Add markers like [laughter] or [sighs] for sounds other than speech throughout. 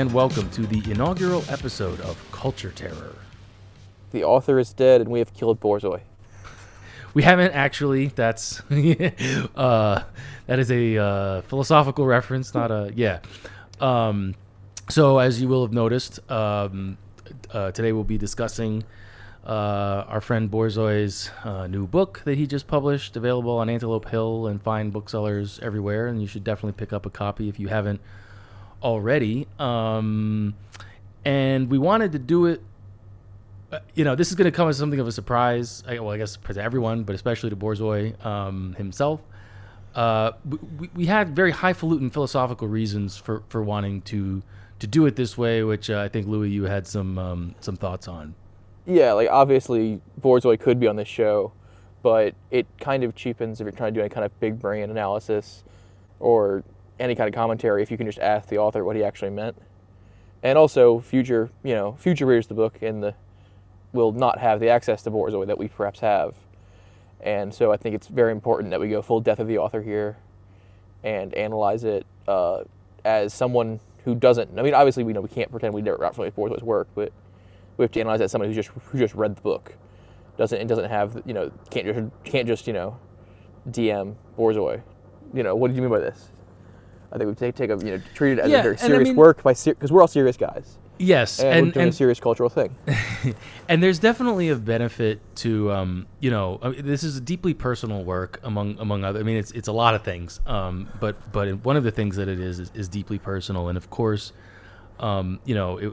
And welcome to the inaugural episode of Culture Terror. The author is dead, and we have killed Borzoi. We haven't actually. That's [laughs] uh, that is a uh, philosophical reference, not a yeah. Um, so, as you will have noticed, um, uh, today we'll be discussing uh, our friend Borzoi's uh, new book that he just published, available on Antelope Hill and fine booksellers everywhere. And you should definitely pick up a copy if you haven't already. Um, and we wanted to do it. uh, You know, this is going to come as something of a surprise. I, well, I guess to everyone, but especially to Borzoi um, himself. Uh, we- we, had very highfalutin philosophical reasons for, for wanting to to do it this way, which uh, I think Louis, you had some um, some thoughts on. Yeah, like obviously Borzoi could be on this show, but it kind of cheapens if you're trying to do any kind of big brain analysis or any kind of commentary if you can just ask the author what he actually meant. And also, future you know future readers of the book in the will not have the access to Borzoi that we perhaps have, and so I think it's very important that we go full death of the author here, and analyze it uh, as someone who doesn't. I mean, obviously we know we can't pretend we never with Borzoi's work, but we have to analyze that as somebody who just who just read the book, doesn't and doesn't have you know can't just can't just you know DM Borzoi. You know what do you mean by this? I think we take take a you know treat it as Yeah, a very and I serious mean- work by because we're all serious guys Yes, and, we're and a serious cultural thing. [laughs] and there's definitely a benefit to um, you know I mean, this is a deeply personal work among among other. I mean, it's it's a lot of things, um, but but one of the things that it is is, is deeply personal, and of course. Um, you know, it,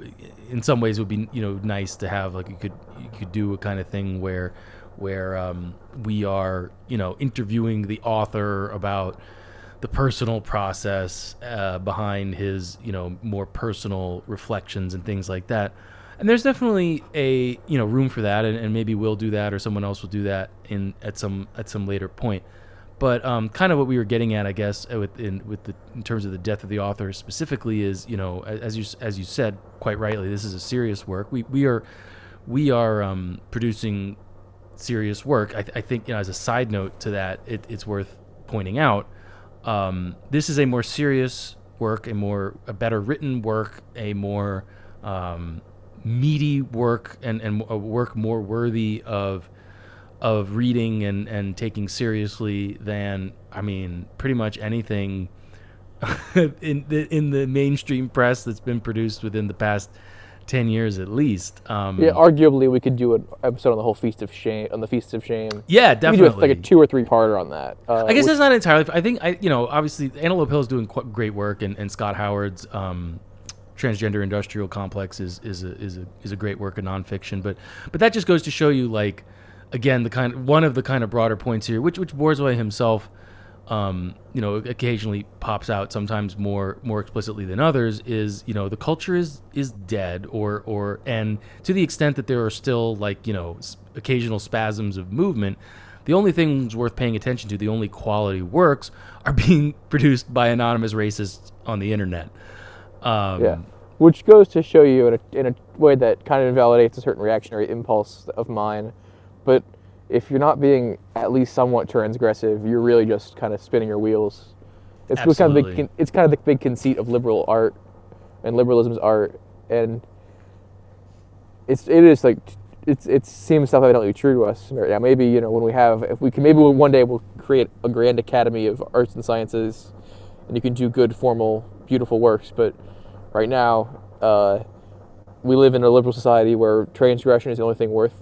in some ways, it would be you know nice to have like you could you could do a kind of thing where where um, we are you know interviewing the author about the personal process uh, behind his you know more personal reflections and things like that and there's definitely a you know room for that and, and maybe we'll do that or someone else will do that in at some at some later point but um, kind of what we were getting at i guess uh, with in with the in terms of the death of the author specifically is you know as you as you said quite rightly this is a serious work we we are we are um, producing serious work. I, th- I think, you know, as a side note to that, it, it's worth pointing out. Um, this is a more serious work, a more a better written work, a more um, meaty work, and, and a work more worthy of of reading and, and taking seriously than I mean, pretty much anything [laughs] in the in the mainstream press that's been produced within the past ten years at least. Um, Yeah, arguably we could do an episode on the whole feast of shame on the feast of shame. yeah, We could definitely. do like a two or three parter on that. Uh, I guess which- that's not entirely. I think I, you know, obviously Antelope Hill is doing quite great work, and, and Scott Howard's um, transgender industrial complex is is a, is a is a great work of nonfiction. But but that just goes to show you, like, again, the kind one of the kind of broader points here, which which Borzoi himself, um, you know, occasionally pops out, sometimes more more explicitly than others, is you know the culture is is dead, or or and to the extent that there are still like you know occasional spasms of movement. The only things worth paying attention to, the only quality works, are [laughs] being produced by anonymous racists on the internet. Um, Yeah, which goes to show you in a, in a way that kind of invalidates a certain reactionary impulse of mine. But if you're not being at least somewhat transgressive, you're really just kind of spinning your wheels. It's kind of the big, it's kind of the big conceit of liberal art and liberalism's art, and it's it is like it's it seems self-evidently true to us. Now maybe you know when we have if we can maybe one day we'll create a grand academy of arts and sciences, and you can do good formal beautiful works. But right now, uh, we live in a liberal society where transgression is the only thing worth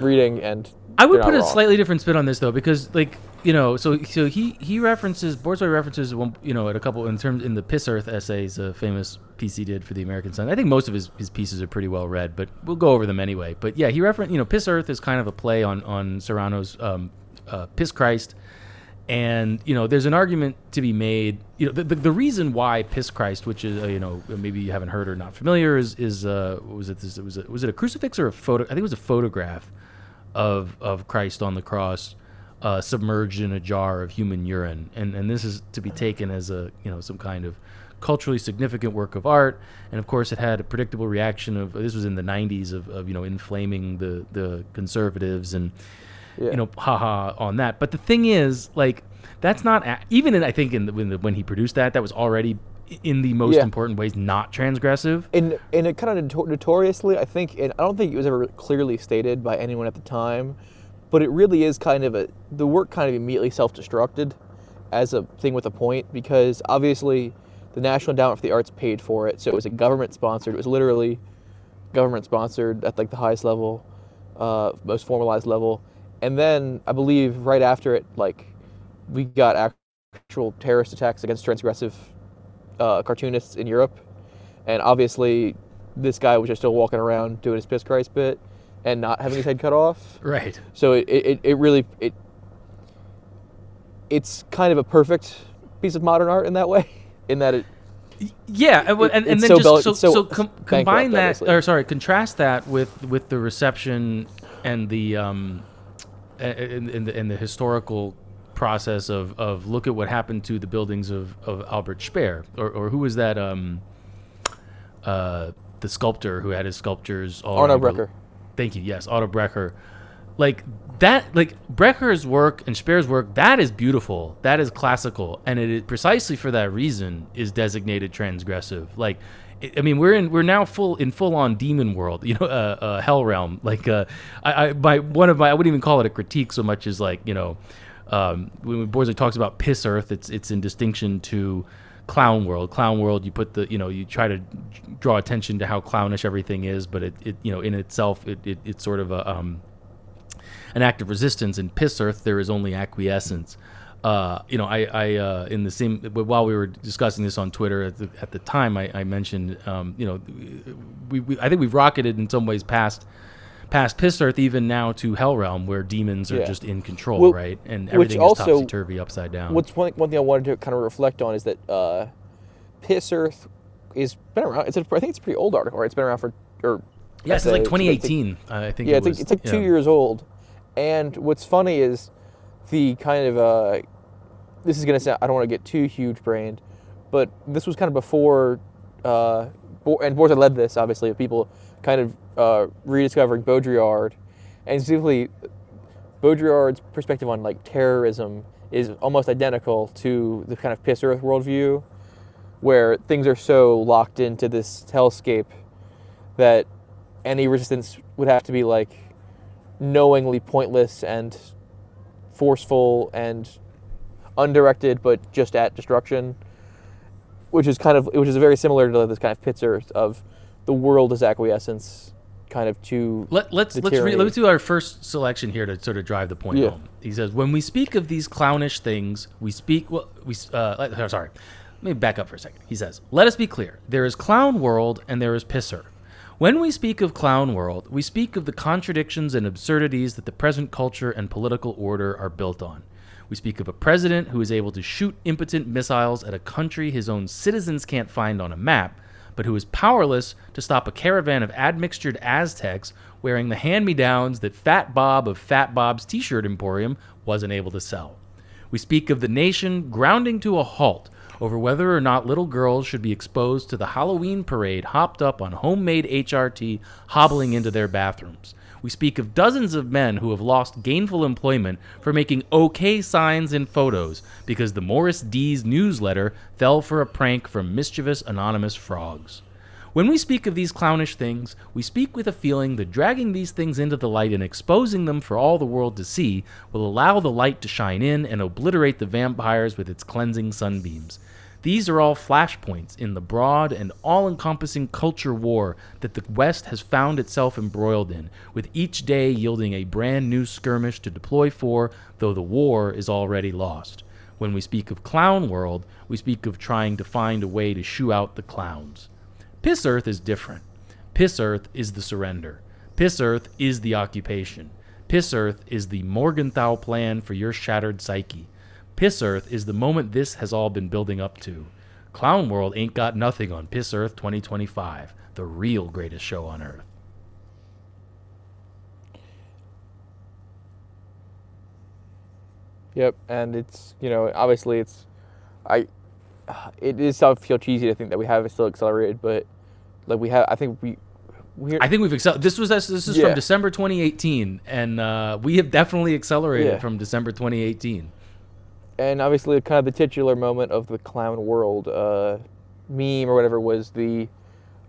reading, and I would put a wrong. slightly different spin on this though, because like you know, so so he he references Borzoi references one you know at a couple in terms in the Piss Earth essays, a famous piece he did for the American Sun. I think most of his, his pieces are pretty well read, but we'll go over them anyway. But yeah, he referenced you know Piss Earth is kind of a play on on Serrano's um, uh, Piss Christ. And you know, there's an argument to be made. You know, the, the, the reason why Piss Christ, which is uh, you know maybe you haven't heard or not familiar, is is uh, was it this was it was it a crucifix or a photo? I think it was a photograph of of Christ on the cross, uh, submerged in a jar of human urine, and and this is to be taken as a you know some kind of culturally significant work of art, and of course it had a predictable reaction of this was in the '90s of, of you know inflaming the the conservatives and Yeah. you know haha on that. But the thing is like that's not even in I think in the, when the, when he produced that that was already in the most Yeah. important ways not transgressive. and and it kind of noto- notoriously, I think, and I don't think it was ever clearly stated by anyone at the time, but it really is kind of a the work kind of immediately self-destructed as a thing with a point because obviously the National Endowment for the Arts paid for it, so it was a government sponsored. It was literally government sponsored at like the highest level, uh, most formalized level, and then I believe right after it, like we got actual terrorist attacks against transgressive uh, cartoonists in Europe, and obviously this guy was just still walking around doing his piss Christ bit and not having his head cut off. [laughs] Right. So it, it, it really it it's kind of a perfect piece of modern art in that way, [laughs] in that it Yeah, and, It- and, and then so just bel- so, so so com- combine that, obviously. or sorry, contrast that with with the reception and the um, and, and, the, and the historical process of, of look at what happened to the buildings of, of Albert Speer, or, or who was that um, uh, the sculptor who had his sculptures all around Berlin- Thank you. Yes, Otto Breker. Like that, like Breker's work and Speer's work, that is beautiful. That is classical, and it is precisely for that reason is designated transgressive. Like, I I mean, we're in we're now full in full on demon world, [laughs] you know, uh, uh, hell realm. Like, uh, I, I my one of my I wouldn't even call it a critique so much as like you know, um, when Borzoi talks about piss earth, it's it's in distinction to clown world. Clown world you put the you know you try to draw attention to how clownish everything is but it, it you know in itself it, it it's sort of a um an act of resistance. In piss earth there is only acquiescence. Uh, you know, I, I uh, in the same while we were discussing this on Twitter at the, at the time, I, I mentioned, um, you know, we, we I think we've rocketed in some ways past past Piss Earth even now to Hell Realm where demons are Yeah. just in control, Well, right? And everything is topsy turvy, upside down. What's one, one thing I wanted to kind of reflect on is that uh, Piss Earth is been around. It's a, I think it's a pretty old article, right? It's been around for or yes, it's like It's been- 2018. I think. Yeah, it it's like, it's like two years old. And what's funny is the kind of uh, this is gonna sound I don't want to get too huge brained, but this was kind of before uh, Bo- and Borza led this obviously of people kind of uh, rediscovering Baudrillard, and specifically Baudrillard's perspective on like terrorism is almost identical to the kind of piss earth worldview, where things are so locked into this hellscape that any resistance would have to be like knowingly pointless and forceful and undirected, but just at destruction. Which is kind of which is very similar to this kind of Pitzer of the world as acquiescence, kind of to Let, let's the let's re- let's do our first selection here to sort of drive the point Yeah. home. He says, "When we speak of these clownish things, we speak. Well, we uh, oh, sorry. Let me back up for a second. He says, "Let us be clear. There is clown world and there is Piss Earth. When we speak of clown world, we speak of the contradictions and absurdities that the present culture and political order are built on." We speak of a president who is able to shoot impotent missiles at a country his own citizens can't find on a map, but who is powerless to stop a caravan of admixtured Aztecs wearing the hand me downs that Fat Bob of Fat Bob's T shirt emporium wasn't able to sell. We speak of the nation grounding to a halt over whether or not little girls should be exposed to the Halloween parade hopped up on homemade HRT hobbling into their bathrooms. We speak of dozens of men who have lost gainful employment for making okay signs in photos because the Morris Dees' newsletter fell for a prank from mischievous anonymous frogs. When we speak of these clownish things, we speak with a feeling that dragging these things into the light and exposing them for all the world to see will allow the light to shine in and obliterate the vampires with its cleansing sunbeams. These are all flashpoints in the broad and all encompassing culture war that the West has found itself embroiled in, with each day yielding a brand new skirmish to deploy for, though the war is already lost. When we speak of clown world, we speak of trying to find a way to shoo out the clowns. Piss Earth is different. Piss Earth is the surrender. Piss Earth is the occupation. Piss Earth is the Morgenthau plan for your shattered psyche. Piss Earth is the moment this has all been building up to. Clown World ain't got nothing on Piss Earth 2025, the real greatest show on Earth. Yep, and it's you know obviously it's, I, it is so feel cheesy to think that we have it still accelerated, but like we have I think we, we I think we've accelerated. This was this is Yeah. from December 2018, and uh, we have definitely accelerated Yeah. from December 2018. And obviously kind of the titular moment of the clown world uh, meme or whatever was the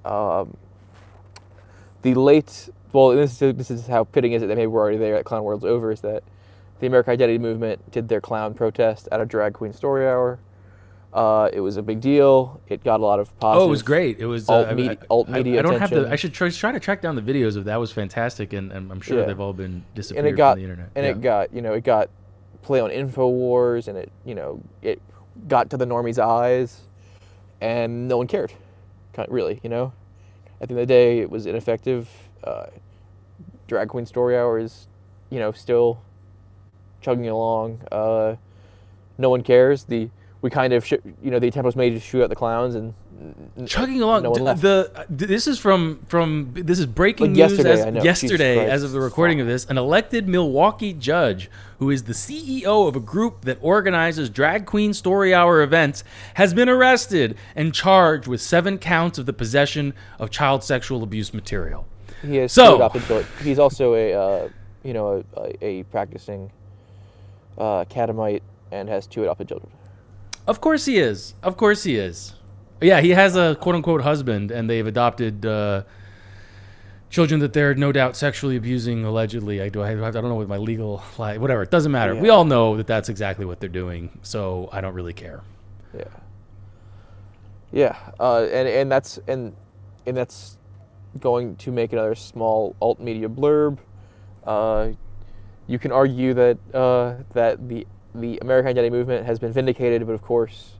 um, the late. Well, this is this is how fitting is it that maybe we're already there at Clown World's over. Is that the American Identity Movement did their clown protest at a drag queen story hour. Uh, it was a big deal. It got a lot of positive. Oh, it was great. It was alt uh, I- media- I, alt media I don't have the. I should try, try to track down the videos of that. Was fantastic, and, and I'm sure Yeah. they've all been disappeared and it got from the internet. and Yeah. it got you know it got play on Infowars and it you know it got to the normies' eyes, and no one cared, really you know. At the end of the day, it was ineffective. Uh, Drag Queen Story Hour is, you know, still chugging along. Uh, no one cares. The we kind of sh- you know the attempt was made to shoot out the clowns and chugging along. No the this is from from this is breaking Like news yesterday, as yesterday as of the recording of this. An elected Milwaukee judge who is the CEO of a group that organizes drag queen story hour events has been arrested and charged with seven counts of the possession of child sexual abuse material. He has So- two adopted children. He's also a uh, you know a, a, a practicing uh, catamite and has two adopted children. Of course he is. Of course he is. Yeah, he has a quote unquote husband, and they've adopted uh, children that they're no doubt sexually abusing allegedly. I do. I, I don't know what my legal. Whatever. It doesn't matter. We all know that that's exactly what they're doing. So I don't really care. Yeah. Yeah, uh, and and that's and and that's going to make another small alt media blurb. Uh, you can argue that uh, that the the American Identity Movement has been vindicated, but of course,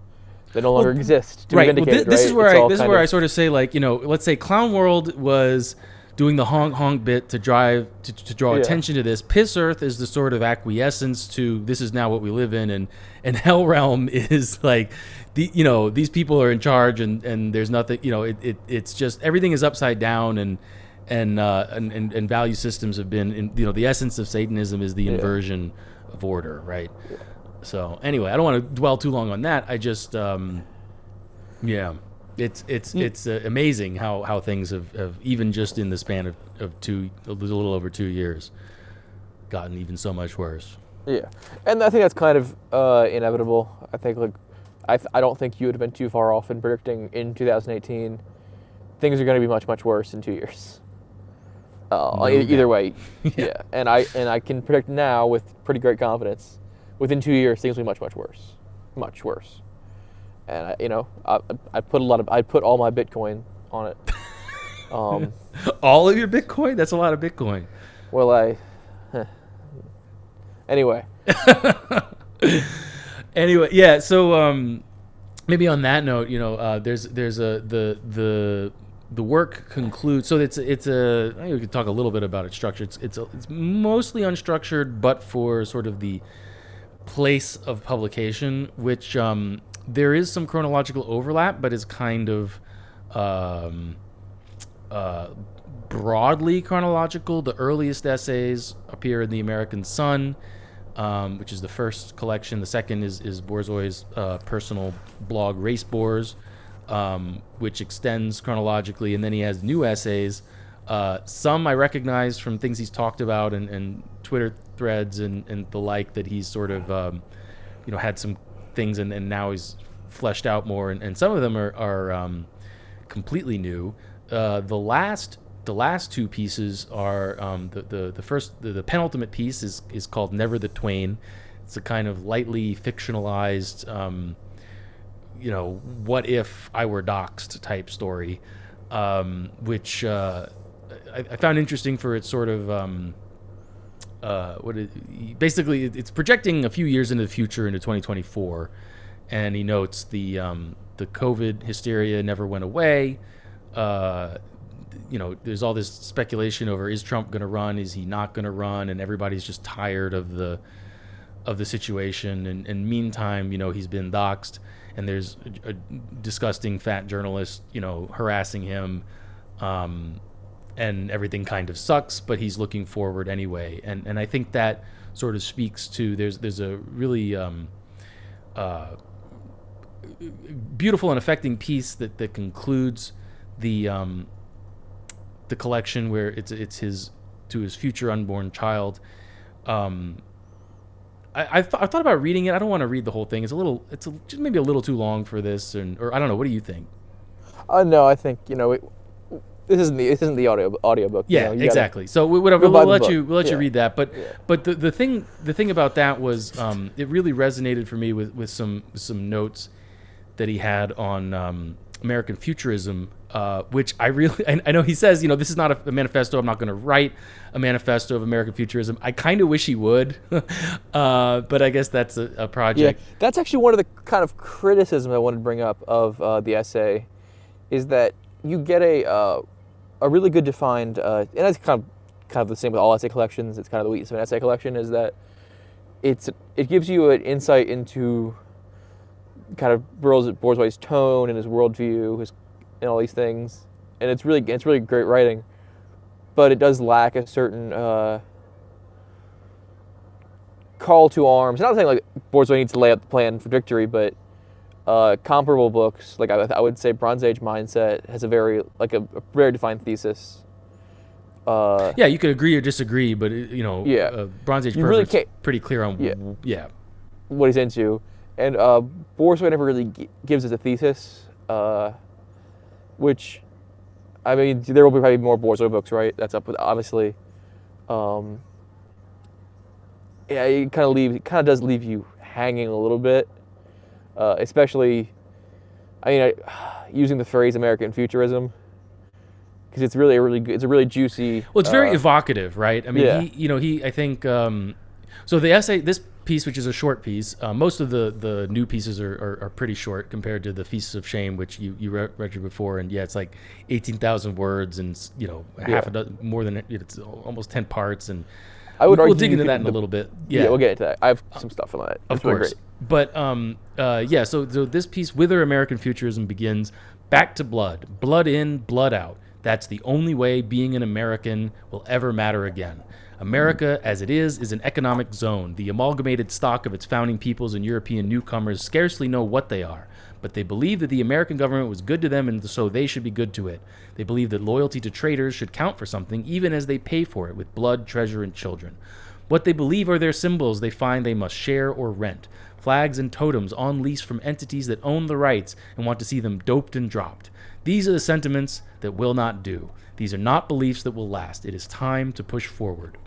they no longer Well, exist to right. Well, vindicated. thi- this right? is where It's I this is where I sort of say like you know let's say Clown World was doing the honk honk bit to drive to, to draw Yeah. attention to this. Piss Earth is the sort of acquiescence to this is now what we live in, and and [laughs] Hell Realm is like the you know these people are in charge and and there's nothing you know it, it it's just everything is upside down and. And, uh, and, and and value systems have been in, you know the essence of Satanism is the Yeah. inversion of order right so anyway I don't want to dwell too long on that I just um, yeah, it's it's Mm. it's uh, amazing how how things have, have even just in the span of, of two a little over two years gotten even so much worse. Yeah, and I think that's kind of uh, inevitable. I think like I, th- I don't think you would have been too far off in predicting in 2018 things are going to be much much worse in two years. Uh, No either way, [laughs] Yeah. yeah. and I and I can predict now with pretty great confidence, within two years things will be much much worse, much worse. And I, you know, I, I put a lot of I put all my Bitcoin on it. [laughs] Um, All of your Bitcoin? That's a lot of Bitcoin. well, I. [laughs] Anyway, [laughs] anyway, yeah. So um, maybe on that note, you know, uh, there's there's a the the the work concludes. So it's it's a I think we could talk a little bit about its structure. It's it's a, it's mostly unstructured, but for sort of the place of publication, which um, there is some chronological overlap, but is kind of um, uh, broadly chronological. The earliest essays appear in the American Sun, um, which is the first collection. The second is is Borzoi's uh, personal blog, Race Bores, um, which extends chronologically, and then he has new essays. Uh, some I recognize from things he's talked about and, and Twitter threads and, and the like that he's sort of um, you know had some things and, and now he's fleshed out more and, and some of them are, are um, completely new. Uh, the last the last two pieces are um, the, the the first the, the penultimate piece is is called Never the Twain. It's a kind of lightly fictionalized, um, you know, what if I were doxxed type story, um, which uh, I, I found interesting for its sort of. Uh, basically it's projecting a few years into the future into 2024 and he notes the um, the covid hysteria never went away. Uh, you know there's all this speculation over is trump going to run? Is he not going to run? And everybody's just tired of the of the situation. And, and meantime you know he's been doxxed and there's a, a disgusting fat journalist you know harassing him. Um, and everything kind of sucks, but he's looking forward anyway. And and I think that sort of speaks to there's there's a really um, uh, beautiful and affecting piece that that concludes the um, the collection where it's it's his to his future unborn child. Um, I, I, th- thought about reading it. I don't want to read the whole thing. It's a little, it's a, just maybe a little too long for this, and or I don't know. What do you think? Uh, no, I think you know it, this isn't the this isn't the audio audiobook. you Yeah, know, you gotta- exactly. So we- whatever, we'll let book. you we'll let you read that. But Yeah. but the, the thing the thing about that was um, it really resonated for me with with some some notes that he had on um, American futurism, uh, which I really I, I know he says you know this is not a, a manifesto. I'm not going to write a manifesto of American futurism. I kind of wish he would, [laughs] uh, but I guess that's a, a Yeah, project. that's actually one of the kind of criticism I wanted to bring up of uh, the essay, is that you get a uh, a really good defined, uh, and that's kind of kind of the same with all essay collections. It's kind of the weakness of an essay collection is that it's it gives you an insight into kind of Borzoi tone and his worldview, his and all these things, and it's really it's really great writing, but it does lack a certain. Uh, call to arms. Not saying like Borzoi needs to lay out the plan for victory, but uh, comparable books, like I, I would say, Bronze Age Mindset has a very like a, a very defined thesis. Uh, Yeah, you could agree or disagree, but it- you know, Yeah. uh, Bronze Age really can't- pretty clear on Yeah. yeah. what he's into, and uh, Borzoi never really gi- gives us a thesis, uh, which, I mean, there will be probably more Borzoi books, right? That's up with obviously. Um, yeah, it kind of leaves, it kind of does leave you hanging a little bit, uh, especially. I mean, I, [sighs] using the phrase American futurism, because it's really a really good, it's a really juicy. Well, it's very uh, evocative, right? I mean, yeah. he, you know, he, I think, um, so the essay, this piece, which is a short piece, uh, most of the the new pieces are, are, are pretty short compared to the Feasts of Shame, which you you re- read before, and yeah, it's like eighteen thousand words and you know half Yeah. a dozen, more than it's almost ten parts, and I would we'll, we'll argue dig into that in a little bit. Yeah. Yeah, we'll get into that. I have some stuff on that. of It's really course. But um, uh, yeah, so, so this piece, Whither American Futurism Begins, back to blood. Blood in, blood out. That's the only way being an American will ever matter again. America, as it is, is an economic zone. The amalgamated stock of its founding peoples and European newcomers scarcely know what they are, but they believe that the American government was good to them and so they should be good to it. They believe that loyalty to traitors should count for something, even as they pay for it with blood, treasure, and children. What they believe are their symbols they find they must share or rent. Flags and totems on lease from entities that own the rights and want to see them doped and dropped. These are the sentiments that will not do. These are not beliefs that will last. It is time to push forward.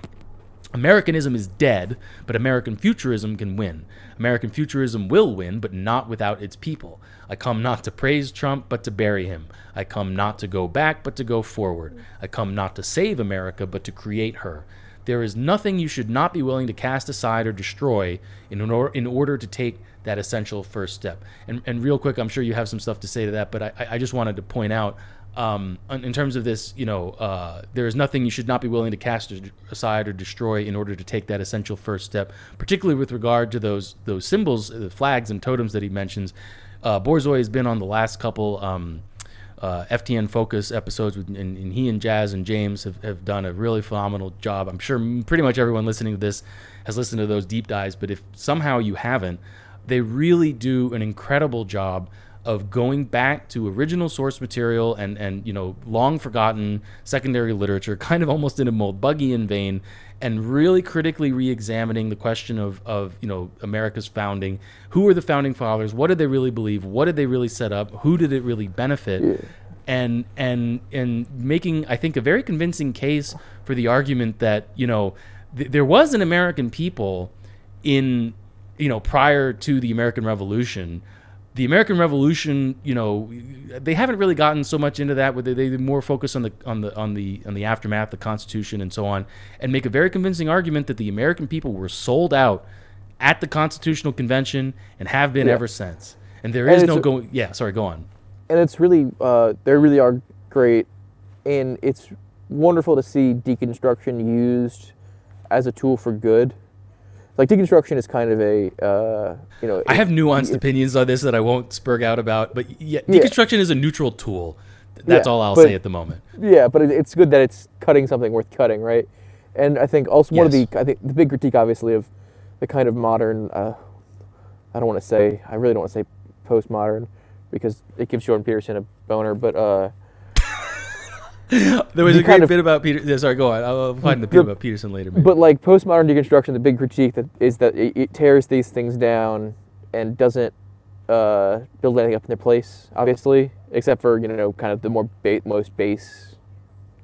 Americanism is dead, but American futurism can win. American futurism will win, but not without its people. I come not to praise Trump, but to bury him. I come not to go back, but to go forward. I come not to save America, but to create her. There is nothing you should not be willing to cast aside or destroy in, or, in order to take that essential first step. And, and real quick, I'm sure you have some stuff to say to that, but I, I just wanted to point out um, in terms of this, you know, uh, there is nothing you should not be willing to cast aside or destroy in order to take that essential first step, particularly with regard to those those symbols, the flags and totems that he mentions. Uh, Borzoi has been on the last couple um, uh, FTN Focus episodes, with, and, and he and Jazz and James have, have done a really phenomenal job. I'm sure pretty much everyone listening to this has listened to those deep dives, but if somehow you haven't, they really do an incredible job of going back to original source material and and you know long forgotten secondary literature [laughs] kind of almost in a Moldbugian vein and really critically re-examining the question of of you know America's founding. Who were the founding fathers? What did they really believe? What did they really set up? Who did it really benefit? And and and making I think a very convincing case for the argument that you know th- there was an American people in you know prior to the American Revolution. The American Revolution, you know, they haven't really gotten so much into that. They, they more focus on the on the on the on the aftermath, the Constitution, and so on, and make a very convincing argument that the American people were sold out at the Constitutional Convention and have been Yeah. ever since. And there And is no going. Yeah, sorry, go on. and it's really uh, they really are great, and it's wonderful to see deconstruction used as a tool for good. Like deconstruction is kind of a uh, you know I have nuanced it- opinions on this that I won't spurg out about, but yeah, Yeah. deconstruction is a neutral tool. That's Yeah, all I'll but- say at the moment. Yeah, but it's good that it's cutting something worth cutting, right? And I think also one of the I think the big critique, obviously, of the kind of modern. Uh, I don't want to say I really don't want to say postmodern because it gives Jordan Peterson a boner, but uh, [laughs] There was the a great of- bit about Peter. Yeah, sorry, go on. I'll find the bit about Peterson later. maybe. But like postmodern deconstruction, the big critique that is that it, it tears these things down and doesn't uh, build anything up in their place, obviously, except for you know kind of the more ba- most base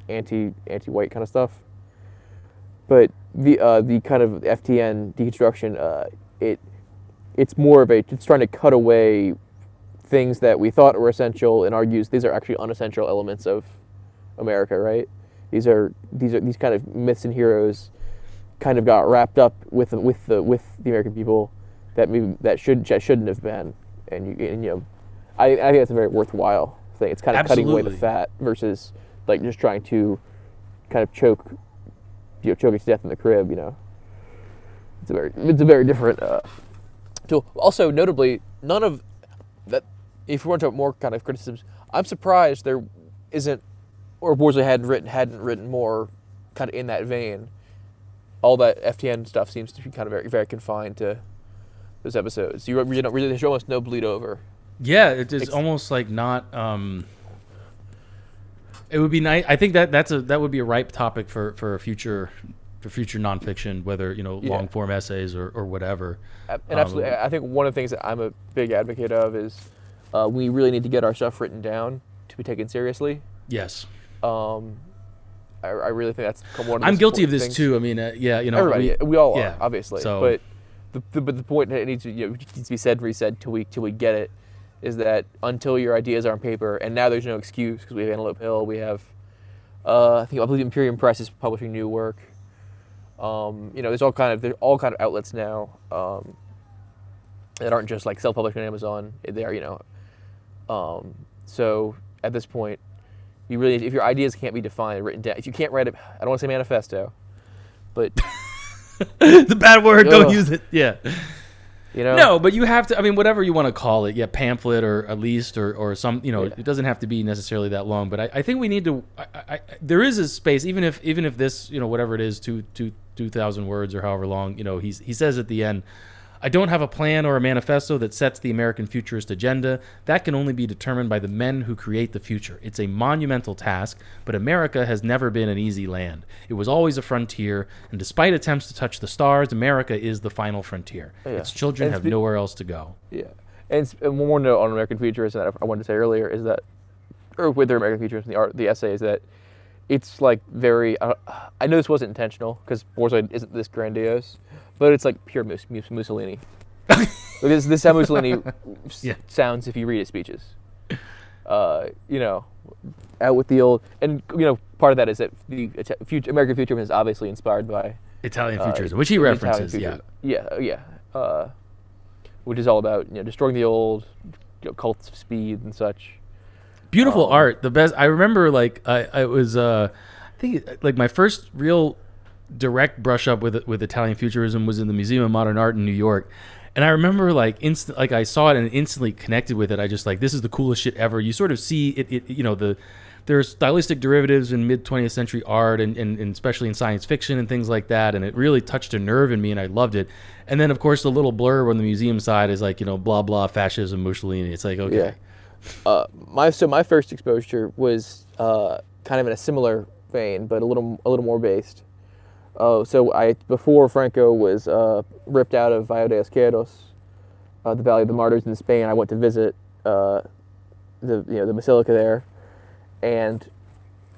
anti anti white kind of stuff. But the uh, the kind of FTN deconstruction, uh, it it's more of a it's trying to cut away things that we thought were essential and argues these are actually unessential elements of America, right? These are these are these kind of myths and heroes kind of got wrapped up with with the with the American people that maybe that should that shouldn't have been, and you and, you know, I I think that's a very worthwhile thing. It's kind of cutting away the fat versus like just trying to kind of choke you know choke it to death in the crib. You know, it's a very it's a very different uh, tool. Also, notably, none of that. If we want to talk more kind of criticisms, I'm surprised there isn't or Borzoi hadn't written hadn't written more kind of in that vein. All that FTN stuff seems to be kind of very very confined to those episodes. You you know really there's almost no bleed over. Yeah, it is Ex- almost like not. Um, it would be nice. I think that that's a that would be a ripe topic for for a future for future nonfiction, whether you know Yeah. long form essays or, or whatever. And Um, absolutely, I I think one of the things that I'm a big advocate of is uh, we really need to get our stuff written down to be taken seriously. Yes, Um, I, I really think that's one of the I'm guilty of this things. too. I mean, uh, yeah, you know, Everybody, we- we, all yeah, are, obviously. so- But the, the but the point that needs to you know, needs to be said resaid till we till we get it is that until your ideas are on paper, and now there's no excuse because we have Antelope Hill, we have uh, I think I believe Imperium Press is publishing new work. Um, you know, there's all kind of there's all kind of outlets now um, that aren't just like self-published on Amazon. They are you know. Um, so at this point, you really if your ideas can't be defined written down, if you can't write it, I don't want to say manifesto, but [laughs] it's a bad word. Don't use it. Yeah. you know, No, but you have to. I mean, whatever you want to call it, yeah, pamphlet or at least or, or some. You know, Yeah. it doesn't have to be necessarily that long. But I, I think we need to. I, I, I- there is a space, even if even if this, you know, whatever it is, two two two thousand words or however long. You know, he's he says at the end. I don't have a plan or a manifesto that sets the American futurist agenda. That can only be determined by the men who create the future. It's a monumental task, but America has never been an easy land. It was always a frontier, and despite attempts to touch the stars, America is the final frontier. Oh, yeah. Its children And have spe- nowhere else to go. Yeah, and, and one more note on American Futurists that I wanted to say earlier is that, or with their American Futurists, the art, the essay is that it's like very. Uh, I know this wasn't intentional because Borzoi isn't this grandiose, but it's like pure Mus- Mus- Mussolini. [laughs] because this is how Mussolini [laughs] Yeah. sounds if you read his speeches. Uh, you know, out with the old, and you know, part of that is that the future, American Futurism is obviously inspired by Italian uh, futurism, which he references. Yeah. Yeah, uh, yeah. Uh, which is all about you know destroying the old, you know, cults of speed and such. Beautiful Um, art the best i remember like i i was uh i think like my first real direct brush up with with italian futurism was in the museum of modern art in new york. And i remember like instant like i saw it and instantly connected with it. I just like this is the coolest shit ever. You sort of see it, it you know the there's stylistic derivatives in mid 20th century art and, and, and especially in science fiction and things like that and it really touched a nerve in me and i loved it. And then of course the little blurb on the museum side is like you know blah blah fascism mussolini. It's like okay. Yeah. Uh, my so my first exposure was uh, kind of in a similar vein, but a little a little more based. Oh, so I before Franco was uh, ripped out of Valle de los Caídos, uh, the Valley of the Martyrs in Spain. I went to visit uh, the you know the basilica there, and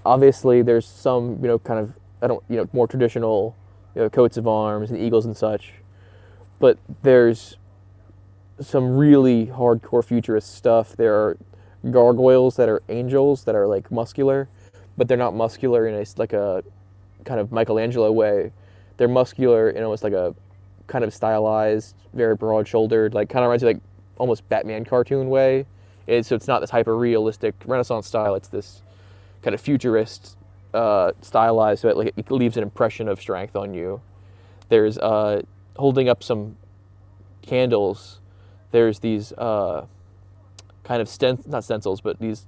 obviously there's some you know kind of I don't you know more traditional you know coats of arms and eagles and such, but there's some really hardcore futurist stuff. There are gargoyles that are angels that are like muscular, but they're not muscular in a like a kind of Michelangelo way. They're muscular in almost like a kind of stylized, very broad-shouldered, like kind of reminds you like almost Batman cartoon way. It's, so it's not this hyper realistic Renaissance style. It's this kind of futurist uh, stylized, so it like it leaves an impression of strength on you. There's uh, holding up some candles. There's these uh, kind of stent, not stencils, but these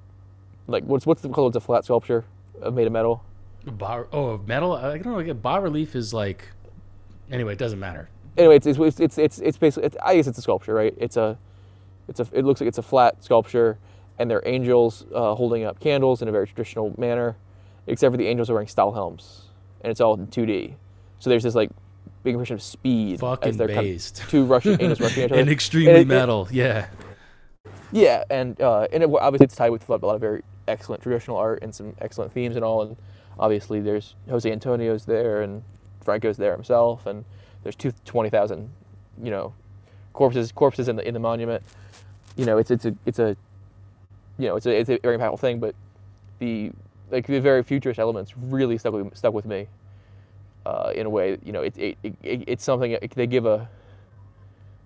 like what's what's the called? It's a flat sculpture made of metal. Bar, oh, of metal. I don't know. Like, bas relief is like. Anyway, it doesn't matter. Anyway, it's it's it's it's, it's basically it's, I guess it's a sculpture, right? It's a it's a it looks like it's a flat sculpture, and they're angels uh, holding up candles in a very traditional manner, except for the angels are wearing Stahlhelms, and it's all in 2D. So there's this like big impression of speed Fucking as they're kind based. of two Russian angels [laughs] rushing each other. and extremely And it- it- metal. yeah. Yeah, and uh, and it, obviously it's tied with a lot of very excellent traditional art and some excellent themes and all. And obviously there's Jose Antonio's there and Franco's there himself, and there's two twenty thousand, you know, corpses corpses in the in the monument. You know, it's it's a it's a, you know, it's a it's a very impactful thing. But the like the very futurist elements really stuck with stuck with me. Uh, in a way, you know, it, it, it, it's something they give a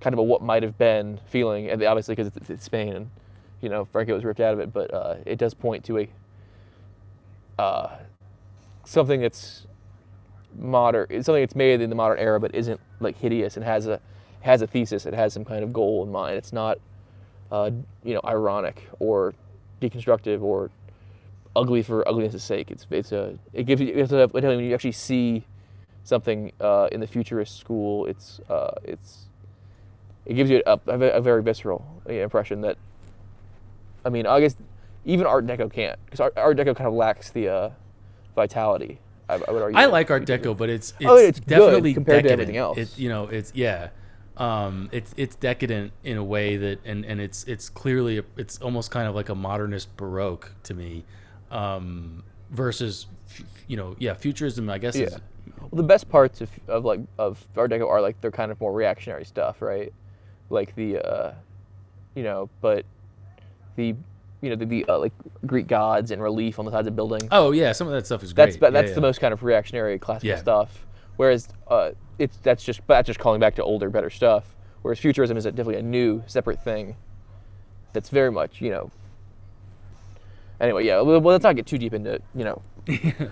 kind of a what might have been feeling, and obviously because it's, it's, Spain and you know Franco was ripped out of it, but uh, it does point to a uh, something that's modern, something that's made in the modern era, but isn't like hideous and has a has a thesis. It has some kind of goal in mind. It's not uh, you know ironic or deconstructive or ugly for ugliness' sake. It's it's a it gives you it's a, when you actually see something uh, in the futurist school. It's uh, it's it gives you a, a, very visceral impression that I mean I guess even Art Deco can't because Art, Art, Deco kind of lacks the uh, vitality. I, I, would argue. I like Art Deco, but it's it's, oh, it's definitely compared decadent. to everything else. It, you know, it's yeah. Um, it's it's decadent in a way that and, and it's it's clearly a, it's almost kind of like a modernist baroque to me um, versus you know yeah futurism I guess yeah. is well, the best parts of, of like of Art Deco are like they're kind of more reactionary stuff right? Like the uh, you know but the you know the, the uh, like Greek gods and relief on the sides of buildings oh yeah some of that stuff is great. that's that's yeah, the most kind of reactionary classical Yeah. stuff. Whereas uh, it's that's just that's just calling back to older better stuff. Whereas futurism is a, definitely a new separate thing that's very much you know. Anyway yeah well, well, let's not get too deep into you know [laughs]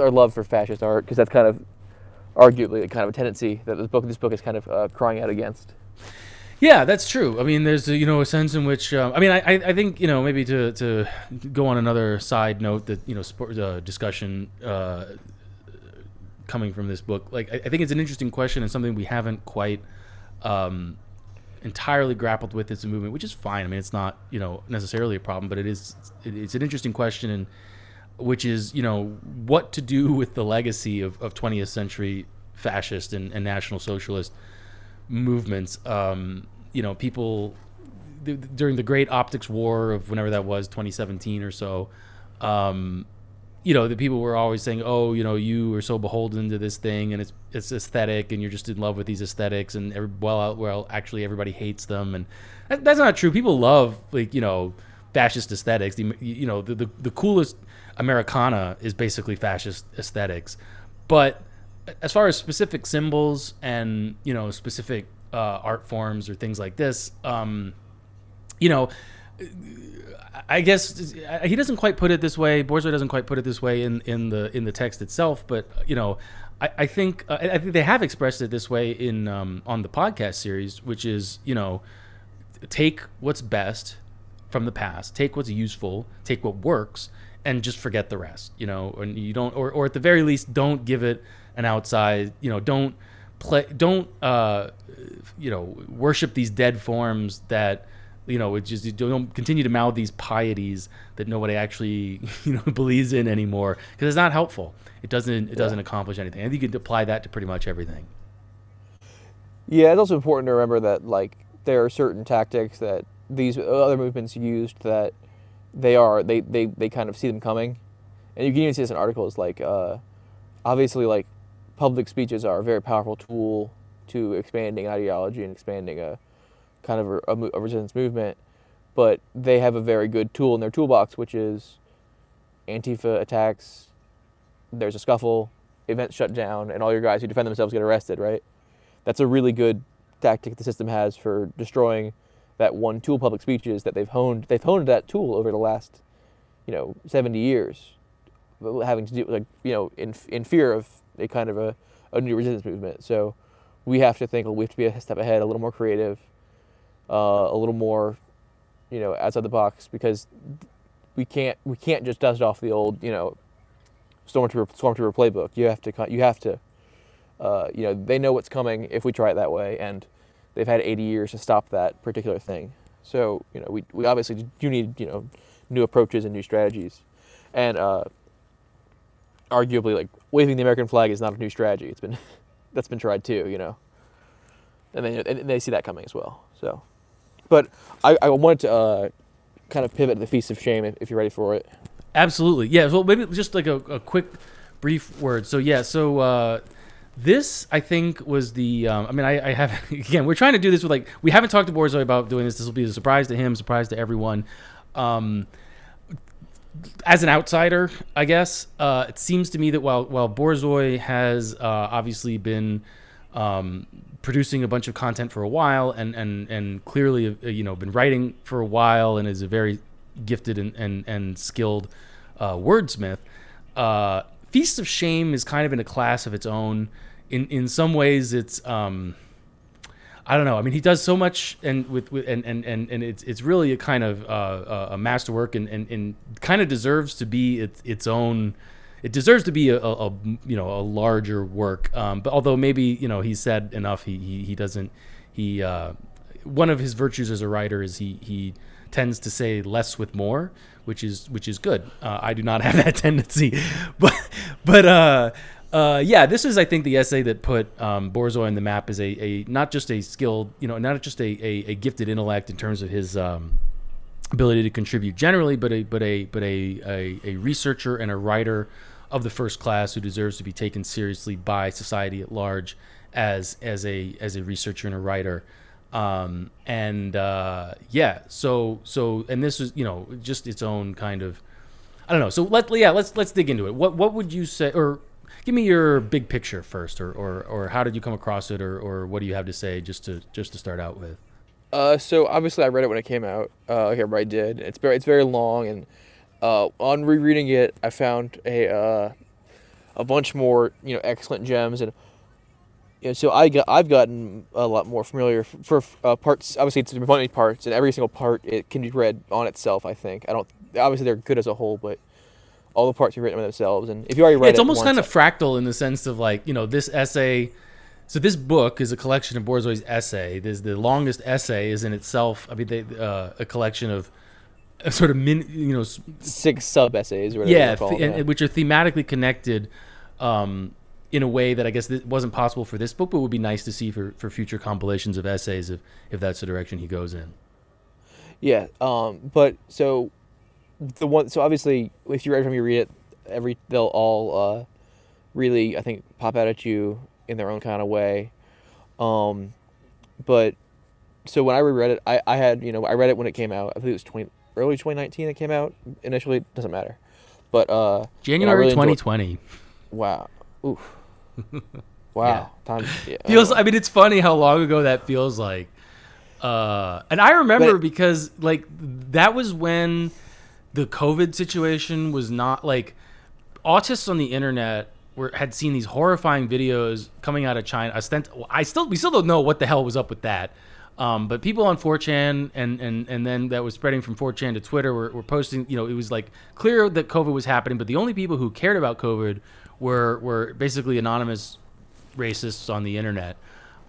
our love for fascist art because that's kind of arguably kind of a tendency that this book this book is kind of uh, crying out against Yeah, that's true. I mean, there's a, you know a sense in which um, I mean I, I think you know maybe to, to go on another side note that you know sport uh, discussion uh, coming from this book like I, I think it's an interesting question and something we haven't quite um, entirely grappled with as a movement, which is fine. I mean, it's not you know necessarily a problem, but it is it, it's an interesting question and which is you know what to do [laughs] with the legacy of, of 20th century fascist and, and national socialist movements. Um, you know, people th- during the Great Optics War of whenever that was, 2017 or so. Um, you know, the people were always saying, "Oh, you know, you are so beholden to this thing, and it's it's aesthetic, and you're just in love with these aesthetics." And every, well, well, actually, everybody hates them, and that, that's not true. People love like you know fascist aesthetics. The, you know, the, the the coolest Americana is basically fascist aesthetics, but as far as specific symbols and you know specific uh, art forms or things like this, um, you know, I guess he doesn't quite put it this way. Borzoi doesn't quite put it this way in, in the in the text itself, but you know, I, I think uh, I think they have expressed it this way in um, on the podcast series, which is you know, take what's best from the past, take what's useful, take what works, and just forget the rest. You know, and you don't, or, or at the very least, don't give it an outside. You know, don't play, don't uh, you know, worship these dead forms that you know, it just you don't continue to mouth these pieties that nobody actually [laughs] you know believes in anymore because it's not helpful. It doesn't it doesn't accomplish anything. I think you can apply that to pretty much everything. Yeah, it's also important to remember that like there are certain tactics that these other movements used that they are they they, they kind of see them coming, and you can even see this in articles like uh, obviously like public speeches are a very powerful tool to expanding ideology and expanding a kind of a, a, a resistance movement, but they have a very good tool in their toolbox, which is Antifa attacks. There's a scuffle, events shut down, and all your guys who defend themselves get arrested. Right? That's a really good tactic the system has for destroying that one tool. Public speeches that they've honed. They've honed that tool over the last, you know, 70 years, having to do like you know in in fear of a kind of a, a new resistance movement. So we have to think we have to be a step ahead, a little more creative, uh, a little more, you know, outside the box because we can't we can't just dust off the old you know stormtrooper stormtrooper playbook. You have to you have to uh, you know they know what's coming if we try it that way, and they've had 80 years to stop that particular thing. So you know we we obviously do need you know new approaches and new strategies, and uh, arguably like waving the American flag is not a new strategy. It's been [laughs] that's been tried too, you know, and they and they see that coming as well. So. but I, I wanted to uh, kind of pivot to the Feast of Shame if, if you're ready for it. Absolutely. Yeah. So maybe just like a, a quick, brief word. So yeah. So uh, this I think was the. Um, I mean, I, I have [laughs] again. We're trying to do this with like we haven't talked to Borzoi about doing this. This will be a surprise to him, surprise to everyone. Um, as an outsider, I guess uh, it seems to me that while while Borzoi has uh, obviously been um, producing a bunch of content for a while and and and clearly uh, you know been writing for a while and is a very gifted and and, and skilled uh, wordsmith. Uh, Feast of Shame is kind of in a class of its own. In in some ways, it's um, I don't know. I mean, he does so much, and with, with and, and and and it's it's really a kind of uh, a masterwork, and, and and kind of deserves to be its its own. It deserves to be a, a, a you know a larger work. Um, but although maybe you know he's said enough, he he, he doesn't he uh, one of his virtues as a writer is he he tends to say less with more, which is which is good. Uh, I do not [laughs] have that tendency, but but uh, uh, yeah, this is I think the essay that put um, Borzoi on the map as a, a not just a skilled, you know, not just a, a, a gifted intellect in terms of his um, ability to contribute generally, but a but a but a, a, a researcher and a writer of the first class who deserves to be taken seriously by society at large as as a as a researcher and a writer. Um, and uh, yeah, so so and this is you know just its own kind of I don't know. So let yeah let's let's dig into it. What what would you say or give me your big picture first, or, or, or how did you come across it, or, or what do you have to say just to just to start out with? Uh, so obviously I read it when it came out. Uh, like everybody did. It's very it's very long, and uh, on rereading it, I found a uh, a bunch more you know excellent gems, and you know, so I got I've gotten a lot more familiar for, for uh, parts. Obviously, it's many parts, and every single part it can be read on itself. I think I don't. Obviously, they're good as a whole, but all the parts you've written by themselves. And if you already read Yeah, it's it almost kind of fractal in the sense of like you know this essay. So this book is a collection of Borzoi's essay. There's the longest essay is in itself. I mean, they, uh, a collection of a sort of min, you know, six sub essays or whatever yeah, th- and, and which are thematically connected um, in a way that I guess wasn't possible for this book, but would be nice to see for, for future compilations of essays if if that's the direction he goes in. Yeah, um, but so the one, so obviously, if you every time you read it, every they'll all uh, really, I think, pop out at you in their own kind of way. Um, but so when I reread it, I, I had you know I read it when it came out. I think it was twenty early twenty nineteen. It came out initially. It Doesn't matter, but uh, January really enjoyed- 2020 Wow. Oof. [laughs] Wow. Time. [laughs] Yeah, feels. I mean, it's funny how long ago that feels like. Uh, and I remember But- because like that was when the COVID situation was not like autists on the internet were had seen these horrifying videos coming out of China. Ostent- I still we still don't know what the hell was up with that. Um, but people on 4chan and, and, and then that was spreading from 4chan to Twitter were, were posting, you know, it was like clear that COVID was happening, but the only people who cared about COVID were, were basically anonymous racists on the internet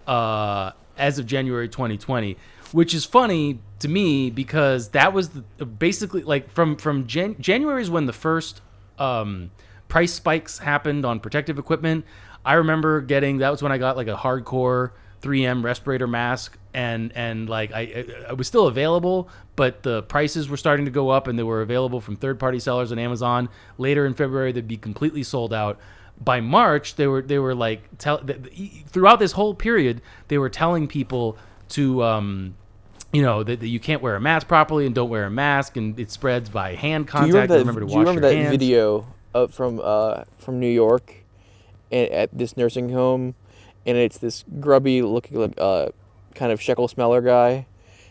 uh, as of January 2020, which is funny to me because that was the, basically like from from Jan- January is when the first um, price spikes happened on protective equipment. I remember getting that was when I got like a hardcore 3M respirator mask and and like I it was still available, but the prices were starting to go up and they were available from third party sellers on Amazon. Later in February, they'd be completely sold out by March, they were they were like tell th- th- throughout this whole period, they were telling people to um, you know that, that you can't wear a mask properly and don't wear a mask and it spreads by hand Do contact. you remember that, remember to do wash you remember your that hands. video up from uh, from New York at, at this nursing home? And it's this grubby looking like uh, kind of shekel smeller guy,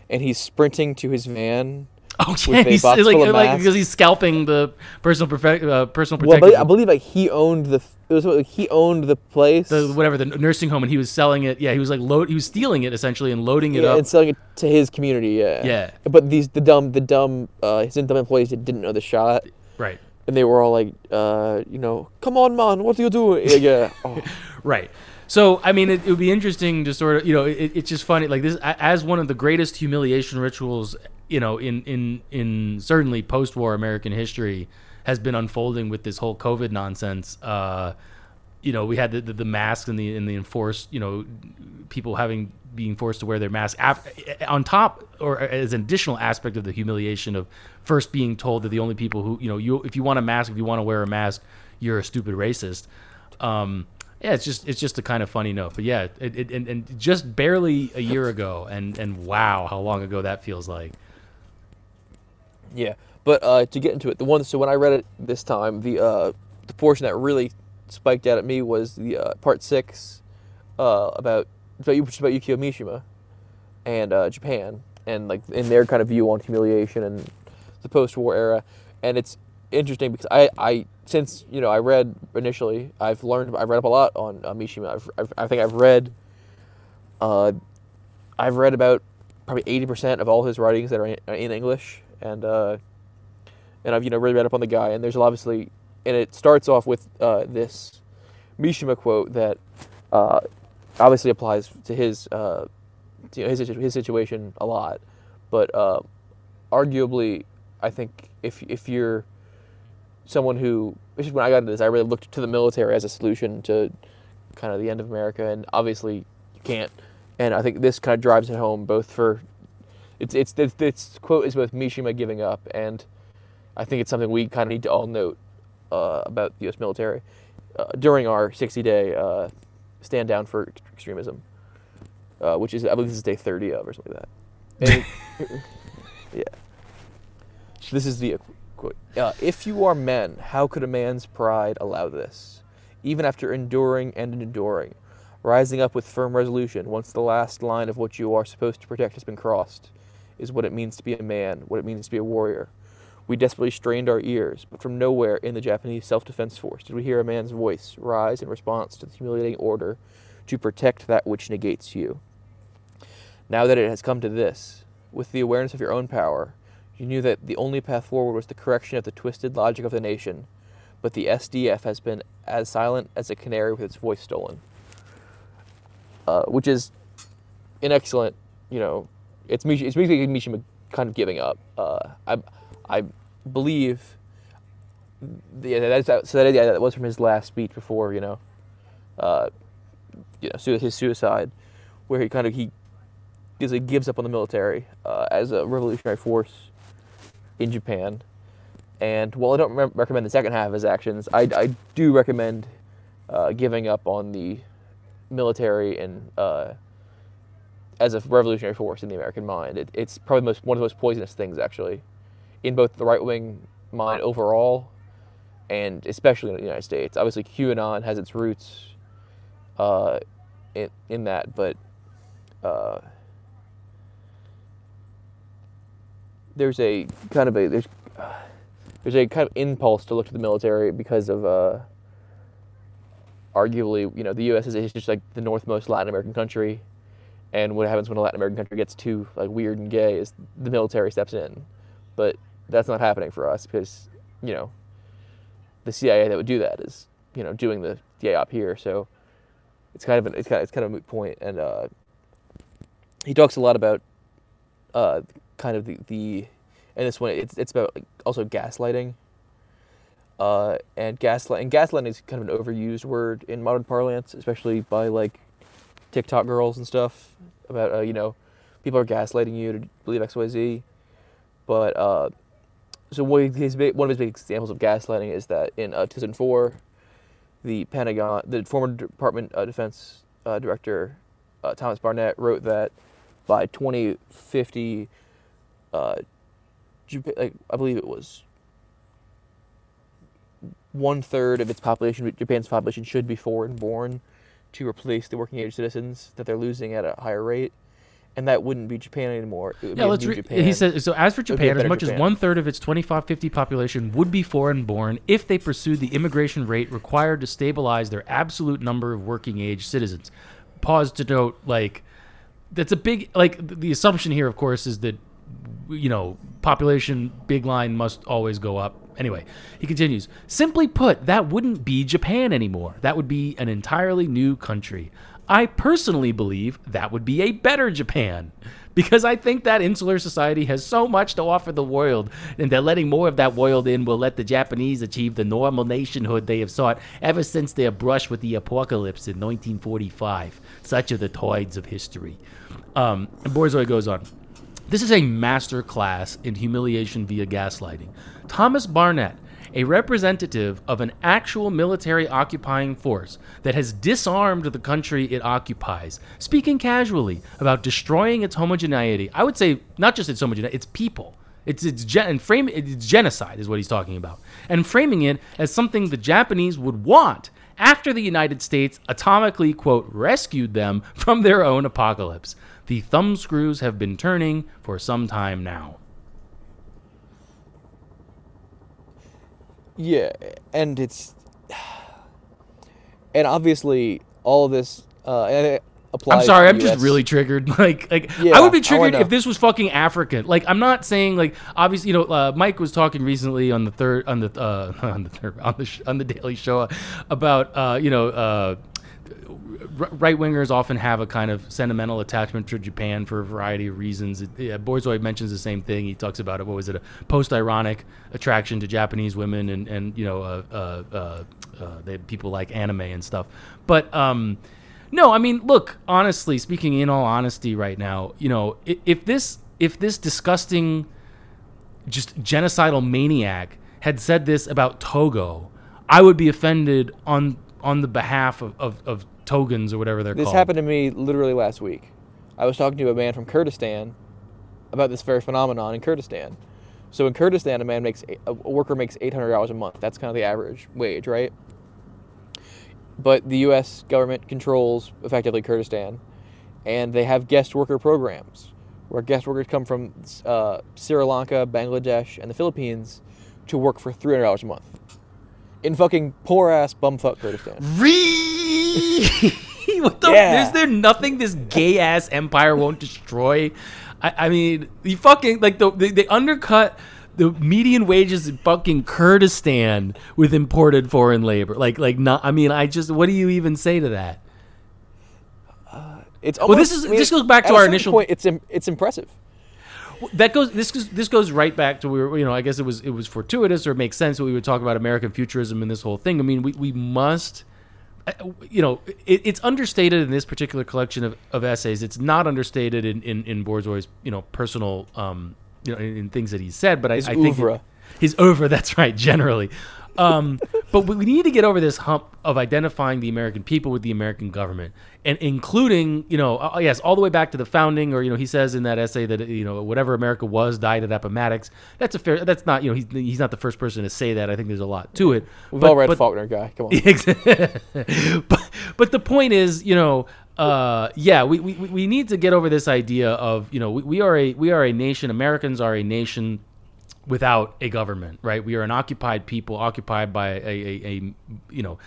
and he's sprinting to his van. Oh yeah, he's like, like because he's scalping the personal perfect uh, personal Well, protective but I believe like he owned the it was like he owned the place. the whatever the nursing home and he was selling it. Yeah, he was like load he was stealing it essentially and loading it yeah, up. and selling it to his community. Yeah. Yeah. But these the dumb the dumb uh, his dumb employees that didn't know the shot, Right. and they were all like, uh, you know, come on, man, what are you doing? Yeah. yeah. [laughs] Oh. Right. So, I mean, it, it would be interesting to sort of, you know, it, it's just funny. Like this, as one of the greatest humiliation rituals, you know, in in in certainly post-war American history, has been unfolding with this whole COVID nonsense. Uh, you know, we had the, the, the masks and the and the enforced, you know, people having being forced to wear their mask af- on top or as an additional aspect of the humiliation of first being told that the only people who you know you if you want a mask if you want to wear a mask you're a stupid racist. Um, yeah it's just it's just a kind of funny note. But yeah it, it, and, and just barely a year ago and and wow how long ago that feels like Yeah, but uh, to get into it, the one so when I read it this time, the uh, the portion that really spiked out at me was the uh, part six uh, about about, Yu- about Yukio Mishima and uh, Japan and like in their kind of view on humiliation and the post-war era, and it's interesting because I, I since you know I read initially, I've learned I've read up a lot on uh, Mishima. I've, I've, I think I've read uh, I've read about probably eighty percent of all his writings that are in, in English, and uh, and I've you know really read up on the guy. And there's obviously, and it starts off with uh, this Mishima quote that uh, obviously applies to his uh, to, you know, his his situation a lot, but uh, arguably, I think if if you're someone who, this is when I got into this, I really looked to the military as a solution to kind of the end of America, and obviously you can't. And I think this kind of drives it home both for it's it's this, this quote is both Mishima giving up, and I think it's something we kind of need to all note uh, about the U.S. military uh, during our 60-day uh, stand down for extremism, uh, which is I believe this is day 30 of or something like that. And [laughs] yeah. This is the quote: uh, "If you are men, how could a man's pride allow this? Even after enduring and enduring." Rising up with firm resolution once the last line of what you are supposed to protect has been crossed is what it means to be a man, what it means to be a warrior. We desperately strained our ears, but from nowhere in the Japanese self defense force did we hear a man's voice rise in response to the humiliating order to protect that which negates you. Now that it has come to this, with the awareness of your own power, you knew that the only path forward was the correction of the twisted logic of the nation, but the SDF has been as silent as a canary with its voice stolen. Uh, which is an excellent, you know, it's Mish- it's basically Mishima kind of giving up. Uh, I I believe, yeah, that's so that is, yeah, that was from his last speech before you know, uh, you know, his suicide, where he kind of he basically gives up on the military uh, as a revolutionary force in Japan. And while I don't re- recommend the second half of his actions, I, I do recommend uh, giving up on the military and uh, as a revolutionary force in the American mind. It, it's probably most, one of the most poisonous things, actually, in both the right wing mind overall and especially in the United States. Obviously, QAnon has its roots uh, in, in that, but uh, there's a kind of a there's there's a kind of impulse to look to the military because of uh, arguably you know the U.S. is, is just like the northmost Latin American country, and what happens when a Latin American country gets too like weird and gay is the military steps in, but that's not happening for us because you know the CIA that would do that is you know doing the DA op here, so it's kind of an, it's kind of, it's kind of a moot point, and uh, he talks a lot about uh, kind of the, the and this one it's it's about also gaslighting. Uh, and gaslight and gaslighting is kind of an overused word in modern parlance, especially by like TikTok girls and stuff. About uh, you know, people are gaslighting you to believe X Y Z. But uh, so what his big, one of his big examples of gaslighting is that in uh, 2004, the Pentagon, the former Department of Defense uh, director uh, Thomas Barnett wrote that by 2050, uh, Japan, like, I believe it was one third of its population, Japan's population, should be foreign born to replace the working age citizens that they're losing at a higher rate. And that wouldn't be Japan anymore. It would Yeah, be let's. Re- Japan. he says so. As for would be a Japan, as much as one third of its 2550 population would be foreign-born if they pursued the immigration rate required to stabilize their absolute number of working-age citizens. Pause to note, like, that's a big like th- the assumption here, of course, is that you know population big line must always go up. Anyway, he continues. Simply put, that wouldn't be Japan anymore. That would be an entirely new country. I personally believe that would be a better Japan. Because I think that insular society has so much to offer the world, and that letting more of that world in will let the Japanese achieve the normal nationhood they have sought ever since their brush with the apocalypse in 1945. Such are the tides of history. Um, and Borzoi goes on. This is a master class in humiliation via gaslighting. Thomas Barnett, a representative of an actual military occupying force that has disarmed the country it occupies, speaking casually about destroying its homogeneity. I would say not just its homogeneity, its people. It's it's gen- and frame it's genocide is what he's talking about, and framing it as something the Japanese would want after the United States atomically quote rescued them from their own apocalypse. The thumbscrews have been turning for some time now. Yeah, and it's and obviously all this uh, applies. I'm sorry, I'm just really triggered. [laughs] Like, like Yeah, I would be triggered if this was fucking African. Like, I'm not saying like obviously, you know, uh, Mike was talking recently on the third on the uh, [laughs] on the third on the sh- on the Daily Shoah about uh, you know. Uh, Right wingers often have a kind of sentimental attachment to Japan for a variety of reasons. It, yeah, Borzoi mentions the same thing. He talks about it. What was it? A post-ironic attraction to Japanese women, and and you know, uh, uh, uh, uh, they people like anime and stuff. But um, no, I mean, look, honestly speaking, in all honesty, right now, you know, if, if this if this disgusting, just genocidal maniac had said this about Togo, I would be offended on on the behalf of, of, of Togans or whatever they're This called. This happened to me literally last week. I was talking to a man from Kurdistan about this very phenomenon in Kurdistan. So in Kurdistan, a man makes a worker makes eight hundred dollars a month. That's kind of the average wage, right? But the U.S. government controls effectively Kurdistan, and they have guest worker programs where guest workers come from uh, Sri Lanka, Bangladesh, and the Philippines to work for three hundred dollars a month in fucking poor ass bumfuck Kurdistan. Re- [laughs] what the? Yeah. Is there nothing this gay ass empire won't destroy? I, I mean, you fucking like the they, they undercut the median wages in fucking Kurdistan with imported foreign labor. Like like not. I mean, I just what do you even say to that? It's Well, this is- I mean, this goes back to our initial- Point, it's it's impressive. that goes this goes this goes right back to we were you know I guess it was it was fortuitous or it makes sense that we would talk about American futurism and this whole thing. I mean we we must uh, you know it, it's understated in this particular collection of, of essays. It's not understated in in, in Borzoi's you know personal um you know in, in things that he said. But I, His I think oeuvre. his over [laughs] that's right generally. Um, but we need to get over this hump of identifying the American people with the American government, and including, you know, uh, yes, all the way back to the founding, or you know, he says in that essay that you know whatever America was died at Appomattox. That's a fair. That's not you know he's he's not the first person to say that. I think there's a lot to it. We've But- all read but- Faulkner guy. Come on. [laughs] [laughs] but, but the point is, you know, uh, yeah, we, we, we need to get over this idea of, you know, we, we are a we are a nation. Americans are a nation without a government, right? We are an occupied people, occupied by a, a, a you know,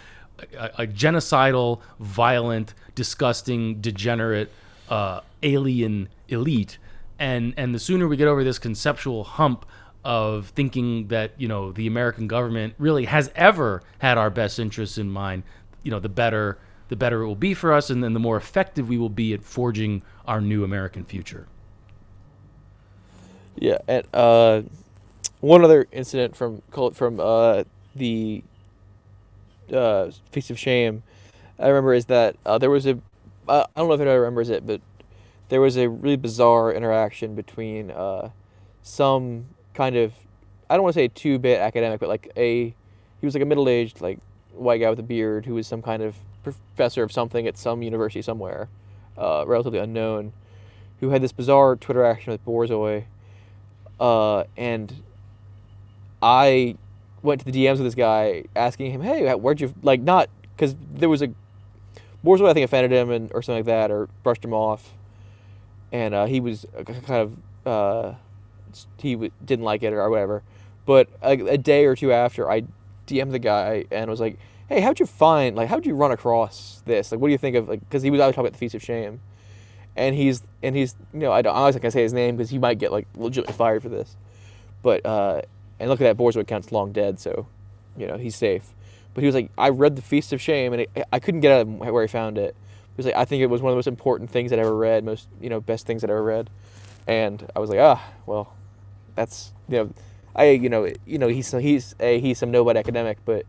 a, a genocidal, violent, disgusting, degenerate, uh, alien elite. And and the sooner we get over this conceptual hump of thinking that you know the American government really has ever had our best interests in mind, you know, the better the better it will be for us, and then the more effective we will be at forging our new American future. Yeah, and uh, one other incident from from uh, the uh, Feast of Shame, I remember is that uh, there was a I don't know if anyone remembers it, but there was a really bizarre interaction between uh, some kind of I don't want to say two bit academic, but like a he was like a middle aged like white guy with a beard who was some kind of professor of something at some university somewhere, uh, relatively unknown, who had this bizarre Twitter action with Borzoi uh, and I went to the DMs with this guy asking him, "Hey, where'd you like not?" Because there was a more so I think, offended him and or something like that, or brushed him off, and uh, he was uh, kind of uh, he w- didn't like it or whatever. But a, a day or two after, I DM'd the guy and was like, "Hey, how'd you find like how'd you run across this? Like, what do you think of like?" Because he was always talking about the Feast of Shame and he's and he's you know I don't I always not gonna say his name because he might get like legitimately fired for this, but uh, and look at that Borzoi account's long dead, so you know he's safe. But he was like, I read the Feast of Shame, and it, I couldn't get out where he found it. But was like, I think it was one of the most important things I'd ever read, most you know best things I'd ever read, and I was like, ah, well, that's you know, I you know you know he's he's a he's some nobody academic, but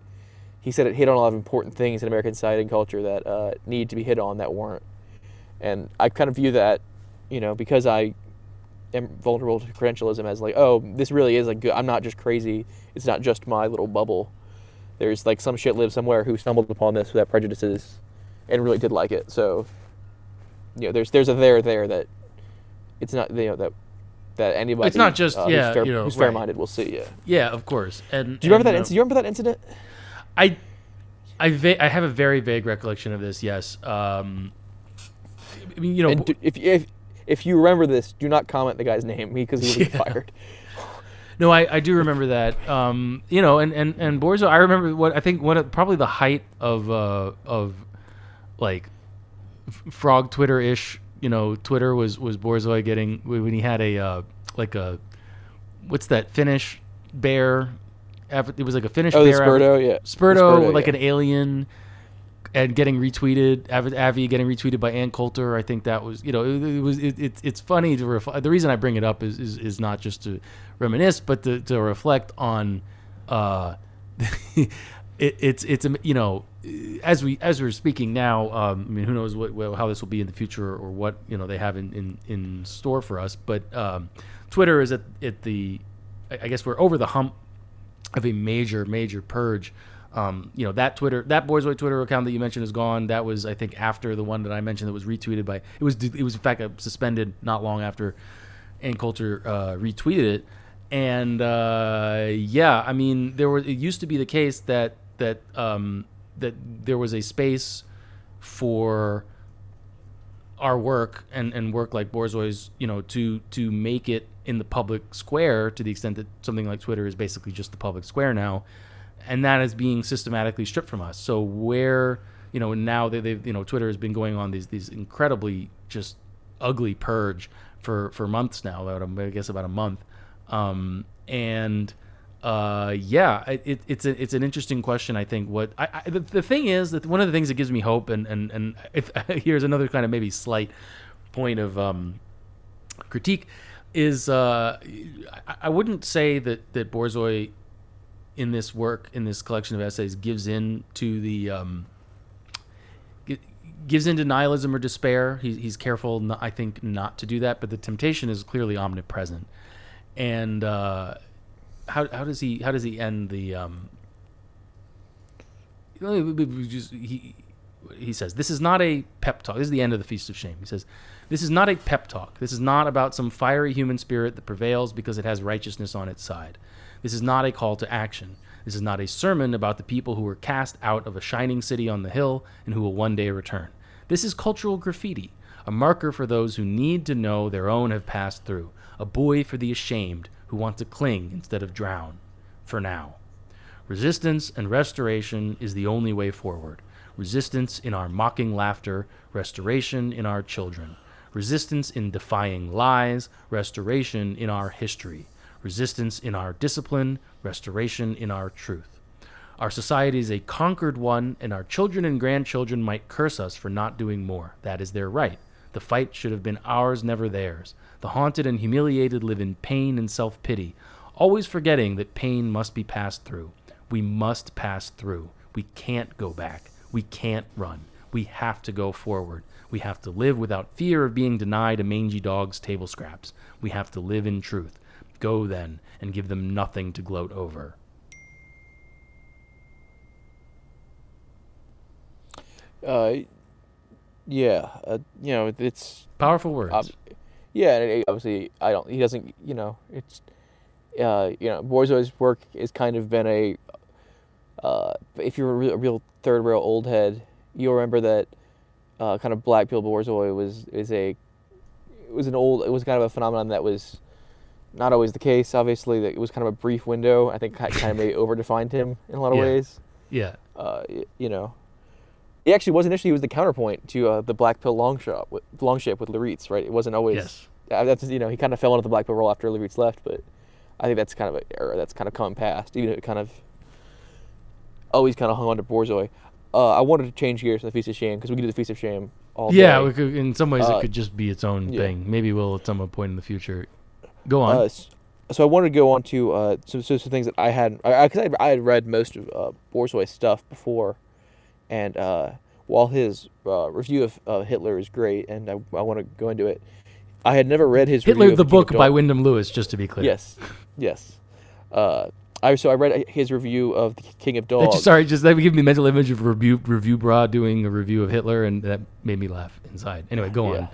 he said it hit on a lot of important things in American society and culture that uh, need to be hit on that weren't, and I kind of view that, you know, because I vulnerable to credentialism as like, oh, this really is like good. I'm not just crazy. It's not just my little bubble. There's like some shit lives somewhere who stumbled upon this without prejudices, and really did like it. So, you know, there's there's a there there that it's not you know that that anybody It's not just- uh, who's yeah, fair, you know, who's right. fair-minded will see. Yeah. Yeah, of course. And Do you remember that? incident? you remember that incident? I, I, va- I have a very vague recollection of this. Yes. Um, I mean, you know, do, if if if you remember this, do not comment the guy's name because he will be [laughs] Yeah. fired. No, I, I do remember that. Um, you know, and and and Borzo. I remember what I think one of probably the height of uh, of like frog Twitter ish. You know, Twitter was was Borzoi getting when he had a uh, like a what's that Finnish bear? It was like a Finnish Oh, bear. av- Spurto, yeah. Spurto, like yeah. an alien, and getting retweeted. Avi getting retweeted by Ann Coulter. I think that was you know it, it was it, it, it's funny to reflect. The reason I bring it up is, is is not just to reminisce, but to, to reflect on. Uh, [laughs] it, it's it's you know as we as we're speaking now. Um, I mean, who knows what, how this will be in the future or what you know they have in in, in store for us. But um, Twitter is at at the I guess we're over the hump of a major, major purge. Um, you know that Twitter, that Borzoi Twitter account that you mentioned is gone. That was, I think, after the one that I mentioned that was retweeted by. It was, it was in fact uh, suspended not long after Ann Coulter uh, retweeted it. And uh, yeah, I mean, there was. It used to be the case that that um, that there was a space for our work and, and work like Borzoi's, you know, to to make it in the public square to the extent that something like Twitter is basically just the public square now, and that is being systematically stripped from us. So where you know now they they've you know Twitter has been going on these these incredibly just ugly purge for for months now. About a, I guess about a month, um, and uh, yeah, it, it, it's a, it's an interesting question. I think what I, I the, the thing is that one of the things that gives me hope, and and and if [laughs] here's another kind of maybe slight point of um, critique, is uh, I, I wouldn't say that that Borzoi in this work in this collection of essays gives in to the um, gi- gives into nihilism or despair. He's, he's careful, I think, not to do that, but the temptation is clearly omnipresent. And uh, how how does he how does he end the um, he he says this is not a pep talk. This is the end of the feast of shame. He says this is not a pep talk. This is not about some fiery human spirit that prevails because it has righteousness on its side. This is not a call to action. This is not a sermon about the people who were cast out of a shining city on the hill and who will one day return. This is cultural graffiti, a marker for those who need to know their own have passed through, a buoy for the ashamed who want to cling instead of drown. For now. Resistance and restoration is the only way forward. Resistance in our mocking laughter, restoration in our children. Resistance in defying lies, restoration in our history. Resistance in our discipline, restoration in our truth. Our society is a conquered one, and our children and grandchildren might curse us for not doing more. That is their right. The fight should have been ours, never theirs. The haunted and humiliated live in pain and self pity, always forgetting that pain must be passed through. We must pass through. We can't go back. We can't run. We have to go forward. We have to live without fear of being denied a mangy dog's table scraps. We have to live in truth. Go then and give them nothing to gloat over. Uh, yeah, uh, you know, it's Powerful words. ob- yeah, and it, obviously I don't. He doesn't. You know, it's uh, you know, Borzo's work has kind of been a. Uh, if you're a real, a real third rail old head, you'll remember that uh, kind of Black Pill Borzoi was is a it was an old it was kind of a phenomenon that was not always the case. Obviously, that it was kind of a brief window. I think kind of maybe overdefined him in a lot of Yeah. ways. yeah. Uh, you know, he actually was initially he was the counterpoint to uh, the Black Pill long shot with long ship with Laritz, right? It wasn't always. Yes. Uh, that's you know he kind of fell into the Black Pill role after Laritz left, but I think that's kind of an error that's kind of come past. Even if it kind of always kind of hung on to Borzoi. Uh, I wanted to change gears to the Feast of Shame because we can do the Feast of Shame all Yeah, day. we could, in some ways Uh, it could just be its own yeah. thing. Maybe we'll at some point in the future. Go on. Uh, so I wanted to go on to uh, some, so some things that I had, because I, I, I had read most of uh, stuff before, and uh, while his uh, review of uh, Hitler is great, and I, I want to go into it, I had never read his Hitler, review the book by Wyndham Lewis, just to be clear. Yes, yes. Uh, I so I read his review of the King of Dogs. just- sorry, just that give me a mental image of review review bra doing a review of Hitler, and that made me laugh inside. Anyway, go on.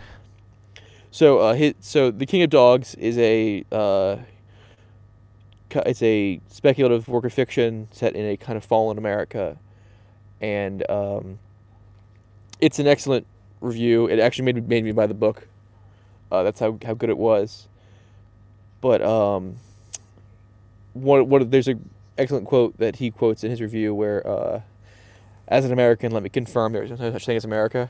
So uh, his, so the King of Dogs is a uh, it's a speculative work of fiction set in a kind of fallen America, and um, it's an excellent review. It actually made me, made me buy the book. Uh, that's how, how good it was. But um, what what there's a excellent quote that he quotes in his review where, uh, as an American, let me confirm there is no such thing as America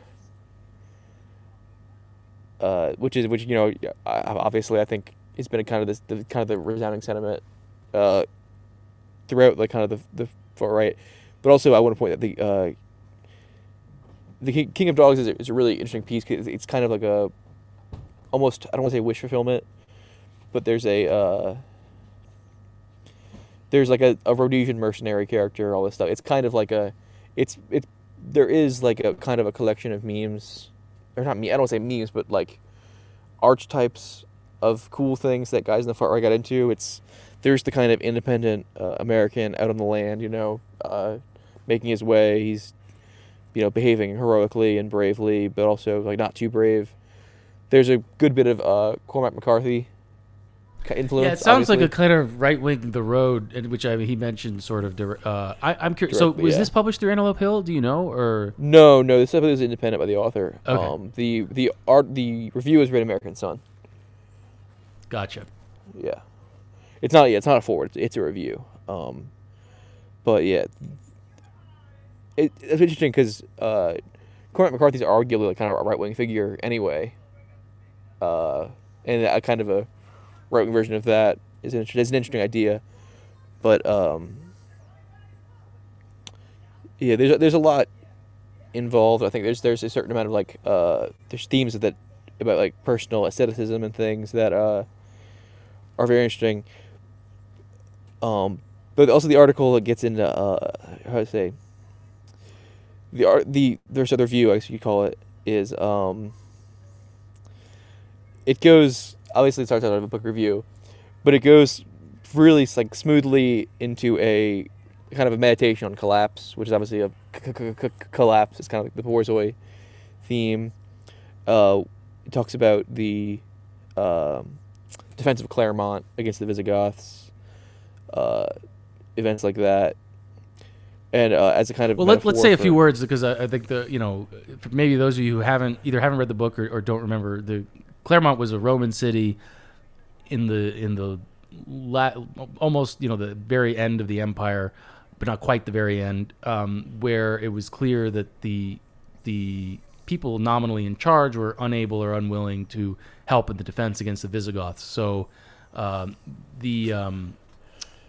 uh, which is which you know obviously I think it's been kind of this the, kind of the resounding sentiment uh, throughout like kind of the the far right, but also I want to point out the uh, the King, of Dogs is a, is a really interesting piece. it's kind of like a almost I don't want to say wish fulfillment, but there's a uh, there's like a, a Rhodesian mercenary character, all this stuff. It's kind of like a it's it's there is like a kind of a collection of memes or not me. I don't say memes, but like archetypes of cool things that guys in the far right got into. It's there's the kind of independent uh, American out on the land, you know, uh, making his way. He's you know behaving heroically and bravely, but also like not too brave. There's a good bit of uh, Cormac McCarthy influence. Yeah, it sounds like a kind of right wing The Road, which I, mean, he mentioned sort of. Uh, I, I'm curious. So was yeah. this published through Antelope Hill? Do you know, or No, no, this episode is independent by the author. Okay. Um, the the art the review is read American Sun. gotcha? Yeah, it's not. Yeah, it's not a forward. It's, it's a review. Um, but yeah, it, it's interesting because uh, Cormac McCarthy's arguably like kind of a right wing figure anyway. Uh, and a kind of a right wing version of that is an, is an interesting idea, but um, yeah, there's a- there's a lot involved. I think there's there's a certain amount of like uh, there's themes that about like personal asceticism and things that uh, are very interesting. Um, but also the article that gets into uh, how I say the art the there's other view I guess you call it is um it goes obviously it starts out of a book review, but it goes really like smoothly into a kind of a meditation on collapse, which is obviously a c- c- c- collapse. It's kind of like the Borzoi theme. Uh, it talks about the um, defense of Clermont against the Visigoths, uh, events like that, and uh, as a kind of Well, let, let's metaphor say a few words because I, I think the you know maybe those of you who haven't either haven't read the book or, or don't remember the Clermont was a Roman city in the in the la- almost you know the very end of the empire, but not quite the very end, um, where it was clear that the the people nominally in charge were unable or unwilling to help in the defense against the Visigoths. So um, the um,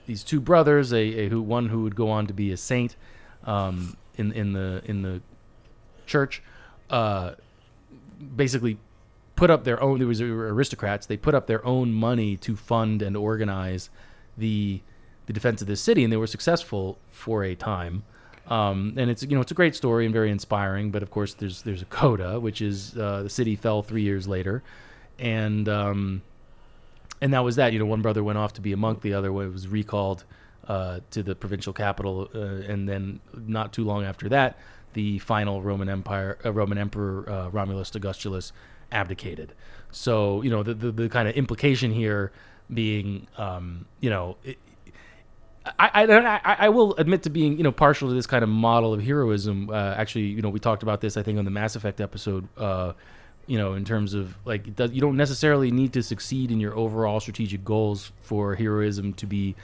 these two brothers, a, a who one who would go on to be a saint um, in in the in the church, uh, basically put up their own. There was aristocrats. They put up their own money to fund and organize the the defense of this city, and they were successful for a time. Um, and it's you know it's a great story and very inspiring. But of course, there's there's a coda, which is uh, the city fell three years later, and um, and that was that. You know, one brother went off to be a monk, the other was recalled uh, to the provincial capital, uh, and then not too long after that, the final Roman Empire, uh, Roman Emperor uh, Romulus Augustulus abdicated. So you know the the, the kind of implication here being, um, you know. It, I, I, I will admit to being you know partial to this kind of model of heroism. Uh, actually, you know, we talked about this I think on the Mass Effect episode. Uh, you know, in terms of like, does, you don't necessarily need to succeed in your overall strategic goals for heroism to be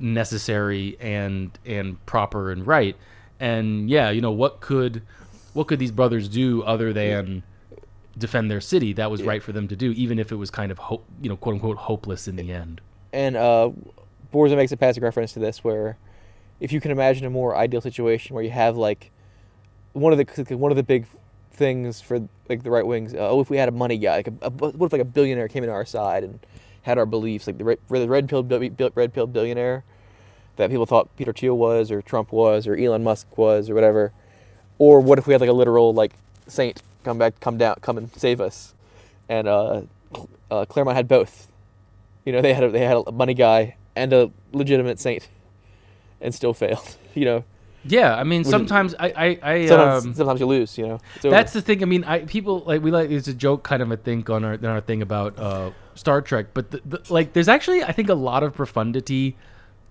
necessary and and proper and right. And yeah, you know, what could what could these brothers do other than defend their city? That was right for them to do, even if it was kind of hope, you know, quote unquote, hopeless in the end. And uh, Borza makes a passing reference to this, where if you can imagine a more ideal situation where you have like one of the one of the big things for like the right wings. Uh, oh, if we had a money guy, like a, a, what if like a billionaire came into our side and had our beliefs, like the red, the red pill red pill billionaire that people thought Peter Thiel was or Trump was or Elon Musk was or whatever. Or what if we had like a literal like saint come back, come down, come and save us? And uh, uh, Clermont had both. You know, they had a, they had a money guy and a legitimate saint, and still failed. [laughs] You know. Yeah, I mean, sometimes I, I, I Sometimes, um, sometimes you lose. You know. That's the thing. I mean, I people like we like it's a joke kind of a thing on our on our thing about uh, Star Trek, but the, the, like there's actually I think a lot of profundity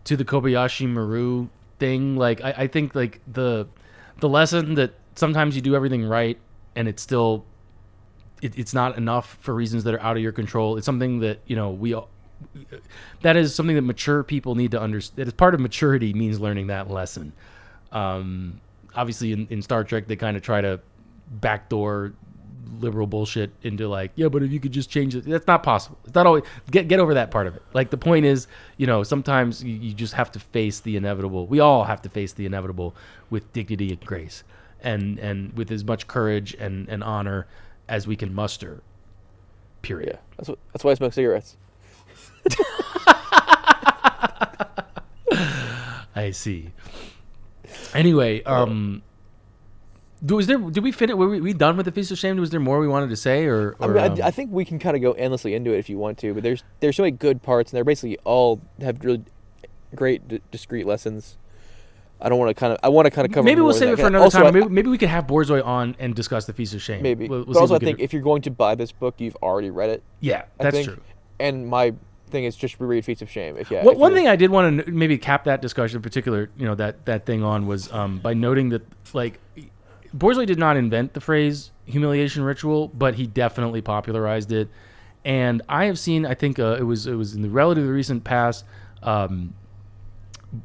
to the Kobayashi Maru thing. Like I, I think like the the lesson that sometimes you do everything right and it's still it, it's not enough for reasons that are out of your control. It's something that you know we all that is something that mature people need to understand. That is part of maturity means learning that lesson. Um, obviously, in, in Star Trek, they kind of try to backdoor liberal bullshit into like, yeah, but if you could just change it, that's not possible. It's not always get get over that part of it. Like the point is, you know, sometimes you, you just have to face the inevitable. We all have to face the inevitable with dignity and grace, and and with as much courage and, and honor as we can muster. Period. That's what, that's why I smoke cigarettes. [laughs] I see. Anyway, um, do- was there? Did we finish? Were we, we done with the feast of shame? Was there more we wanted to say, or? I or, mean, um, I, I think we can kind of go endlessly into it if you want to, but there's there's so many good parts, and they're basically all have really great d- discrete lessons. I don't want to kind of I want to kind of cover. maybe we'll save it for another Also, time. Maybe, maybe we could have Borzoi on and discuss the feast of shame. maybe, We'll- we'll but also I think if you're going to buy this book, you've already read it. yeah, I that's think. true. And my thing is just reread Feast of Shame. If yeah, Well, if one thing I did want to maybe cap that discussion, in particular, you know, that that thing on was um, by noting that like Borzoi did not invent the phrase humiliation ritual, but he definitely popularized it. And I have seen, I think uh, it was it was in the relatively recent past. Um,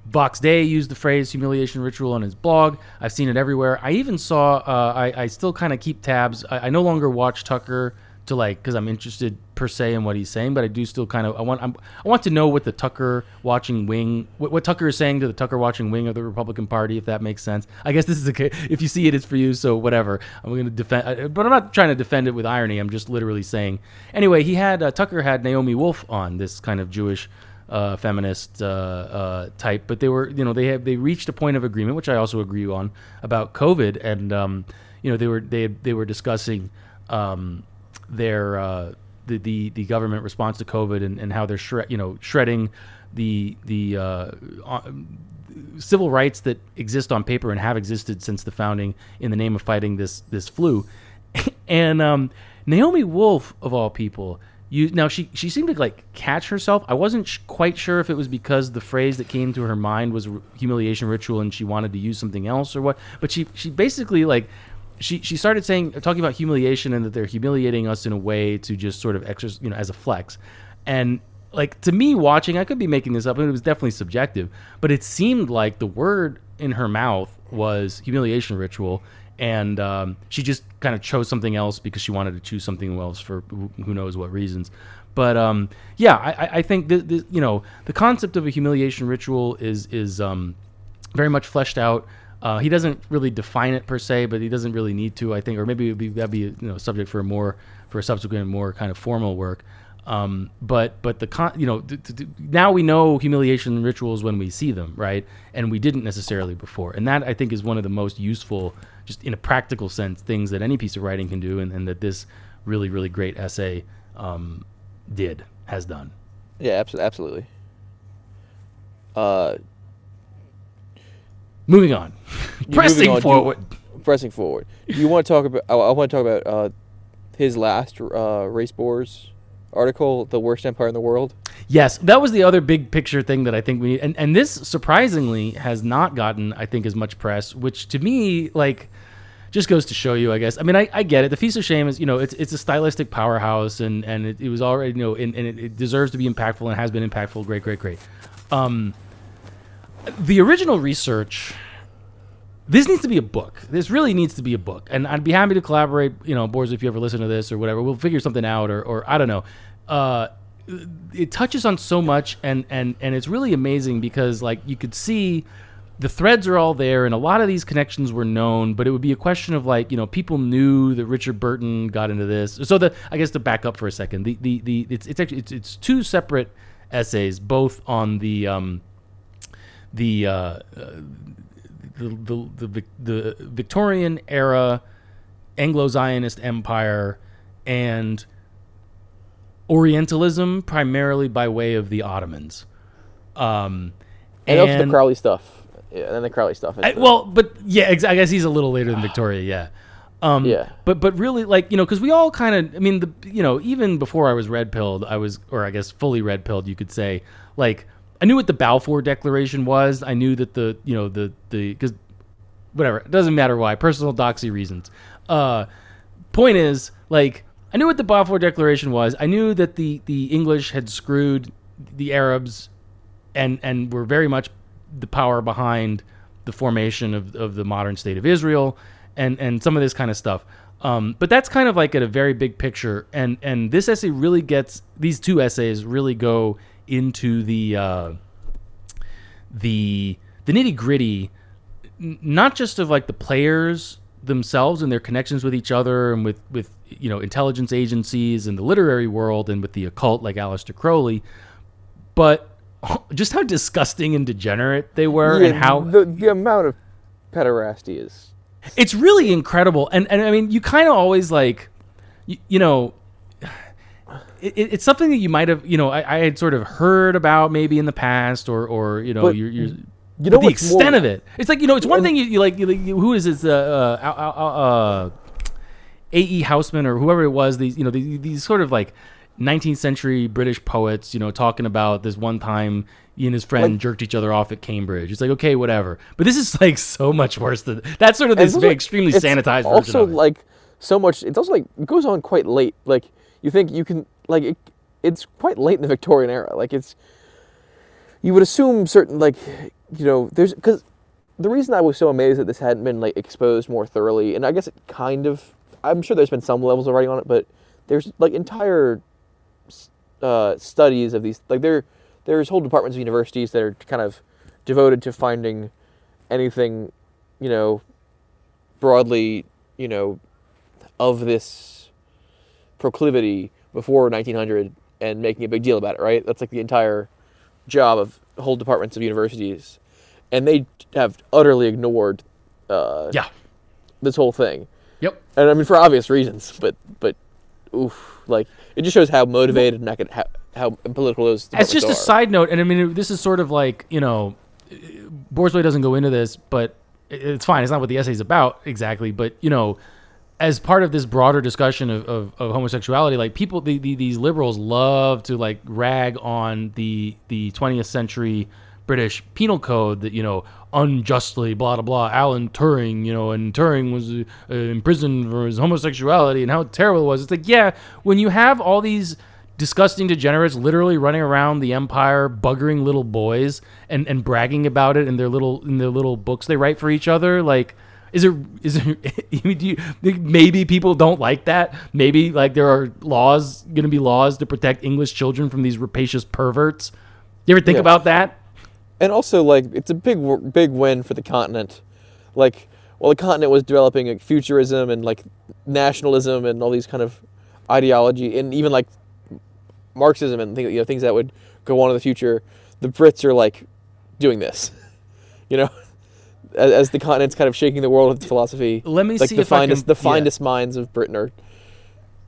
Vox Day used the phrase humiliation ritual on his blog. I've seen it everywhere. I even saw. Uh, I, I still kind of keep tabs. I, I no longer watch Tucker to like because I'm interested per se in what he's saying, but I do still kind of. I want. I'm, I want to know what the Tucker watching wing, what, what Tucker is saying to the Tucker watching wing of the Republican Party, if that makes sense. I guess this is okay. If you see it, it's for you. So whatever. I'm going to defend, but I'm not trying to defend it with irony. I'm just literally saying. Anyway, he had uh, Tucker had Naomi Wolf on this kind of Jewish uh, feminist uh, uh, type, but they were, you know, they have they reached a point of agreement, which I also agree on about COVID, and um, you know, they were they they were discussing um, their uh, the, the the government response to COVID and, and how they're you know shredding the the uh, uh, civil rights that exist on paper and have existed since the founding in the name of fighting this this flu, [laughs] and um, Naomi Wolf of all people. Now she she seemed to like catch herself. I wasn't sh- quite sure if it was because the phrase that came to her mind was r- humiliation ritual and she wanted to use something else or what. But she she basically like she she started saying talking about humiliation and that they're humiliating us in a way to just sort of exercise you know as a flex, and like to me watching I could be making this up and it was definitely subjective, but it seemed like the word in her mouth was humiliation ritual and um, she just kind of chose something else because she wanted to choose something else for who knows what reasons. But um, yeah, I, I- think you know the concept of a humiliation ritual is is um, very much fleshed out. Uh, he doesn't really define it per se, but he doesn't really need to. I think, or maybe be, that'd be you know subject for a more for a subsequent more kind of formal work. Um, but but the con, you know th- th- now we know humiliation rituals when we see them, right? And we didn't necessarily before, and that I think is one of the most useful, just in a practical sense, things that any piece of writing can do, and, and that this really really great essay um, did has done. yeah, abso- absolutely. Uh, Moving on, [laughs] moving pressing on, do you- forward. pressing forward. You want to talk about? I, I want to talk about uh, his last uh, race boars article, "The Worst Empire in the World." Yes, that was the other big picture thing that I think we need. And, and this surprisingly has not gotten, I think, as much press, which to me, like, just goes to show you, I guess. I mean, I, I get it. The Feast of Shame is, you know, it's it's a stylistic powerhouse and, and it, it was already, you know, and, and it, it deserves to be impactful and has been impactful. Great, great, great. Um, the original research this needs to be a book. This really needs to be a book, and I'd be happy to collaborate. You know, Boris, if you ever listen to this or whatever, we'll figure something out, or, or I don't know. Uh, it touches on so much, and and and it's really amazing because like you could see the threads are all there, and a lot of these connections were known, but it would be a question of like, you know, people knew that Richard Burton got into this. So the I guess to back up for a second, the the, the it's it's actually it's, it's two separate essays, both on the um, the, uh, uh, the, the the the Victorian era Anglo-Zionist empire and Orientalism, primarily by way of the Ottomans. Um, And, also the Crowley stuff. Yeah, and the Crowley stuff. I, the- well, but yeah, ex- I guess he's a little later than Victoria. Yeah. Um, Yeah. But but really, like you know, because we all kind of, I mean, the you know, even before I was red pilled, I was, or I guess fully red pilled, you could say, like I knew what the Balfour Declaration was. I knew that the you know the the because whatever it doesn't matter why personal doxy reasons. Uh, point is like I knew what the Balfour Declaration was. I knew that the the English had screwed the Arabs and and were very much the power behind the formation of, of the modern state of Israel and and some of this kind of stuff. Um, but that's kind of like at a very big picture, and and this essay really gets these two essays really go into the uh, the the nitty gritty, not just of like the players themselves and their connections with each other and with with you know intelligence agencies and the literary world and with the occult like Aleister Crowley, but [laughs] just how disgusting and degenerate they were Yeah, and how the, the amount of pederasty is. it's really incredible and and i mean you kind of always like you, you know it, it- it's something that you might have you know I, I had sort of heard about maybe in the past or or you know But you're, you're You know the what's more- extent of it it's like you know it's one thing you, you like you, you- who is this uh, uh, uh, uh, uh A.E. Housman or whoever it was, these you know these, these sort of like 19th century British poets, you know, talking about this one time he and his friend Like- jerked each other off at Cambridge. It's like okay, whatever. But this is like so much worse than that's sort of this also- extremely sanitized version Also, like so much. It's also like it goes on quite late. Like you think you can like it, it's quite late in the Victorian era. Like it's you would assume certain like you know there's because the reason I was so amazed that this hadn't been like exposed more thoroughly, and I guess it kind of I'm sure there's been some levels of writing on it, but there's like entire uh, studies of these like there there's whole departments of universities that are kind of devoted to finding anything you know broadly you know of this proclivity before 1900 and making a big deal about it right? That's like the entire job of whole departments of universities. And they have utterly ignored uh, yeah. this whole thing Yep. and I mean for obvious reasons, but but oof, like it just shows how motivated and how, how political those. It's just a side note, and I mean, this is sort of like you know, Borzoi doesn't go into this, but it's fine. It's not what the essay's about exactly, but you know, as part of this broader discussion of, of, of homosexuality, like people, the, the, these liberals love to like rag on the the 20th century British penal code that you know unjustly blah blah blah. Alan Turing, you know, and Turing was uh, imprisoned for his homosexuality and how terrible it was. It's like yeah, when you have all these disgusting degenerates literally running around the empire buggering little boys and, and bragging about it in their little in their little books they write for each other like is it is it [laughs] do you think maybe people don't like that maybe like there are laws going to be laws to protect english children from these rapacious perverts you ever think Yeah. about that and also like it's a big big win for the continent. Like while the continent was developing like futurism and like nationalism and all these kind of ideology and even like Marxism and things, you know things that would go on in the future, the Brits are like doing this, [laughs] you know, as, as the continent's kind of shaking the world with its philosophy. Let me like see the if I can- finest the yeah. finest minds of Britain are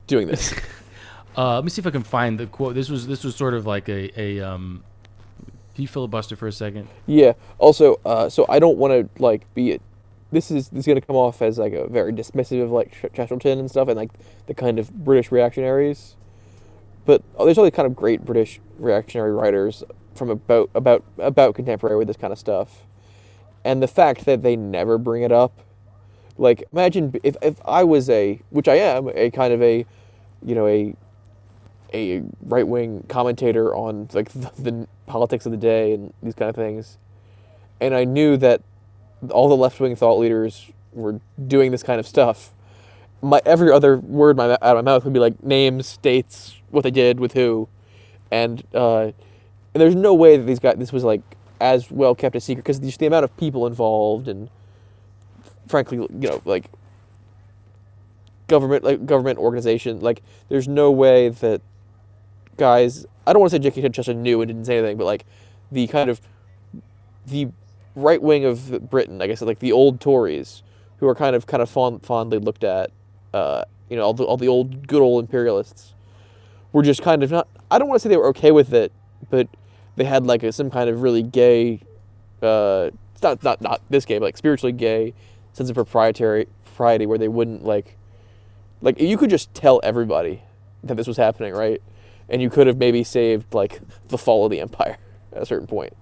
doing this. [laughs] uh, let me see if i can find the quote this was this was sort of like a, a um can you filibuster for a second Yeah. Also, uh, so I don't want to like be. A, this is this is gonna come off as like a very dismissive of like Ch- Chesterton and stuff, and like the kind of British reactionaries. But oh, there's only kind of great British reactionary writers from about about about contemporary with this kind of stuff, and the fact that they never bring it up. Like, imagine if if I was a, which I am, a kind of a, you know, a a right wing commentator on like [laughs] the, the politics of the day and these kind of things, and I knew that all the left wing thought leaders were doing this kind of stuff. My every other word my, out of my mouth would be like names, dates, what they did with who, and uh, and there's no way that these guys this was like as well kept a secret because the amount of people involved and frankly, you know, like government like government organization like there's no way that guys I don't want to say G.K. Chester knew and didn't say anything, but like the kind of the right wing of Britain, I guess, like the old Tories, who are kind of kind of fond, fondly looked at, uh, you know, all the all the old good old imperialists, were just kind of not. I don't want to say they were okay with it, but they had like a, some kind of really gay, uh, not not not this gay, but like spiritually gay sense of proprietary propriety where they wouldn't like, like you could just tell everybody that this was happening, right? And you could have maybe saved like the fall of the empire [laughs] at a certain point.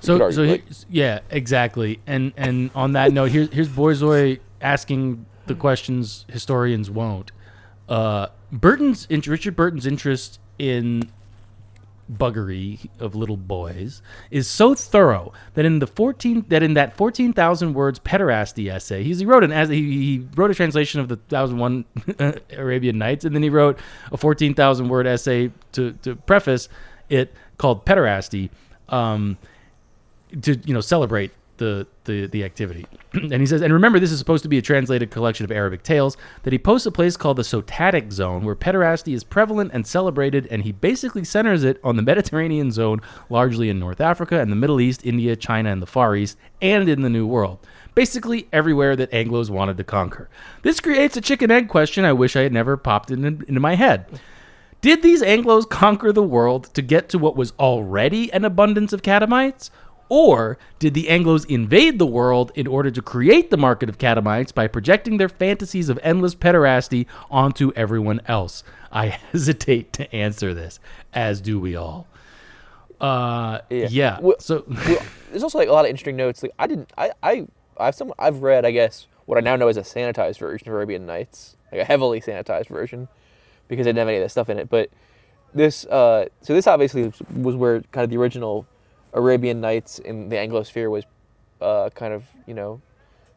So, argue, so like- yeah, exactly. And and on that note, here's here's Borzoi asking the questions historians won't. Uh, Burton's Richard Burton's interest in buggery of little boys is so thorough that in the 14 that in that 14,000 words pederasty essay he wrote an as he, he wrote a translation of the 1001 [laughs] Arabian Nights and then he wrote a 14,000 word essay to to preface it called pederasty um, to you know celebrate the the, the activity. [clears throat] and he says, and remember, this is supposed to be a translated collection of Arabic tales. That he posts a place called the Sotadic Zone, where pederasty is prevalent and celebrated, and he basically centers it on the Mediterranean zone, largely in North Africa and the Middle East, India, China, and the Far East, and in the New World. Basically, everywhere that Anglos wanted to conquer. This creates a chicken egg question I wish I had never popped in, into my head. Did these Anglos conquer the world to get to what was already an abundance of catamites? Or did the Anglos invade the world in order to create the market of catamites by projecting their fantasies of endless pederasty onto everyone else? I [laughs] hesitate to answer this, as do we all. Uh, yeah. Yeah. Well- so, [laughs] well, there's also like a lot of interesting notes. Like I didn't, I, I, I've some, I've read, I guess, what I now know is a sanitized version of Arabian Nights, like a heavily sanitized version, because it didn't have any of that stuff in it. But this, uh, so this obviously was- was where kind of the original Arabian Nights in the Anglosphere was, uh, kind of you know,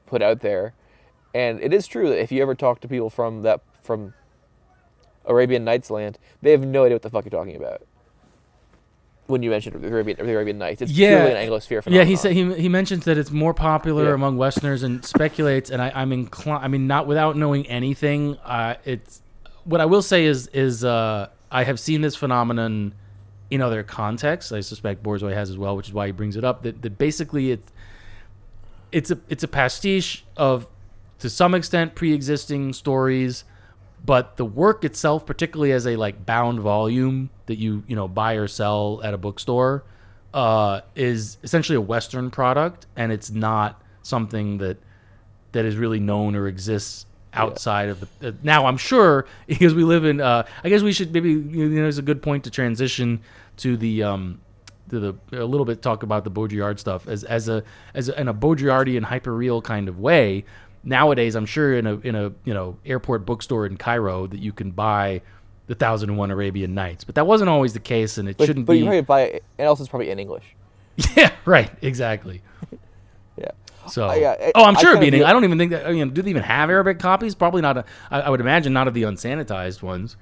put out there, and it is true that if you ever talk to people from that from Arabian Nights land, they have no idea what the fuck you're talking about. When you mention the Arabian, the Arabian Nights, it's Yeah. purely an Anglosphere phenomenon. Yeah, he said he, he mentions that it's more popular Yeah. among Westerners and speculates, and I, I'm inclined. I mean, not without knowing anything. Uh, it's what I will say is is uh, I have seen this phenomenon in other contexts. I suspect Borzoi has as well, which is why he brings it up. That, that basically it's it's a it's a pastiche of to some extent pre-existing stories but the work itself particularly as a like bound volume that you you know buy or sell at a bookstore uh, is essentially a western product and it's not something that that is really known or exists outside of the uh, now i'm sure [laughs] because we live in uh, i guess we should maybe you know it's a good point to transition to the um to the a little bit talk about the Baudrillard stuff as as a as a, in a Baudrillardian hyperreal kind of way. Nowadays, I'm sure in a in a you know airport bookstore in Cairo that you can buy the Thousand and One Arabian Nights, but that wasn't always the case, and it but, shouldn't but be. you probably buy it, and also it's probably in English. [laughs] yeah, right, exactly. [laughs] Yeah. So, Uh, yeah, oh, I'm sure it'd be. I don't even think that. I mean, do they even have Arabic copies? Probably not. A, I, I would imagine not of the unsanitized ones.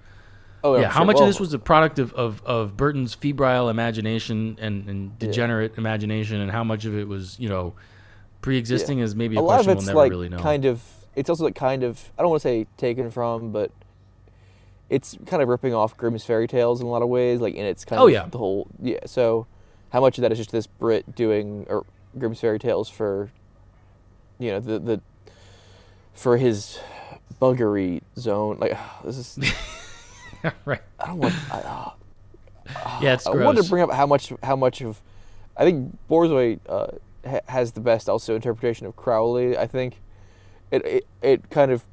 Oh, yeah, how much well, of this was a product of, of, of Burton's febrile imagination and, and degenerate imagination, and how much of it was, you know, pre-existing is maybe a, a lot of question it's we'll never like really know. kind of. It's also like kind of. I don't want to say taken from, but it's kind of ripping off Grimm's fairy tales in a lot of ways. Like, and it's kind Oh, of yeah. the whole. Yeah. So, how much of that is just this Brit doing or Grimm's fairy tales for, you know, the the for his buggery zone? Like, [sighs] this is. [laughs] [laughs] right? I don't want. I, uh, Yeah, it's [sighs] I gross. wanted to bring up how much how much of I think Borzoi uh, ha- has the best also interpretation of Crowley. I think it it, it kind of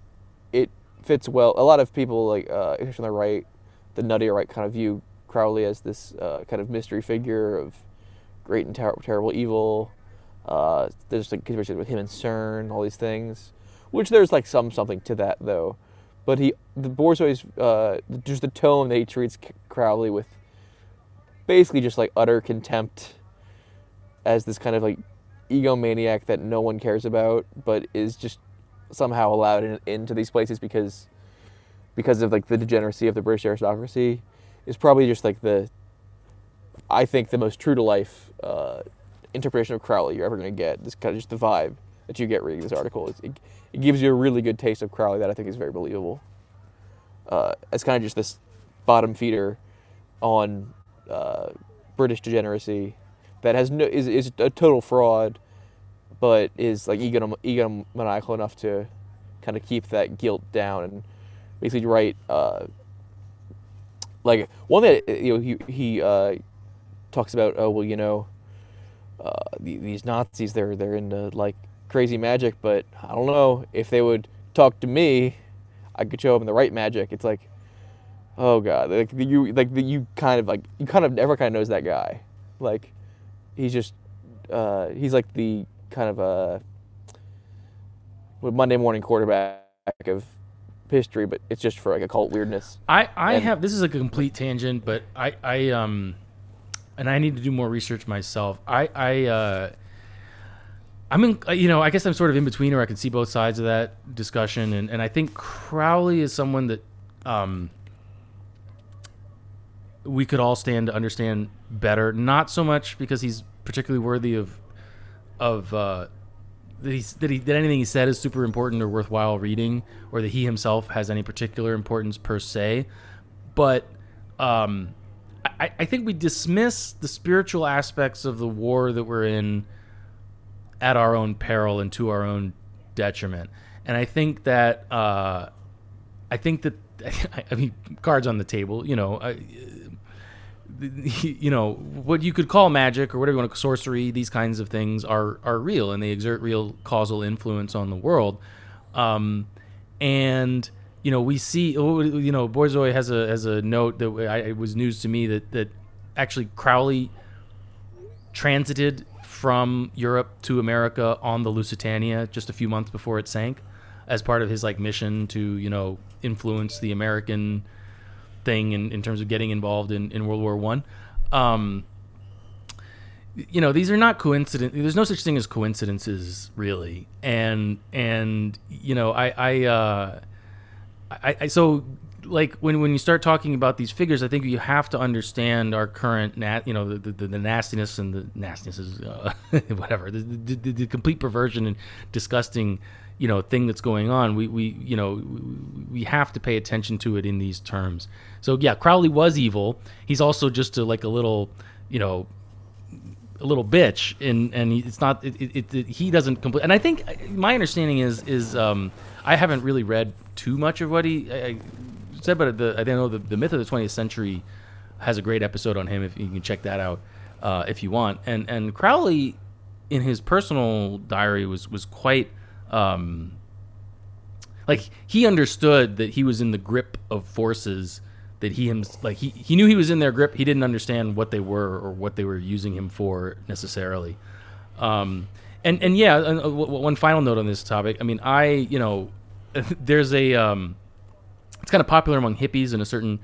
it fits well. A lot of people like uh, especially on the right, the nuttier right, kind of view Crowley as this uh, kind of mystery figure of great and ter- terrible evil. Uh, there's like conversation with him and CERN, all these things, which there's like some something to that though. But he the Borzoi's uh, just the tone that he treats Crowley with basically just like utter contempt as this kind of like egomaniac that no one cares about, but is just somehow allowed in, into these places because because of like the degeneracy of the British aristocracy is probably just like the I think the most true to life uh, interpretation of Crowley you're ever going to get. This kind of just the vibe that you get reading this article. It, it gives you a really good taste of Crowley that I think is very believable. Uh, as kind of just this bottom feeder on uh, British degeneracy that has no is, is a total fraud, but is like egom- egomaniacal enough to kind of keep that guilt down and basically write uh, like one that you know he he uh, talks about oh well you know uh, these Nazis they're they're into like crazy magic but I don't know if they would talk to me I could show them the right magic it's like oh god like you like the, you kind of like you kind of never kind of knows that guy like he's just uh, he's like the kind of a Monday morning quarterback of history, but it's just for like occult weirdness. I I And- have this is a complete tangent, but I I um, and I need to do more research myself. I I uh. I'm in, uh, you know, I guess I'm sort of in between, or I can see both sides of that discussion, and, and I think Crowley is someone that, um, we could all stand to understand better. Not so much because he's particularly worthy of, of uh, that he's that he that anything he said is super important or worthwhile reading, or that he himself has any particular importance per se, but um, I, I think we dismiss the spiritual aspects of the war that we're in at our own peril and to our own detriment. And I think that uh, I think that [laughs] I mean cards on the table. You know, I, you know what you could call magic or whatever you want to sorcery. These kinds of things are are real and they exert real causal influence on the world. Um, and you know we see you know Borzoi has a has a note that I, it was news to me that that actually Crowley transited from Europe to America on the Lusitania just a few months before it sank, as part of his like mission to you know influence the American thing in, in terms of getting involved in, in World War One. Um, you know these are not coincident. There's no such thing as coincidences really, and and you know I I, uh, I, I so like when when you start talking about these figures, I think you have to understand our current you know, the, the, the nastiness and the nastiness is uh, [laughs] whatever, the, the, the, complete perversion and disgusting, you know, thing that's going on. We we you know we have to pay attention to it in these terms. So yeah, Crowley was evil. He's also just a, like a little, you know, a little bitch and and it's not it, it, it he doesn't complete and i think my understanding is is um i haven't really read too much of what he I said about the i don't know the, the myth of the 20th century has a great episode on him if you can check that out uh, if you want. And and crowley in his personal diary was was quite um like he understood that he was in the grip of forces that he him like he, he knew he was in their grip. He didn't understand what they were or what they were using him for necessarily. Um and and yeah and, uh, w- one final note on this topic. I mean i you know [laughs] there's a um it's kind of popular among hippies and a certain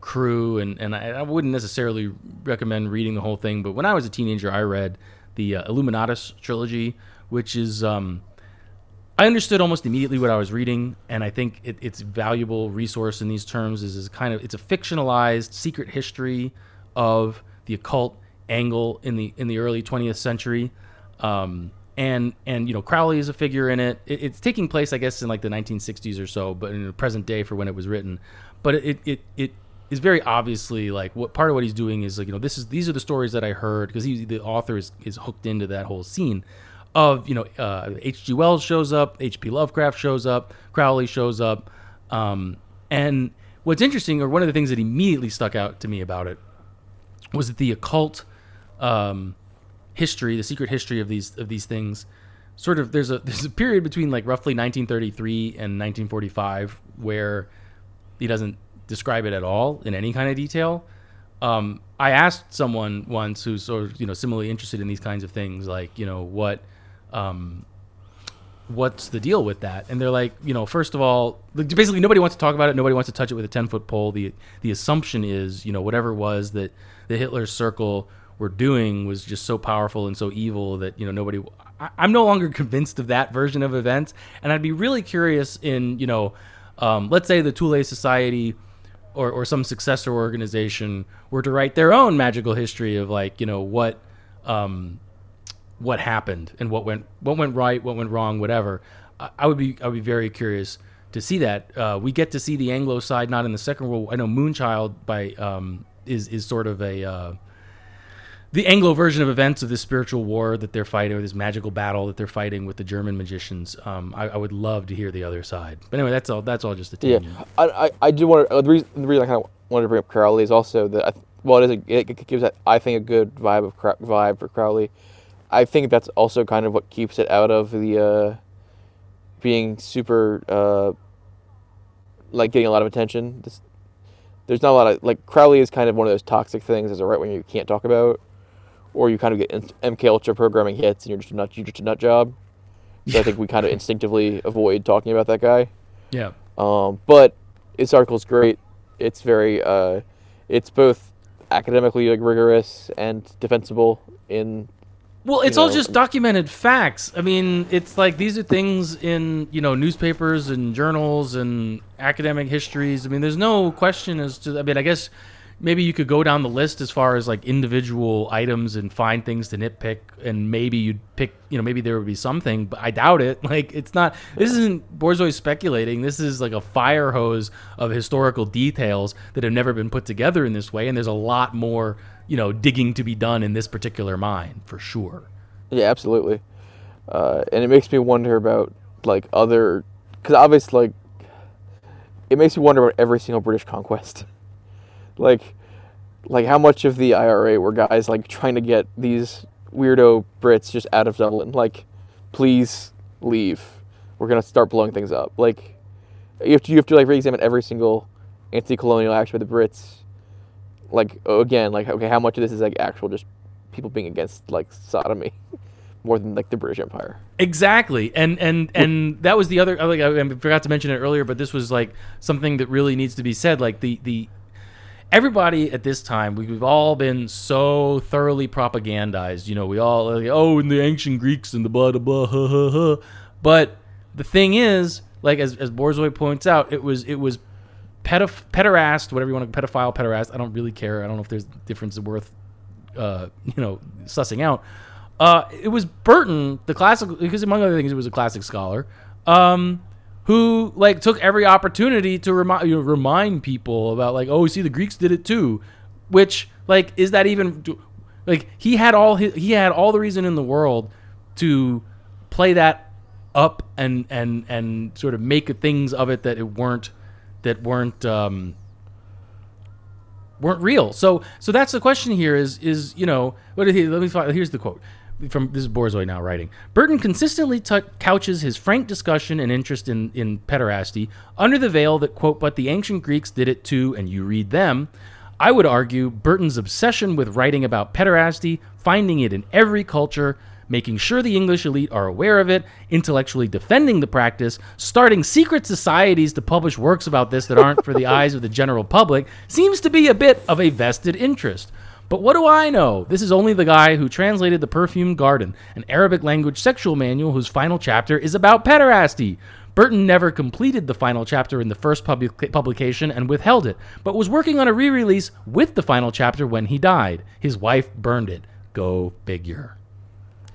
crew and and I, I wouldn't necessarily recommend reading the whole thing but when i was a teenager i read the uh, illuminatus trilogy which is um I understood almost immediately what I was reading, and I think it, it's valuable resource in these terms. Is, is kind of it's a fictionalized secret history of the occult angle in the in the early 20th century, um, and and you know Crowley is a figure in it. it. It's taking place, I guess, in like the 1960s or so, but in the present day for when it was written. But it it it is very obviously like what part of what he's doing is like you know this is these are the stories that I heard because he the author is is hooked into that whole scene of you know uh, H.G. Wells shows up, H.P. Lovecraft shows up, Crowley shows up, um, and what's interesting, or one of the things that immediately stuck out to me about it, was that the occult um, history, the secret history of these of these things, sort of there's a there's a period between like roughly 1933 and 1945 where he doesn't describe it at all in any kind of detail. Um, I asked someone once who's sort of you know similarly interested in these kinds of things, like you know what, um, what's the deal with that? And they're like, you know, first of all, basically nobody wants to talk about it. Nobody wants to touch it with a ten foot pole. the The assumption is, you know, whatever it was that the Hitler Circle were doing was just so powerful and so evil that you know nobody. I, I'm no longer convinced of that version of events, and I'd be really curious in you know, um, let's say the Thule Society or, or some successor organization were to write their own magical history of like you know what um, what happened and what went what went right, what went wrong, whatever. I, I would be I would be very curious to see that. Uh, we get to see the Anglo side not in the Second World. I know Moonchild by um, is is sort of a uh, the Anglo version of events of this spiritual war that they're fighting, or this magical battle that they're fighting with the German magicians. Um, I, I, would love to hear the other side. But anyway, that's all. That's all just a tangent. Yeah, I, I, I do want to. Uh, the, reason, the reason I kind of wanted to bring up Crowley is also that I, well, it is a, it gives that I think a good vibe of vibe for Crowley. I think that's also kind of what keeps it out of the uh, being super uh, like getting a lot of attention. This, there's not a lot of like Crowley is kind of one of those toxic things as a right wing you can't talk about, or you kind of get MK Ultra programming hits and you're just a nut you're just a nut job. So I think we kind of [laughs] instinctively avoid talking about that guy. Yeah. Um, but this article is great. It's very uh, it's both academically like rigorous and defensible in well, it's all just documented facts. I mean, it's like these are things in you know newspapers and journals and academic histories. I mean, there's no question as to. I mean, I guess maybe you could go down the list as far as like individual items and find things to nitpick and maybe you'd pick you know maybe there would be something but i doubt it. [laughs] Like it's not this isn't borzoi speculating. This is like a fire hose of historical details that have never been put together in this way and there's a lot more you know digging to be done in this particular mine for sure. Yeah absolutely. Uh, and it makes me wonder about like other because obviously like it makes me wonder about every single british conquest [laughs] like like how much of the IRA were guys like trying to get these weirdo Brits just out of Dublin? Like, please leave. We're gonna start blowing things up. Like, you have to you have to like re-examine every single anti-colonial action by the Brits. Like again, like okay, how much of this is like actual just people being against like sodomy? [laughs] more than like the British Empire. Exactly, and and and that was the other. Like I forgot to mention it earlier, but this was like something that really needs to be said. Like the the everybody at this time, we've all been so thoroughly propagandized. You know, we all like, oh, in the ancient Greeks and the blah blah blah. Ha, ha, ha. But the thing is, like as as Borzoi points out, it was it was pedoph- pederast, whatever you want to pedophile, pederast. I don't really care. I don't know if there's a difference worth, uh, you know, sussing out. Uh, it was Burton, the classical, because among other things, it was a classic scholar. Um, who like took every opportunity to remind you know, remind people about like oh see the Greeks did it too, which like is that even like he had all his, he had all the reason in the world to play that up and and and sort of make things of it that it weren't that weren't um, weren't real. So so that's the question here is is you know what he let me find here's the quote from this is Borzoi now writing. Burton consistently t- couches his frank discussion and interest in in pederasty under the veil that quote, but the ancient Greeks did it too, and you read them. I would argue Burton's obsession with writing about pederasty, finding it in every culture, making sure the English elite are aware of it, intellectually defending the practice, starting secret societies to publish works about this that aren't for the [laughs] eyes of the general public, seems to be a bit of a vested interest. But what do I know? This is only the guy who translated The Perfumed Garden, an Arabic language sexual manual whose final chapter is about pederasty. Burton never completed the final chapter in the first public- publication and withheld it, but was working on a re release with the final chapter when he died. His wife burned it. Go figure.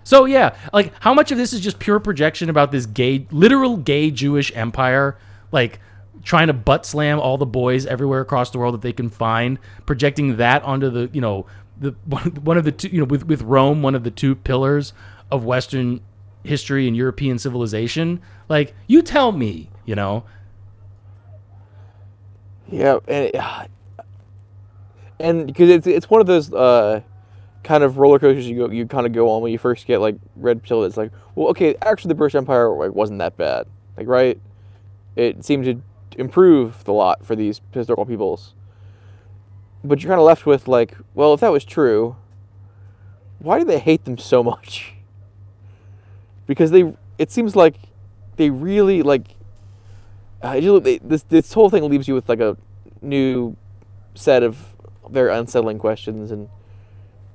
So, yeah, like, how much of this is just pure projection about this gay, literal gay Jewish empire? Like, trying to butt slam all the boys everywhere across the world that they can find, projecting that onto the you know the [laughs] one of the two you know with with Rome one of the two pillars of Western history and European civilization. Like you tell me, you know. Yeah, and [sighs] and because it's it's one of those uh, kind of roller coasters you go you kind of go on when you first get like red pill. It's like, well, okay, actually the British Empire like, wasn't that bad, like right. It seemed to improved a lot for these historical peoples. But you're kind of left with like, well, if that was true, why do they hate them so much? [laughs] Because they, it seems like they really like. Uh, they, this this whole thing leaves you with like a new set of very unsettling questions, and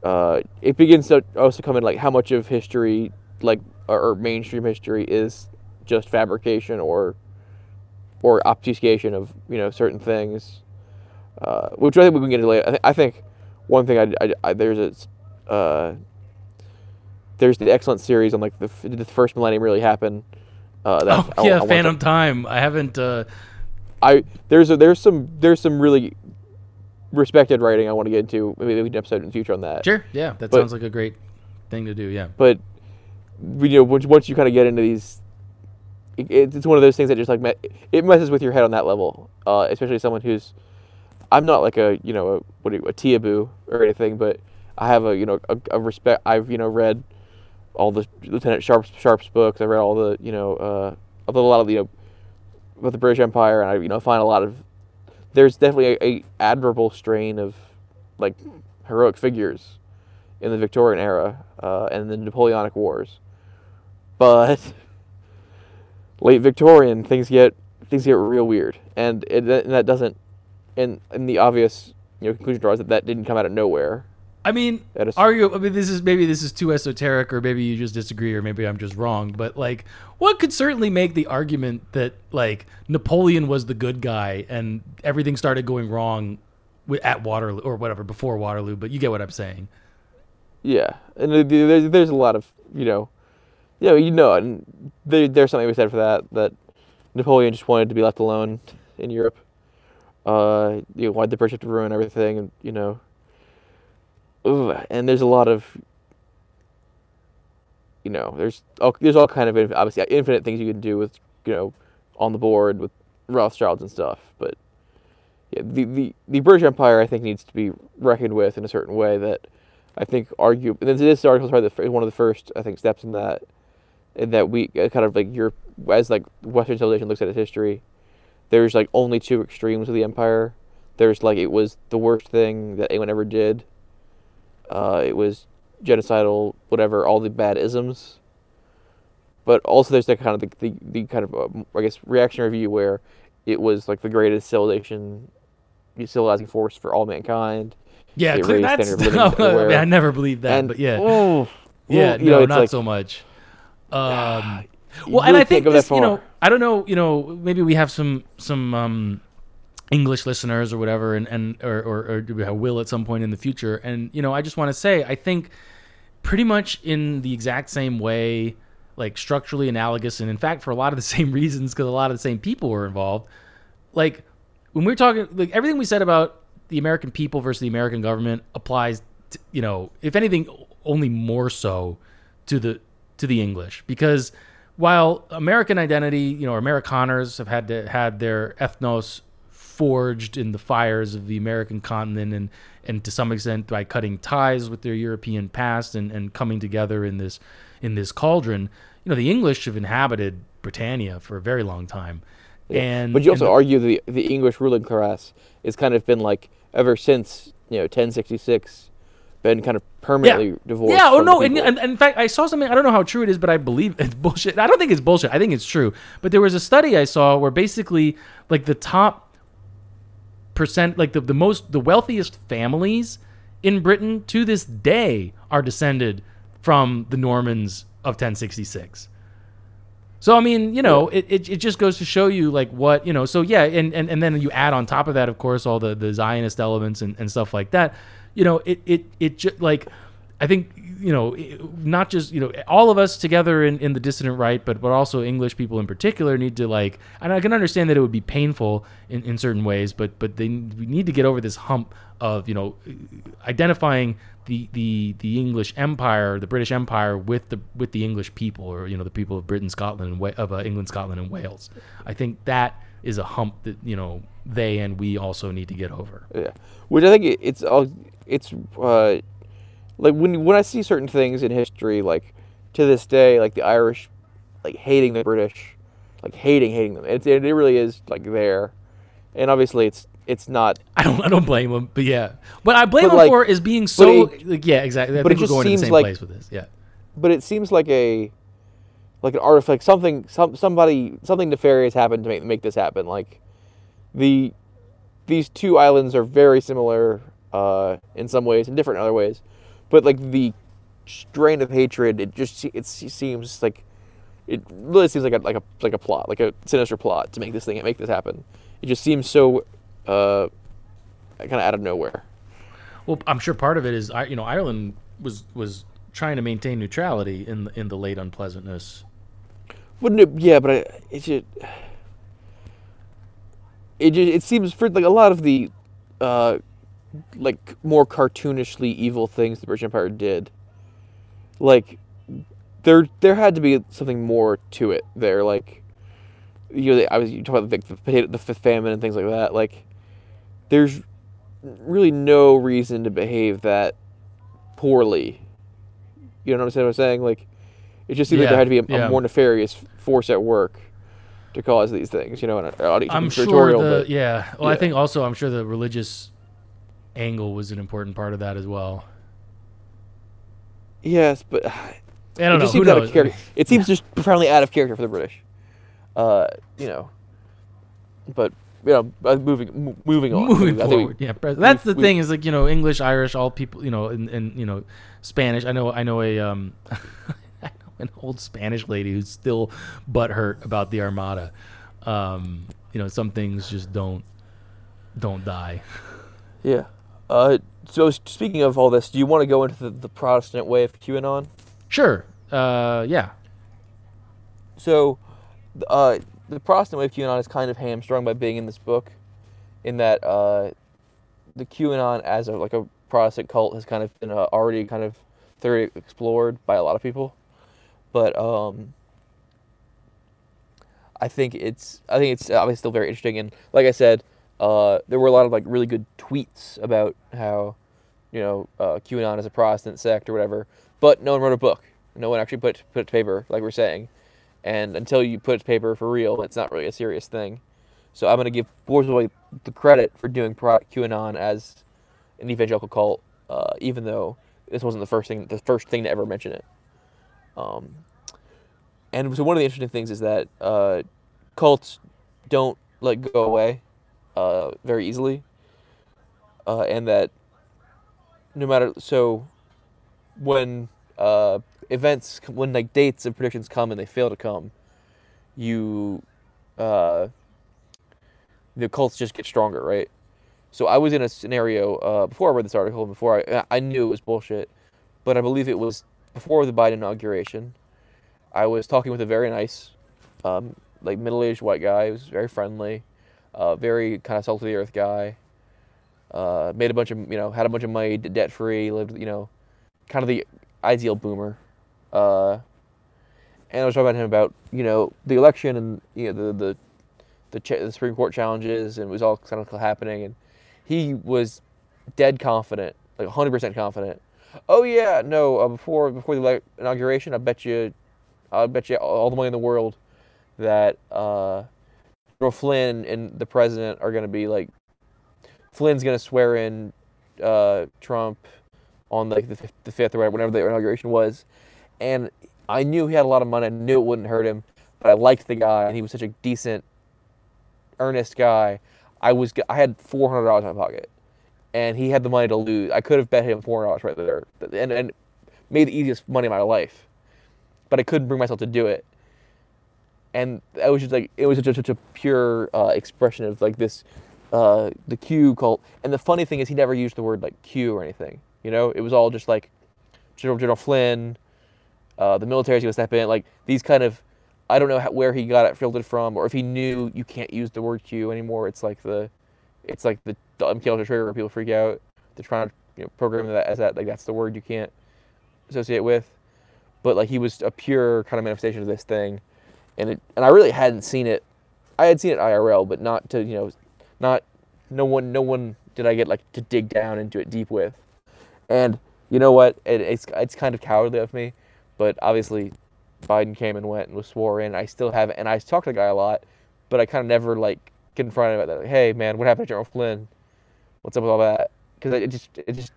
uh, it begins to also come in like how much of history, like or mainstream history, is just fabrication or or obfuscation of you know certain things, uh, which I think we can get into later. I, th- I think one thing I, I, I there's a uh, there's the excellent series on like the, f- did the first millennium really happen. Uh, that Oh I- I yeah, to- Phantom Time. I haven't. Uh, I there's a, there's some there's some really respected writing I want to get into. Maybe we can an episode in the future on that. sure. Yeah, that But- sounds like a great thing to do. Yeah. But you know, once, once you kind of get into these, it, it's one of those things that just like it messes with your head on that level. Uh, especially someone who's, I'm not like a you know a what you, a Teaboo or anything, but I have a you know a, a respect. I've you know read all the Lieutenant Sharpe's Sharpe's books. I read all the you know uh, a lot of the, you know about the British Empire, and I you know find a lot of there's definitely a, a admirable strain of like heroic figures in the Victorian era uh, and the Napoleonic Wars. But late Victorian things get things get real weird, and, it, and that doesn't. And, and the obvious you know conclusion draws that that didn't come out of nowhere. I mean, is- argue. I mean, this is maybe this is too esoteric, or maybe you just disagree, or maybe I'm just wrong. But like, one could certainly make the argument that like Napoleon was the good guy, and everything started going wrong at Waterloo or whatever before Waterloo. But you get what I'm saying. Yeah, and there's there's a lot of you know, you know, you know, and there, there's something be said for that. That Napoleon just wanted to be left alone in Europe. Uh, you know, wanted the British to ruin everything, and you know, and there's a lot of, you know, there's all, there's all kind of obviously infinite things you can do with you know, on the board with Rothschilds and stuff, but yeah, the, the, the British Empire I think needs to be reckoned with in a certain way that I think argue. And this article is probably the, one of the first I think steps in that, that we uh, kind of like Europe as like Western civilization looks at its history. There's like only two extremes of the empire. There's like it was the worst thing that anyone ever did. Uh, it was genocidal, whatever, all the bad isms. But also there's that kind of the, the, the kind of um, I guess reactionary view where it was like the greatest civilization, civilizing force for all mankind. Yeah, clear, that's. No, [laughs] I, mean. I never believed that, and but yeah, oh, yeah, you no, it's not like- so much. Um, well, and I think this, you know. I don't know, you know, maybe we have some some um, English listeners or whatever, and and or, or or do we have will at some point in the future, and you know, I just want to say, I think pretty much in the exact same way, like structurally analogous, and in fact, for a lot of the [laughs] same reasons, because a lot of the same people were involved. Like when we're talking, like everything we said about the American people versus the American government applies, to, you know, if anything, only more so to the to the English because while American identity, you know, Amerikaners have had to, had their ethnos forged in the fires of the American continent and and to some extent by cutting ties with their European past and, and coming together in this in this cauldron, you know, the English have inhabited Britannia for a very long time. And but you also and argue the the English ruling class has kind of been like ever since you know 1066 been kind of permanently divorced. Yeah, oh no, and, and, and in fact, I saw something. I don't know how true it is, but I believe it's [laughs] bullshit. I don't think it's bullshit. I think it's true. But there was a study I saw where basically, like the top percent, like the, the most, the wealthiest families in Britain to this day are descended from the Normans of 1066. So I mean, you know, it, it, it just goes to show you like what you know. So yeah, and, and, and then you add on top of that, of course, all the, the Zionist elements and, and stuff like that. You know, it it it ju- like I think you know not just you know all of us together in, in the dissident right, but but also English people in particular need to like. And I can understand that it would be painful in, in certain ways, but but they we need to get over this hump of you know identifying the, the the English Empire, the British Empire, with the with the English people, or you know the people of Britain, Scotland, and of uh, England, Scotland, and Wales. I think that is a hump that you know they and we also need to get over. Yeah, which I think it's all it's uh, like when when I see certain things in history, like to this day, like the Irish, like hating the British, like hating hating them. It's, it really is like there, and obviously it's it's not. [laughs] I don't I don't blame them, but yeah, what I blame them like- for is being so it- like yeah exactly. I but it just going to the seems same like- place with this. Yeah, But it seems like a like an artifact, something some somebody something nefarious happened to make make this happen. Like the these two islands are very similar uh, in some ways and different in other ways, but like the strain of hatred, it just it seems like it really seems like a like a like a plot, like a sinister plot to make this thing make this happen. It just seems so uh, kind of out of nowhere. well, I'm sure part of it is I you know Ireland was was trying to maintain neutrality in the, in the late unpleasantness. Wouldn't it? Yeah, but I, it just it just, it seems for like a lot of the uh, like more cartoonishly evil things the British Empire did. Like there there had to be something more to it there. Like you know, I was you talking about the, the potato, the fifth famine and things like that. Like there's really no reason to behave that poorly. You know what I'm saying? Like it just seemed like there had to be a, yeah. a more nefarious force at work to cause these things. You know, and uh, I'm sure the but yeah. Well, I think also I'm sure the religious angle was an important part of that as well. yes, but I don't it know. just Who seems out knows? of character. It seems just profoundly out of character for the British. Uh, you know, but you know, uh, moving moving on. Moving I think we- forward, yeah. That's the we- thing is like you know English, Irish, all people you know, and, and you know Spanish. I know I know a um, [laughs] I know an old Spanish lady who's still butthurt about the Armada. Um, you know, some things just don't don't die. yeah. Uh, so speaking of all this, do you want to go into the, the Protestant way of QAnon? Sure. Uh, yeah. So, uh, the Protestant way of QAnon is kind of hamstrung by being in this book, in that uh, the QAnon as a like a Protestant cult has kind of been uh, already kind of thoroughly explored by a lot of people, but um, I think it's I think it's obviously still very interesting and like I said, uh, there were a lot of like really good tweets about how, you know, uh, QAnon is a Protestant sect or whatever, but no one wrote a book. No one actually put put it to paper like we're saying and until you put it to paper for real, it's not really a serious thing. So I'm gonna give Borzoi the credit for doing QAnon as an evangelical cult, uh, even though this wasn't the first thing the first thing to ever mention it. Um, and so one of the interesting things is that uh, cults don't like go away uh, very easily, uh, and that no matter so when uh, events when like dates and predictions come and they fail to come, you uh, the cults just get stronger, right? So I was in a scenario uh, before I read this article before I I knew it was bullshit, but I believe it was before the Biden inauguration. I was talking with a very nice, um, like middle-aged white guy. He was very friendly, uh, very kind of salt of the earth guy. Uh, made a bunch of you know had a bunch of money, debt free, lived you know, kind of the ideal boomer. Uh, and I was talking about him about you know the election and you know the the the, ch- the Supreme Court challenges and it was all kind of happening and he was dead confident, like 100% confident. Oh yeah, no, uh, before before the inauguration, I bet you, I bet you all the money in the world that uh, Flynn and the president are going to be like, Flynn's going to swear in uh, Trump on like the, the fifth or whatever, whenever the inauguration was, and I knew he had a lot of money. I knew it wouldn't hurt him, but I liked the guy, and he was such a decent, earnest guy. I was I had four hundred dollars in my pocket, and he had the money to lose. I could have bet him four hundred dollars right there, and and made the easiest money of my life, but I couldn't bring myself to do it. And I was just like it was just such a pure uh, expression of like this, uh, the Q cult. And the funny thing is, he never used the word like Q or anything. You know, it was all just like General General Flynn, uh, the military's gonna step in. Like these kind of, I don't know how, where he got it filtered from, or if he knew you can't use the word Q anymore. It's like the, it's like the, the MKUltra trigger where people freak out. They're trying to you know, program that as that like that's the word you can't associate with. But like he was a pure kind of manifestation of this thing, and it and I really hadn't seen it. I had seen it IRL, but not to you know, not no one no one did I get like to dig down into it deep with. And you know what? It, it's it's kind of cowardly of me, but obviously, Biden came and went and was swore in. I still haven't, and I talked to the guy a lot, but I kind of never like confronted him about that. Like, hey man, what happened to General Flynn? What's up with all that? Because it just it just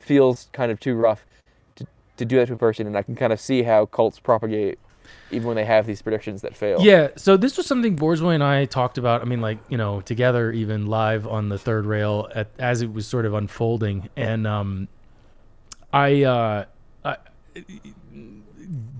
feels kind of too rough to to do that to a person, and I can kind of see how cults propagate, even when they have these predictions that fail. Yeah, so this was something Borzoi and I talked about. I mean, like you know, together, even live on the third rail at, as it was sort of unfolding, and um, I, uh, I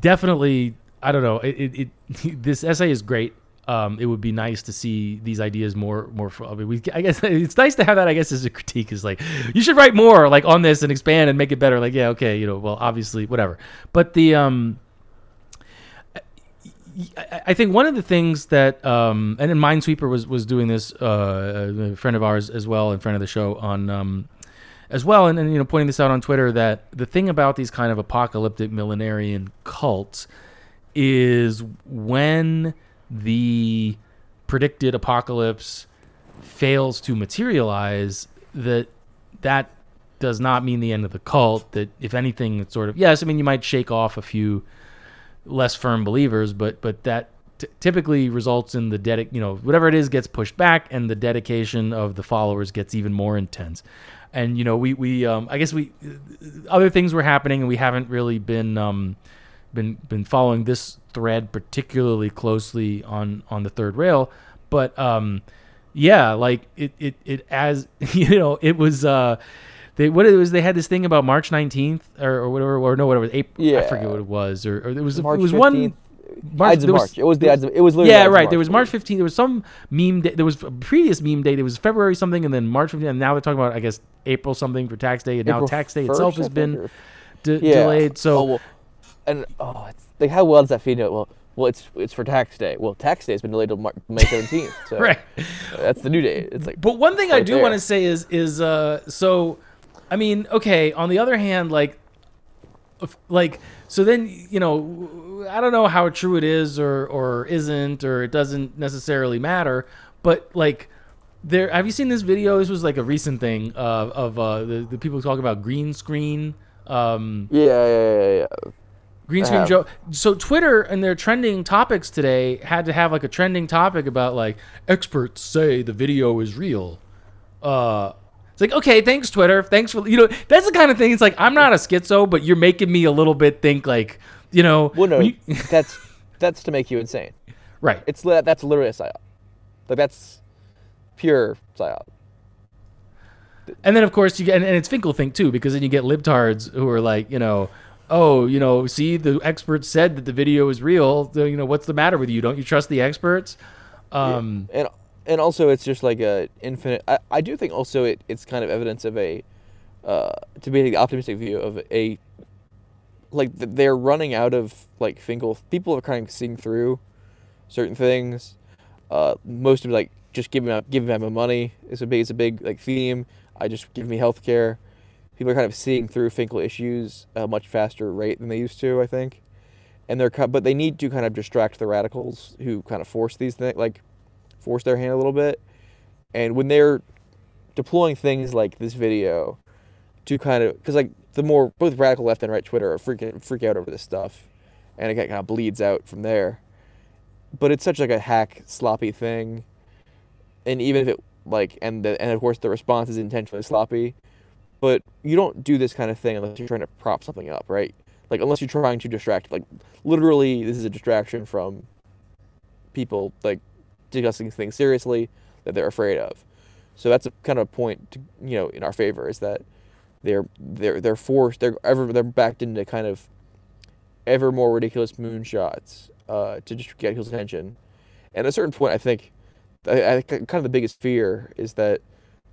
definitely, I don't know, it, it, it this essay is great. um, it would be nice to see these ideas more more. I mean, we I guess [laughs] it's nice to have that. I guess as a critique is like you should write more like on this and expand and make it better. Like yeah, okay, you know, well obviously whatever. But the um, I think one of the things that um, and then Minesweeper was was doing this uh, a friend of ours as well in front of the show on um, as well. And, and you know pointing this out on Twitter that the thing about these kind of apocalyptic millenarian cults is when the predicted apocalypse fails to materialize that that does not mean the end of the cult that if anything it's sort of yes i mean you might shake off a few less firm believers but but that t- typically results in the dedic you know whatever it is gets pushed back and the dedication of the followers gets even more intense. And you know we we um i guess we other things were happening and we haven't really been um been been following this thread particularly closely on on the third rail. But um yeah like it it, it as [laughs] you know it was uh they what it was they had this thing about March 19th or, or whatever or no whatever April yeah. I forget what it was or, or it was March it was 15th. one Ides of March. It was the Ides of- it was literally yeah right March, there was March 15th there was some meme day there was a previous meme date it was February something and then March 15th and now they're talking about I guess April something for tax day and now tax day 1st, itself has been de- Yeah. delayed so oh, well, and oh, it's like how well does that feed into it? Well, well, it's it's for tax day. Well, tax day has been delayed till Mar- May seventeenth. So [laughs] right that's the new date. It's like But one thing I do want to say is is uh so I mean, okay, on the other hand like like so then you know I don't know how true it is or or isn't or it doesn't necessarily matter, but like there have you seen this video? This was like a recent thing uh, of uh, the, the people talking about green screen um yeah, yeah, yeah, yeah. Green screen. Joe. So Twitter and their trending topics today had to have like a trending topic about like experts say the video is real. Uh, it's like okay, thanks Twitter, thanks for you know that's the kind of thing. It's like I'm not a schizo, but you're making me a little bit think like you know. Well, no, you- [laughs] that's that's to make you insane. right. It's that's literally a psyop. Like that's pure psyop. And then of course you get and, and it's Finkel think too because then you get libtards who are like you know. Oh, you know, see, the experts said that the video is real. So, you know, what's the matter with you? Don't you trust the experts? Um, and and also it's just like a infinite. I, I do think also it, it's kind of evidence of a uh, to be the optimistic view of a like they're running out of like Finkel. People are kind of seeing through certain things. Uh, most of like just giving out giving them money is a big is a big like theme. I just give me health care. People are kind of seeing through Finkel issues at a much faster rate than they used to. I think and they're but they need to kind of distract the radicals who kind of force these things like force their hand a little bit. And when they're deploying things like this video to kind of because like the more both radical left and right twitter are freaking freak out over this stuff. And it kind of bleeds out from there. But it's such like a hack sloppy thing. And even if it like and the, and of course the response is intentionally sloppy. But you don't do this kind of thing unless you're trying to prop something up right? Like unless you're trying to distract like literally this is a distraction from people like discussing things seriously that they're afraid of. So that's a kind of a point to, you know in our favor is that they're they're they're forced they're ever they're backed into kind of ever more ridiculous moonshots uh, to just get people's attention. And at a certain point i think I, I, kind of the biggest fear is that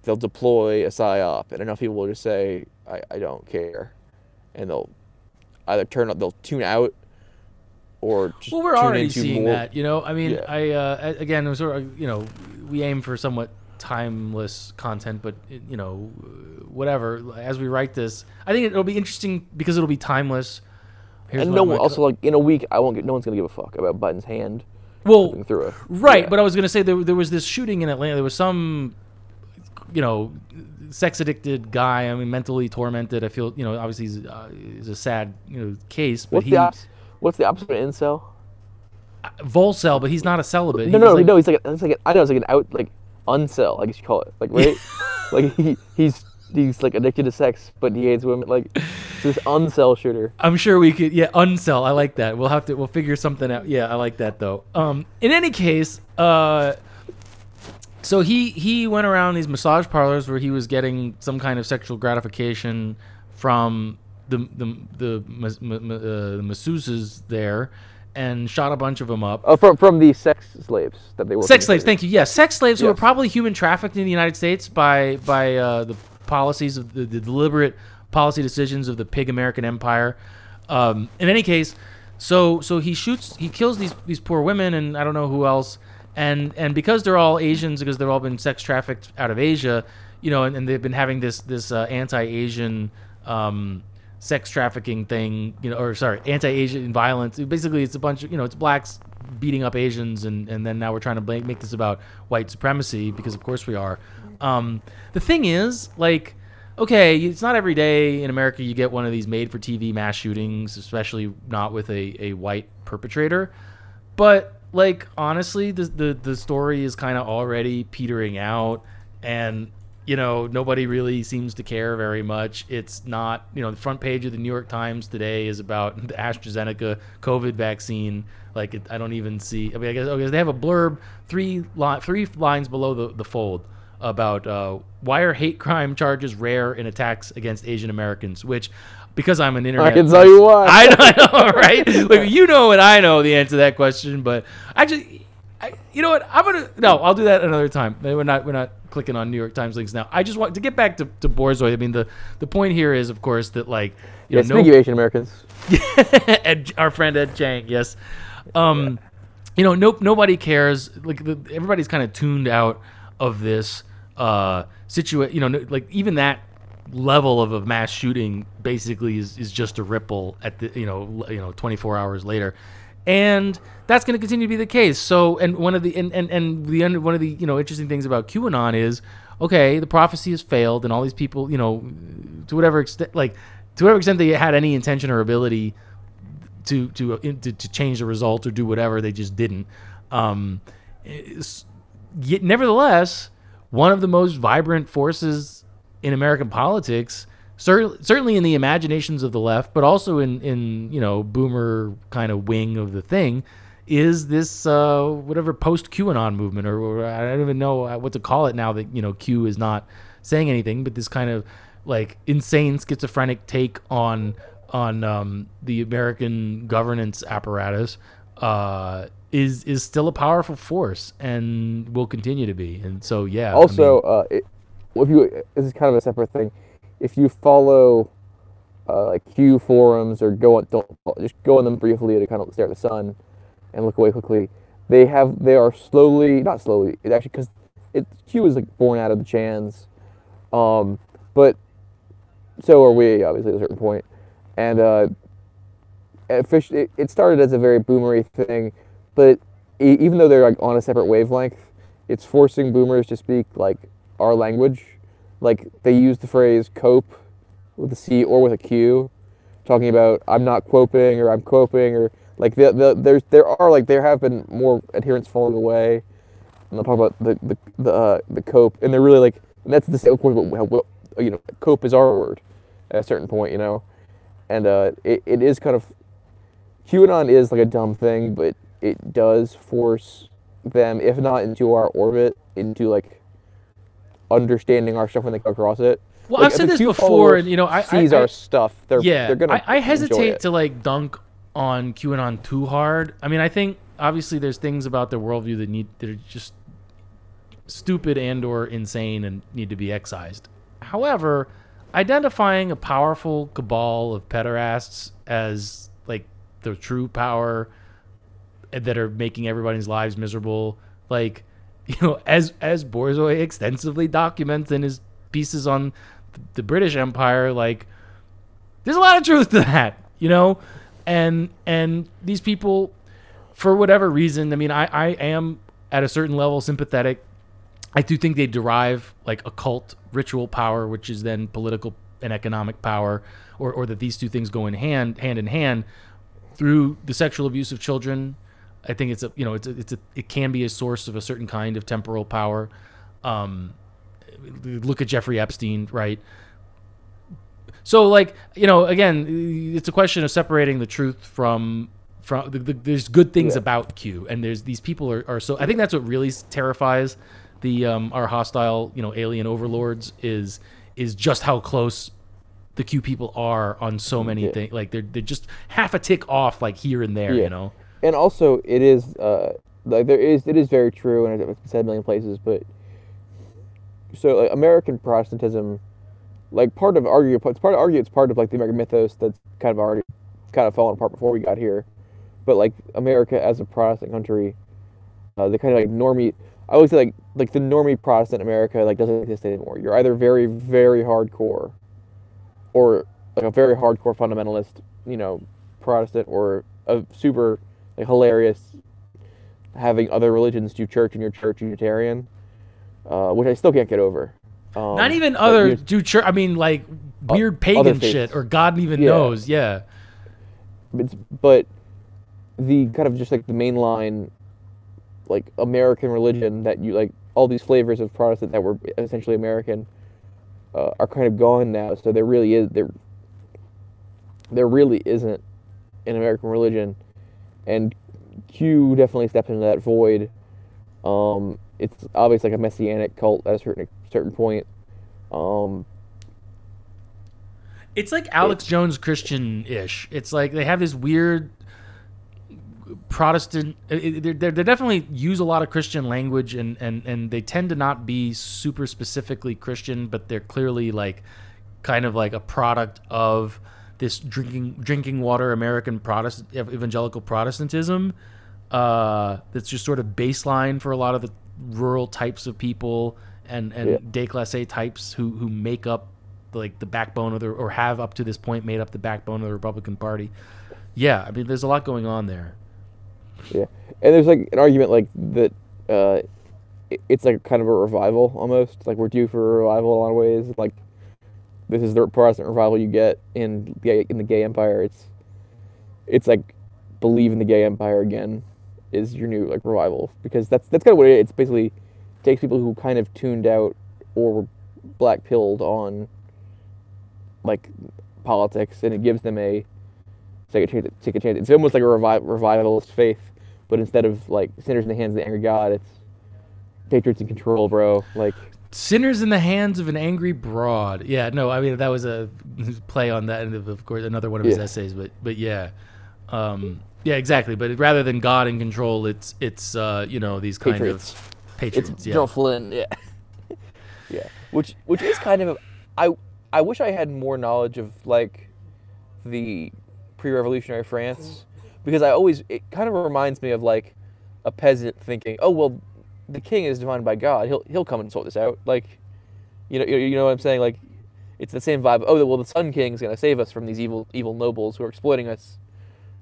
they'll deploy a psyop and enough people will just say I, I don't care. And they'll either turn up they'll tune out or just Well, we're already into seeing more, that. You know, I mean, Yeah. I uh, again, was sort of you know, we aim for somewhat timeless content, but you know, whatever. As we write this, I think it'll be interesting because it'll be timeless. Here's and no one also co- like in a week i won't get no one's gonna give a fuck about biden's hand well, through it right. Yeah. But I was gonna say there there was this shooting in Atlanta. There was some, you know, sex addicted guy. I mean, mentally tormented. I feel you know, obviously he's, uh, he's a sad you know case, but what's he what's the opposite of incel Volcel, but he's not a celibate. no He's no like- no he's like a, it's like a, i know it's like an out like uncel i guess you call it like right [laughs] like he, he's he's like addicted to sex but he hates women like it's this uncel shooter I'm sure we could. Yeah, unsell. I like that. We'll have to. We'll figure something out. Yeah, I like that though. Um, in any case, uh, so he he went around these massage parlors where he was getting some kind of sexual gratification from the the the, mas- ma- ma- uh, the masseuses there, and shot a bunch of them up. Uh, from from the sex slaves that they were. Sex slaves, thank you. Yes, sex slaves who were probably human trafficked in the United States by by uh, the policies of the, the deliberate policy decisions of the pig American empire. Um, in any case, so so he shoots, he kills these these poor women, and I don't know who else. And and because they're all Asians, because they've all been sex trafficked out of Asia, you know, and, and they've been having this this uh, anti-Asian. Um, sex trafficking thing, you know, or sorry, anti-Asian violence. Basically, it's a bunch of you know, it's blacks beating up Asians, and and then now we're trying to make, this about white supremacy because of course we are. Um, the thing is, like, okay, it's not every day in America you get one of these made-for-TV mass shootings, especially not with a a white perpetrator. But like honestly, the the, the story is kind of already petering out, and you know nobody really seems to care very much. It's not you know the front page of the New York Times today is about [laughs] the AstraZeneca COVID vaccine. Like it, I don't even see. I mean, I guess okay, they have a blurb three li- three lines below the the fold about uh, why are hate crime charges rare in attacks against Asian Americans, which. Because I'm an internet, I can tell you why. I know, [laughs] I know, right? like you know, and I know the answer to that question, but actually, I, you know what? I'm gonna no. I'll do that another time. We're not we're not clicking on New York Times links now. I just want to get back to to Borzoi. I mean, the the point here is, of course, that like you Yeah, know, speaking of Asian Americans, [laughs] Ed, our friend Ed Chang, yes. Um, you know, no, nobody cares. Like the, everybody's kind of tuned out of this uh, situation. You know, no- like even that level of a mass shooting basically is, is just a ripple at the you know you know 24 hours later, and that's going to continue to be the case. So, and one of the and and, and the one of the you know interesting things about QAnon is okay, the prophecy has failed, and all these people, you know, to whatever extent, like to whatever extent they had any intention or ability to to to, to change the result or do whatever they just didn't um yet nevertheless one of the most vibrant forces in american politics cer- certainly in the imaginations of the left but also in in you know boomer kind of wing of the thing is this uh whatever post qanon movement or, or i don't even know what to call it now that you know q is not saying anything but this kind of like insane schizophrenic take on on um, the American governance apparatus uh, is is still a powerful force and will continue to be. And so, yeah. I also, mean, uh, it, if you this is kind of a separate thing. If you follow uh, like Q forums or go on, don't just go on them briefly to kind of stare at the sun and look away quickly. They have they are slowly not slowly. It actually because it Q is like born out of the Chans, um, but so are we obviously at a certain point. point, and uh, fish, it, it started as a very boomery thing, but even though they're like on a separate wavelength, it's forcing boomers to speak like our language. Like they use the phrase "cope" with a C or with a Q, talking about I'm not quoping or I'm quoping or like the, the there's there are like there have been more adherents falling away, and they'll talk about the the the, uh, the cope, and they're really like that's the same course, but you know cope is our word at a certain point, you know, and uh, it, it is kind of QAnon is like a dumb thing, but it does force them, if not into our orbit, into like understanding our stuff when they come across it. Well, Like, I've said this before, and, you know, I- I- sees I- our stuff. They're yeah, they're gonna. I, I hesitate it. to like dunk on QAnon too hard. I mean, I think obviously there's things about their worldview that need that are just stupid and or insane and need to be excised. However, identifying a powerful cabal of pederasts as like the true power eh, that are making everybody's lives miserable, like you know, as as Borzoi extensively documents in his pieces on the British Empire, like there's a lot of truth to that, you know, and and these people, for whatever reason, I mean, I I am at a certain level sympathetic. I do think they derive like occult ritual power, which is then political and economic power, or or that these two things go in hand hand in hand through the sexual abuse of children. I think it's a you know it's a, it's a it can be a source of a certain kind of temporal power. Um, look at Jeffrey Epstein, right? So like you know again, it's a question of separating the truth from from the, the, there's good things Yeah. about Q, and there's these people are, are so I think that's what really terrifies the um, our hostile you know alien overlords is is just how close the Q people are on so many Yeah. things. Like they're they're just half a tick off, like here and there, Yeah. you know. And also it is uh, like there is it is very true, and it's said a million places, but so like American Protestantism, like part of argue, it's part of argue, it's part of like the American mythos that's kind of already kind of fallen apart before we got here, but like America as a Protestant country, uh, the kind of like normie. I would say like like the normie Protestant America like doesn't exist anymore. You're either very very hardcore, or like a very hardcore fundamentalist, you know, Protestant, or a super hilarious having other religions do church in your church Unitarian, uh, which I still can't get over. Um, Not even other do church. I mean, like weird other pagan shit, or God even Yeah. knows. Yeah. it's, but the kind of just like the mainline like American religion that you like all these flavors of Protestant that were essentially American uh, are kind of gone now. So there really is there there really isn't an American religion, and Q definitely steps into that void. Um, it's obviously like a messianic cult at a certain certain point. Um, It's like Alex Jones Christian ish. It's like they have this weird Protestant. uh, they definitely use a lot of Christian language, and and and they tend to not be super specifically Christian, but they're clearly like kind of like a product of this drinking drinking water American Protestant evangelical Protestantism. Uh, that's just sort of baseline for a lot of the rural types of people and and Yeah. déclassé types who who make up like the backbone of the or have up to this point made up the backbone of the Republican Party. Yeah, I mean, there's a lot going on there. Yeah, and there's like an argument like that. Uh, it's like kind of a revival almost. Like we're due for a revival in a lot of ways. Like this is the Protestant revival you get in gay, in the gay empire. It's it's like believe in the gay empire again is your new like revival because that's that's kind of what it is. It's basically takes people who kind of tuned out or were black pilled on like politics and it gives them a a chance. A chance. It's almost like a revi- revivalist faith, but instead of like sinners in the hands of the angry God, it's patriots in control, bro. Like Sinners in the hands of an angry broad. Yeah, no, I mean that was a [laughs] play on that, and of course another one of his Yeah. essays. But but yeah, um, yeah, exactly. But rather than God in control, it's it's uh, you know these kind patriots. of patriots. It's yeah. Joe Flynn. Yeah. [laughs] yeah. Which which is kind of I I wish I had more knowledge of like the pre-revolutionary France because I always it kind of reminds me of like a peasant thinking, "Oh, well, the king is divined by God. He'll he'll come and sort this out." Like you know you know what I'm saying? Like it's the same vibe. Oh, well, the Sun King's going to save us from these evil evil nobles who are exploiting us.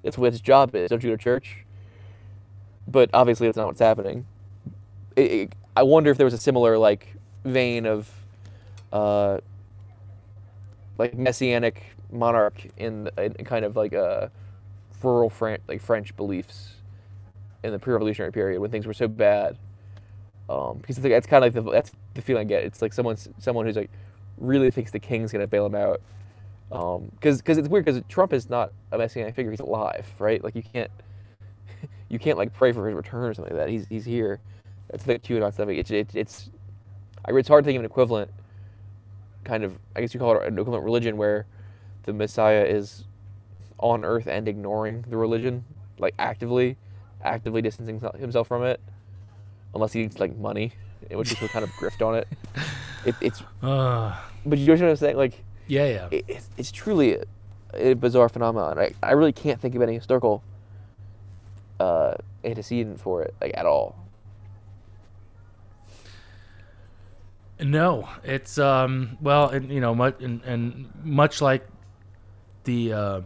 That's what his job is. Don't you go to church? But obviously, that's not what's happening it, it- I wonder if there was a similar like vein of uh, like messianic monarch in, in kind of like a rural Fran- like French beliefs in the pre-revolutionary period when things were so bad. Um, because it's, that's kind of like the, that's the feeling I get. It's like someone's someone who's like really thinks the king's gonna bail him out. Because because it's weird because Trump is not a messianic figure. He's alive, right? Like you can't [laughs] you can't like pray for his return or something like that. He's he's here. That's the QAnon stuff. It, it, it's I it's hard to think of an equivalent kind of I guess you call it an equivalent religion where the Messiah is on earth and ignoring the religion, like actively, actively distancing himself from it, unless he needs like money, in which he'll kind of grift on it. [laughs] it. It's Uh, but you know what I'm saying? Like yeah, yeah. it, it's, it's truly a, a bizarre phenomenon. I, I really can't think of any historical uh, antecedent for it like at all. No, it's um well, and you know, much and, and much like the uh,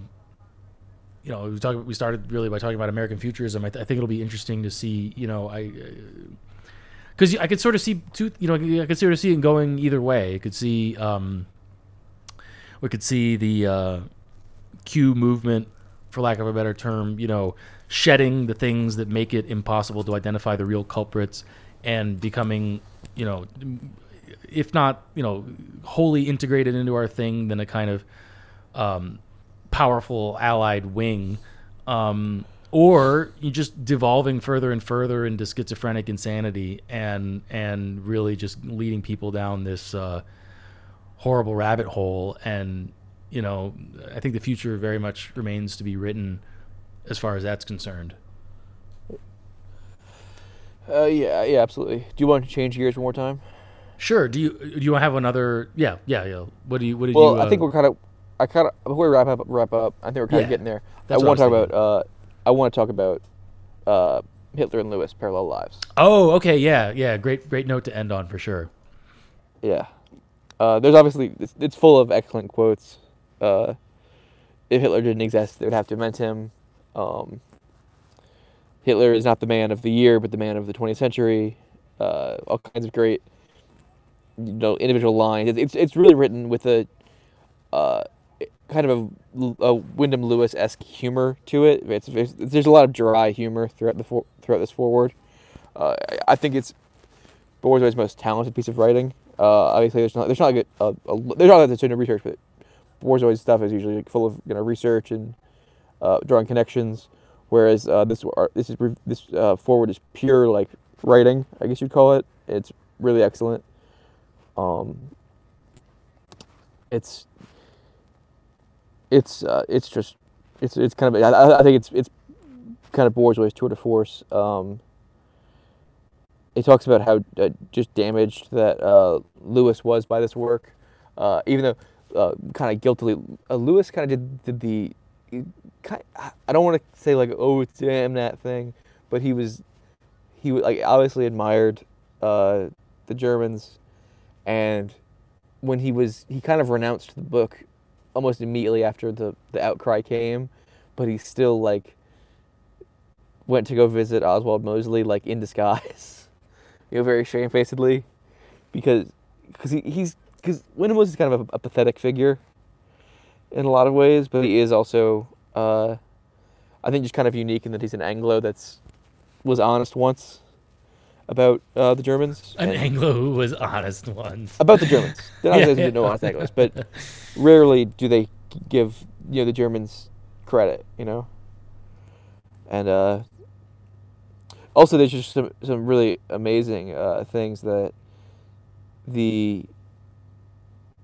you know, we talk, we started really by talking about American futurism. I, th- I think it'll be interesting to see. You know, I because I could sort of see two. You know, I could sort of see it going either way. I could see um, we could see the uh, Q movement, for lack of a better term, you know, shedding the things that make it impossible to identify the real culprits and becoming, you know, if not, you know, wholly integrated into our thing, then a kind of um, powerful allied wing. Um, or you just devolving further and further into schizophrenic insanity and and really just leading people down this uh, horrible rabbit hole and you know i think the future very much remains to be written as far as that's concerned Uh, yeah, yeah, absolutely. Do you want to change gears one more time? Sure. Do you do you have another? Yeah, yeah, yeah. What do you? What did Well, you? I think uh, we're kind of, I kind of before we wrap up, wrap up. I think we're kind Yeah, of getting there. I want to talk about. Uh, I want to talk about uh, Hitler and Lewis parallel lives. Oh, okay. Yeah, yeah. Great, great note to end on for sure. Yeah. Uh, there's obviously it's, it's full of excellent quotes. Uh, if Hitler didn't exist, they would have to invent him. Um, Hitler is not the man of the year, but the man of the 20th century. Uh, all kinds of great, you know, individual lines. It's it's, it's really written with a uh, kind of a, a Wyndham Lewis esque humor to it. It's, it's, there's a lot of dry humor throughout the for, throughout this forward. Uh, I, think it's Borzoi's most talented piece of writing. Uh, obviously, there's not there's not like a, a, there's not that there's no research, but Borzoi's stuff is usually like full of you know research and uh, drawing connections. Whereas uh, this this is this uh, forward is pure like writing, I guess you'd call it. It's really excellent. Um, it's it's uh, it's just it's it's kind of I- I, think it's it's kind of Borzoi's tour de force. Um, it talks about how uh, just damaged that uh, Lewis was by this work, uh, even though uh, kind of guiltily uh, Lewis kind of did, did the kind I don't want to say like oh damn that thing, but he was he was like obviously admired uh, the Germans, and when he was he kind of renounced the book almost immediately after the the outcry came, but he still like went to go visit Oswald Mosley like in disguise, [laughs] you know, very shamefacedly, because because he, he's because Wyndham is kind of a, a pathetic figure in a lot of ways, but he is also uh, I think just kind of unique in that he's an Anglo that's was honest once about uh, the Germans. An and- Anglo who was honest once. about the Germans. [laughs] Not Yeah, yeah. no honest Anglos, but rarely do they give you know the Germans credit, you know. And uh, also, there's just some some really amazing uh, things that the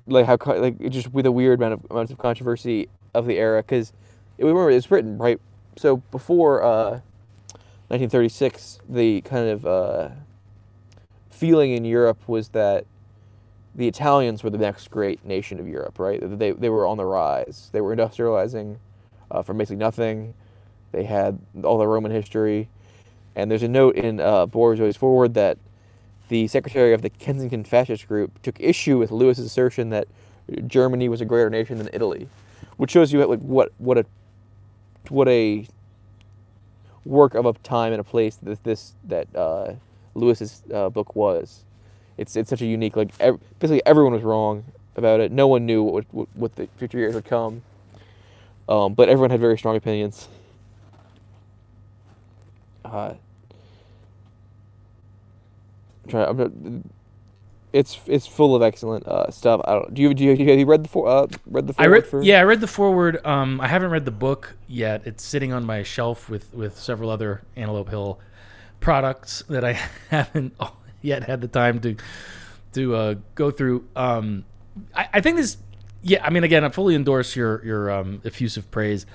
like how like just with a weird amount of amounts of controversy of the era because it, remember it's written right so before uh, 1936 the kind of uh, feeling in Europe was that the Italians were the next great nation of Europe, right? They, they were on the rise. They were industrializing uh, from basically nothing. They had all the Roman history. And there's a note in uh, Borzoi's forward that the secretary of the Kensington Fascist Group took issue with Lewis's assertion that Germany was a greater nation than Italy, which shows you like what what a what a work of a time and a place that this that uh, Lewis's uh, book was. It's it's such a unique like ev- basically everyone was wrong about it. No one knew what what, what the future years would come. Um, but everyone had very strong opinions. Uh, I'm trying. I'm it's it's full of excellent uh, stuff. I don't. Do you do you, have you read the for, uh, read the I forward read, for? yeah, I read the forward. Um, I haven't read the book yet. It's sitting on my shelf with with several other Antelope Hill products that I [laughs] haven't yet had the time to to uh, go through. Um, I, I think this, yeah. I mean, again, I fully endorse your your um, effusive praise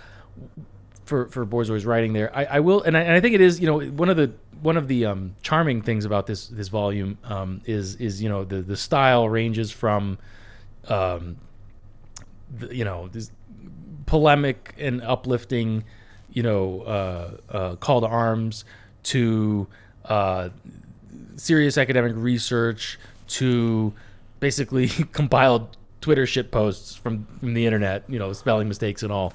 for for Borzoi's writing there. I, I will, and I, and I think it is. You know, one of the one of the um, charming things about this this volume um, is is you know the the style ranges from um, the, you know this polemic and uplifting you know uh, uh, call to arms to uh, serious academic research to basically [laughs] compiled Twitter shit posts from, from the internet, you know, spelling mistakes and all,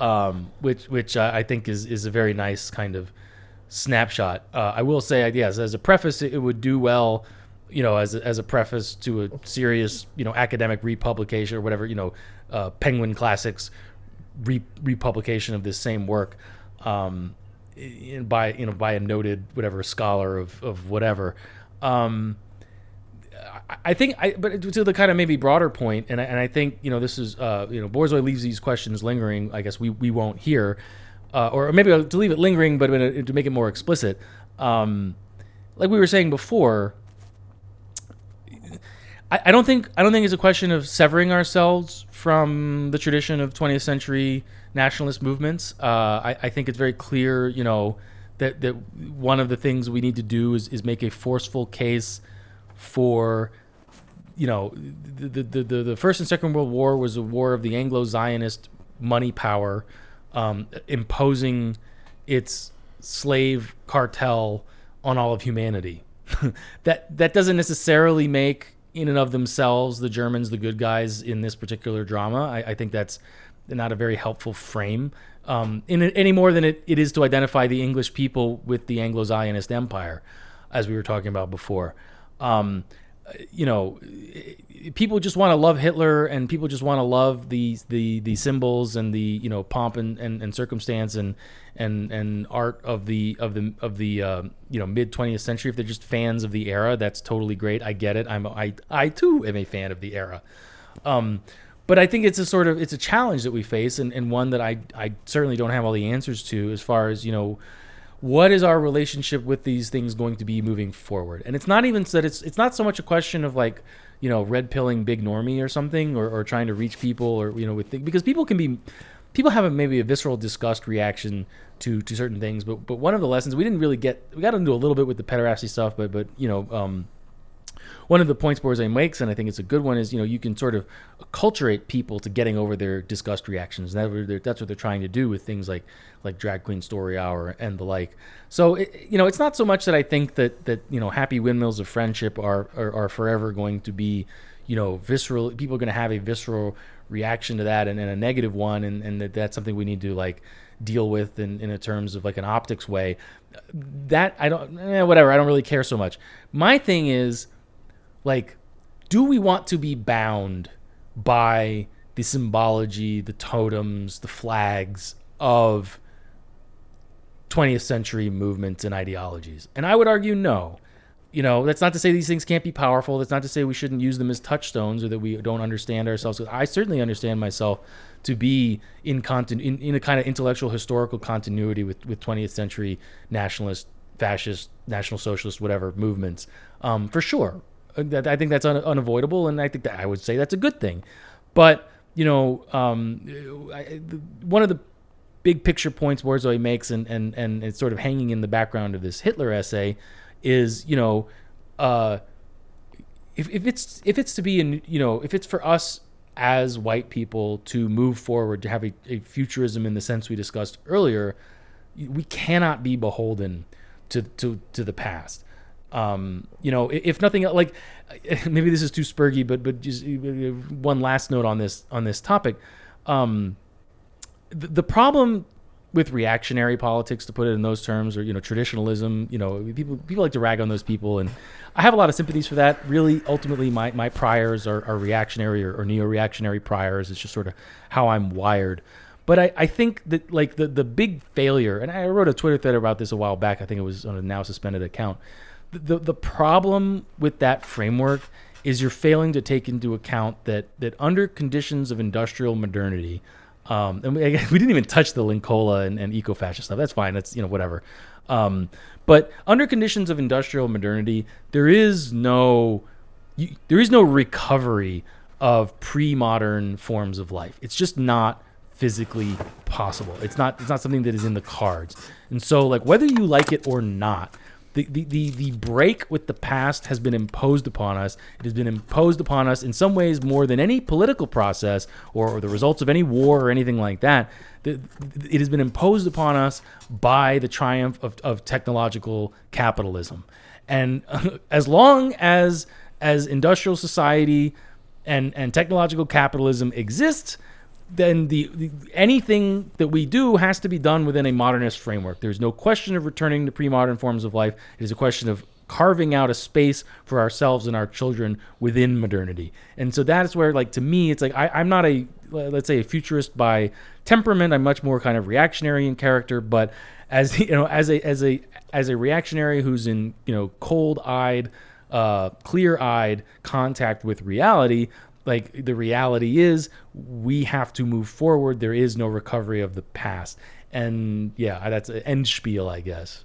um, which which uh, I think is is a very nice kind of snapshot. Uh, I will say, yes, as a preface, it, would do well, you know, as a, as a preface to a serious, you know, academic republication or whatever, you know, uh, Penguin Classics re- republication of this same work. Um, by you know by a noted whatever scholar of of whatever. Um, I- think I but to the kind of maybe broader point, and I, and I think you know this is uh, you know Borzoi leaves these questions lingering. I guess we we won't hear, uh, or maybe to leave it lingering, but to make it more explicit. Um, like we were saying before, I, I don't think I don't think it's a question of severing ourselves from the tradition of 20th century nationalist movements. Uh, I, I think it's very clear, you know, that that one of the things we need to do is, is make a forceful case for you know the, the the the first and second world war was a war of the Anglo-Zionist money power um, imposing its slave cartel on all of humanity. [laughs] that that doesn't necessarily make in and of themselves the Germans the good guys in this particular drama. I, I think that's not a very helpful frame um, in any more than it, it is to identify the English people with the Anglo-Zionist Empire, as we were talking about before. Um, you know, people just want to love Hitler and people just want to love the the the symbols and the you know pomp and, and, and circumstance and and and art of the of the of the uh, you know mid 20th century. If they're just fans of the era, that's totally great. I get it. I'm I I too am a fan of the era. Um, but I think it's a sort of it's a challenge that we face and, and one that I I certainly don't have all the answers to as far as you know what is our relationship with these things going to be moving forward? And it's not even that it's it's not so much a question of like you know red pilling big normie or something or, or trying to reach people or you know with because people can be people have a, maybe a visceral disgust reaction to to certain things but but one of the lessons we didn't really get we got into a little bit with the pederasty stuff but but you know um one of the points Borzoi makes, and I think it's a good one, is you know you can sort of acculturate people to getting over their disgust reactions. That's what that's what they're trying to do with things like like drag queen story hour and the like. So it, you know it's not so much that I think that that you know happy windmills of friendship are are, are forever going to be you know visceral. People are going to have a visceral reaction to that and, and a negative one, and, and that that's something we need to like deal with in, in terms of like an optics way. That I don't, eh, whatever. I don't really care so much. My thing is like do we want to be bound by the symbology, the totems, the flags of 20th century movements and ideologies? And I would argue no. You know, that's not to say these things can't be powerful. That's not to say we shouldn't use them as touchstones or that we don't understand ourselves. I certainly understand myself to be in, continu- in, in a kind of intellectual historical continuity with, with 20th century nationalist, fascist, national socialist, whatever movements, um, for sure. That I think that's un- unavoidable, and I think that I would say that's a good thing. But you know, um, I, one of the big picture points Borzoi makes, and, and and it's sort of hanging in the background of this Hitler essay, is you know, uh, if if it's if it's to be in you know if it's for us as white people to move forward to have a, a futurism in the sense we discussed earlier, we cannot be beholden to to to the past um, you know, if nothing like [laughs] maybe this is too spurgy, but but just uh, one last note on this on this topic. Um, the, the problem with reactionary politics, to put it in those terms, or you know, traditionalism, you know, people people like to rag on those people, and I have a lot of sympathies for that. Really, ultimately, my my priors are, are reactionary or, or neo-reactionary priors. It's just sort of how I'm wired. But I, I think that like the the big failure, and I wrote a Twitter thread about this a while back. I think it was on a now suspended account the the problem with that framework is you're failing to take into account that that under conditions of industrial modernity, um, and we, [laughs] we, didn't even touch the Linkola and, and eco-fascist stuff. That's fine. That's you know whatever. Um, but under conditions of industrial modernity, there is no you, there is no recovery of pre-modern forms of life. It's just not physically possible. It's not it's not something that is in the cards. And so like whether you like it or not, the, the, the, the break with the past has been imposed upon us. It has been imposed upon us in some ways more than any political process or, or the results of any war or anything like that. The, it has been imposed upon us by the triumph of, of technological capitalism. And [laughs] as long as as industrial society and, and technological capitalism exists, then the, the, anything that we do has to be done within a modernist framework. There's no question of returning to pre-modern forms of life. It is a question of carving out a space for ourselves and our children within modernity. And so that's where, like, to me, it's like I, I'm not a let's say a futurist by temperament. I'm much more kind of reactionary in character, but as [laughs] you know, as a as a as a reactionary who's in you know cold-eyed, uh, clear-eyed contact with reality, like the reality is we have to move forward. There is no recovery of the past. And yeah that's an end spiel i guess.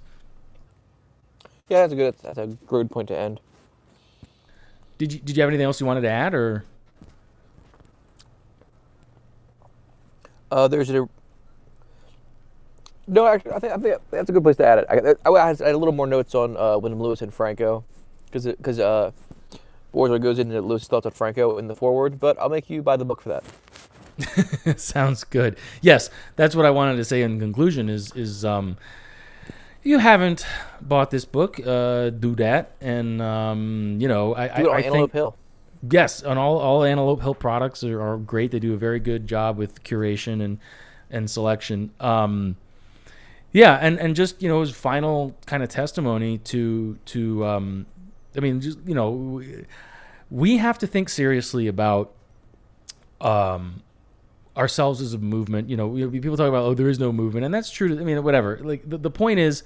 Yeah that's a good that's a good point to end. Did you did you have anything else you wanted to add or? Uh, there's a No, actually, I think, I think that's a good place to add it. I, I, I had a little more notes on uh, Wyndham Lewis and Franco, because because uh, Borzoi goes into Lewis' thoughts on Franco in the forward, but I'll make you buy the book for that. [laughs] Sounds good. Yes, that's what I wanted to say in conclusion. Is is um, you haven't bought this book, uh, do that, and um, you know I, Do it on I, I Antelope think Hill. yes, on all all Antelope Hill products are, are great. They do a very good job with curation and and selection. Um, yeah, and and just you know his final kind of testimony to to um, I mean just you know we, have to think seriously about um ourselves as a movement. You know, people talk about oh there is no movement, and that's true. I mean whatever. Like the, the point is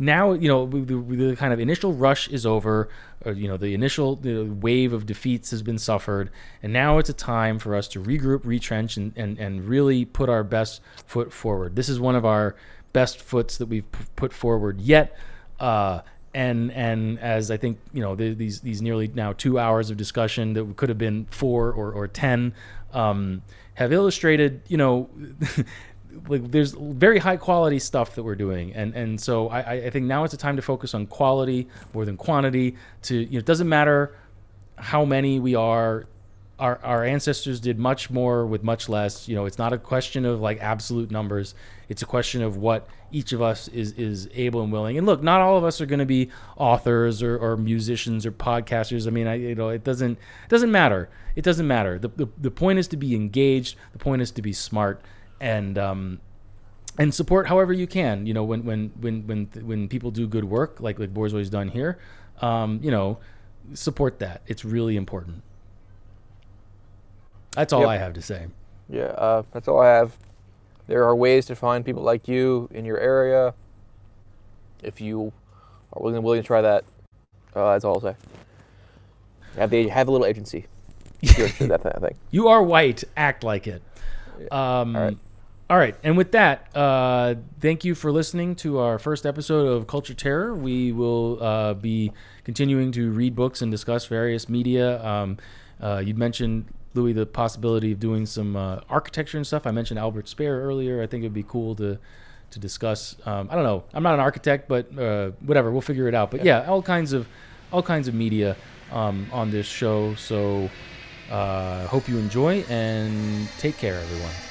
now you know the, the kind of initial rush is over or, you know the initial the wave of defeats has been suffered and now it's a time for us to regroup retrench and, and, and really put our best foot forward this is one of our best foots that we've put forward yet uh, and and as I think you know the, these these nearly now two hours of discussion that could have been four or, or ten um, have illustrated you know [laughs] like there's very high quality stuff that we're doing. And and so I, I think now it's a time to focus on quality more than quantity to you know it doesn't matter how many we are our, our ancestors did much more with much less. You know it's not a question of like absolute numbers. It's a question of what each of us is is able and willing and look not all of us are going to be authors or, or musicians or podcasters i mean I, you know it doesn't it doesn't matter it doesn't matter the, the, the point is to be engaged the point is to be smart and um, and support however you can. You know, when when when when when people do good work, like like Borzoi's done here, um, you know, support that. It's really important. That's all Yep. I have to say. Yeah, uh, that's all I have. There are ways to find people like you in your area. If you are willing, willing to try that, uh, that's all I'll say. Have the have a little agency. Sure, sure, that kind of thing. [laughs] You are white. Act like it. Um, All right. All right. And with that, uh, thank you for listening to our first episode of Culture Terror. We will uh, be continuing to read books and discuss various media. Um, uh, you mentioned, Louis, the possibility of doing some uh, architecture and stuff. I mentioned Albert Speer earlier. I think it would be cool to to discuss. Um, I don't know. I'm not an architect, but uh, whatever. We'll figure it out. But yeah, all kinds of all kinds of media um, on this show. So uh, hope you enjoy and take care, everyone.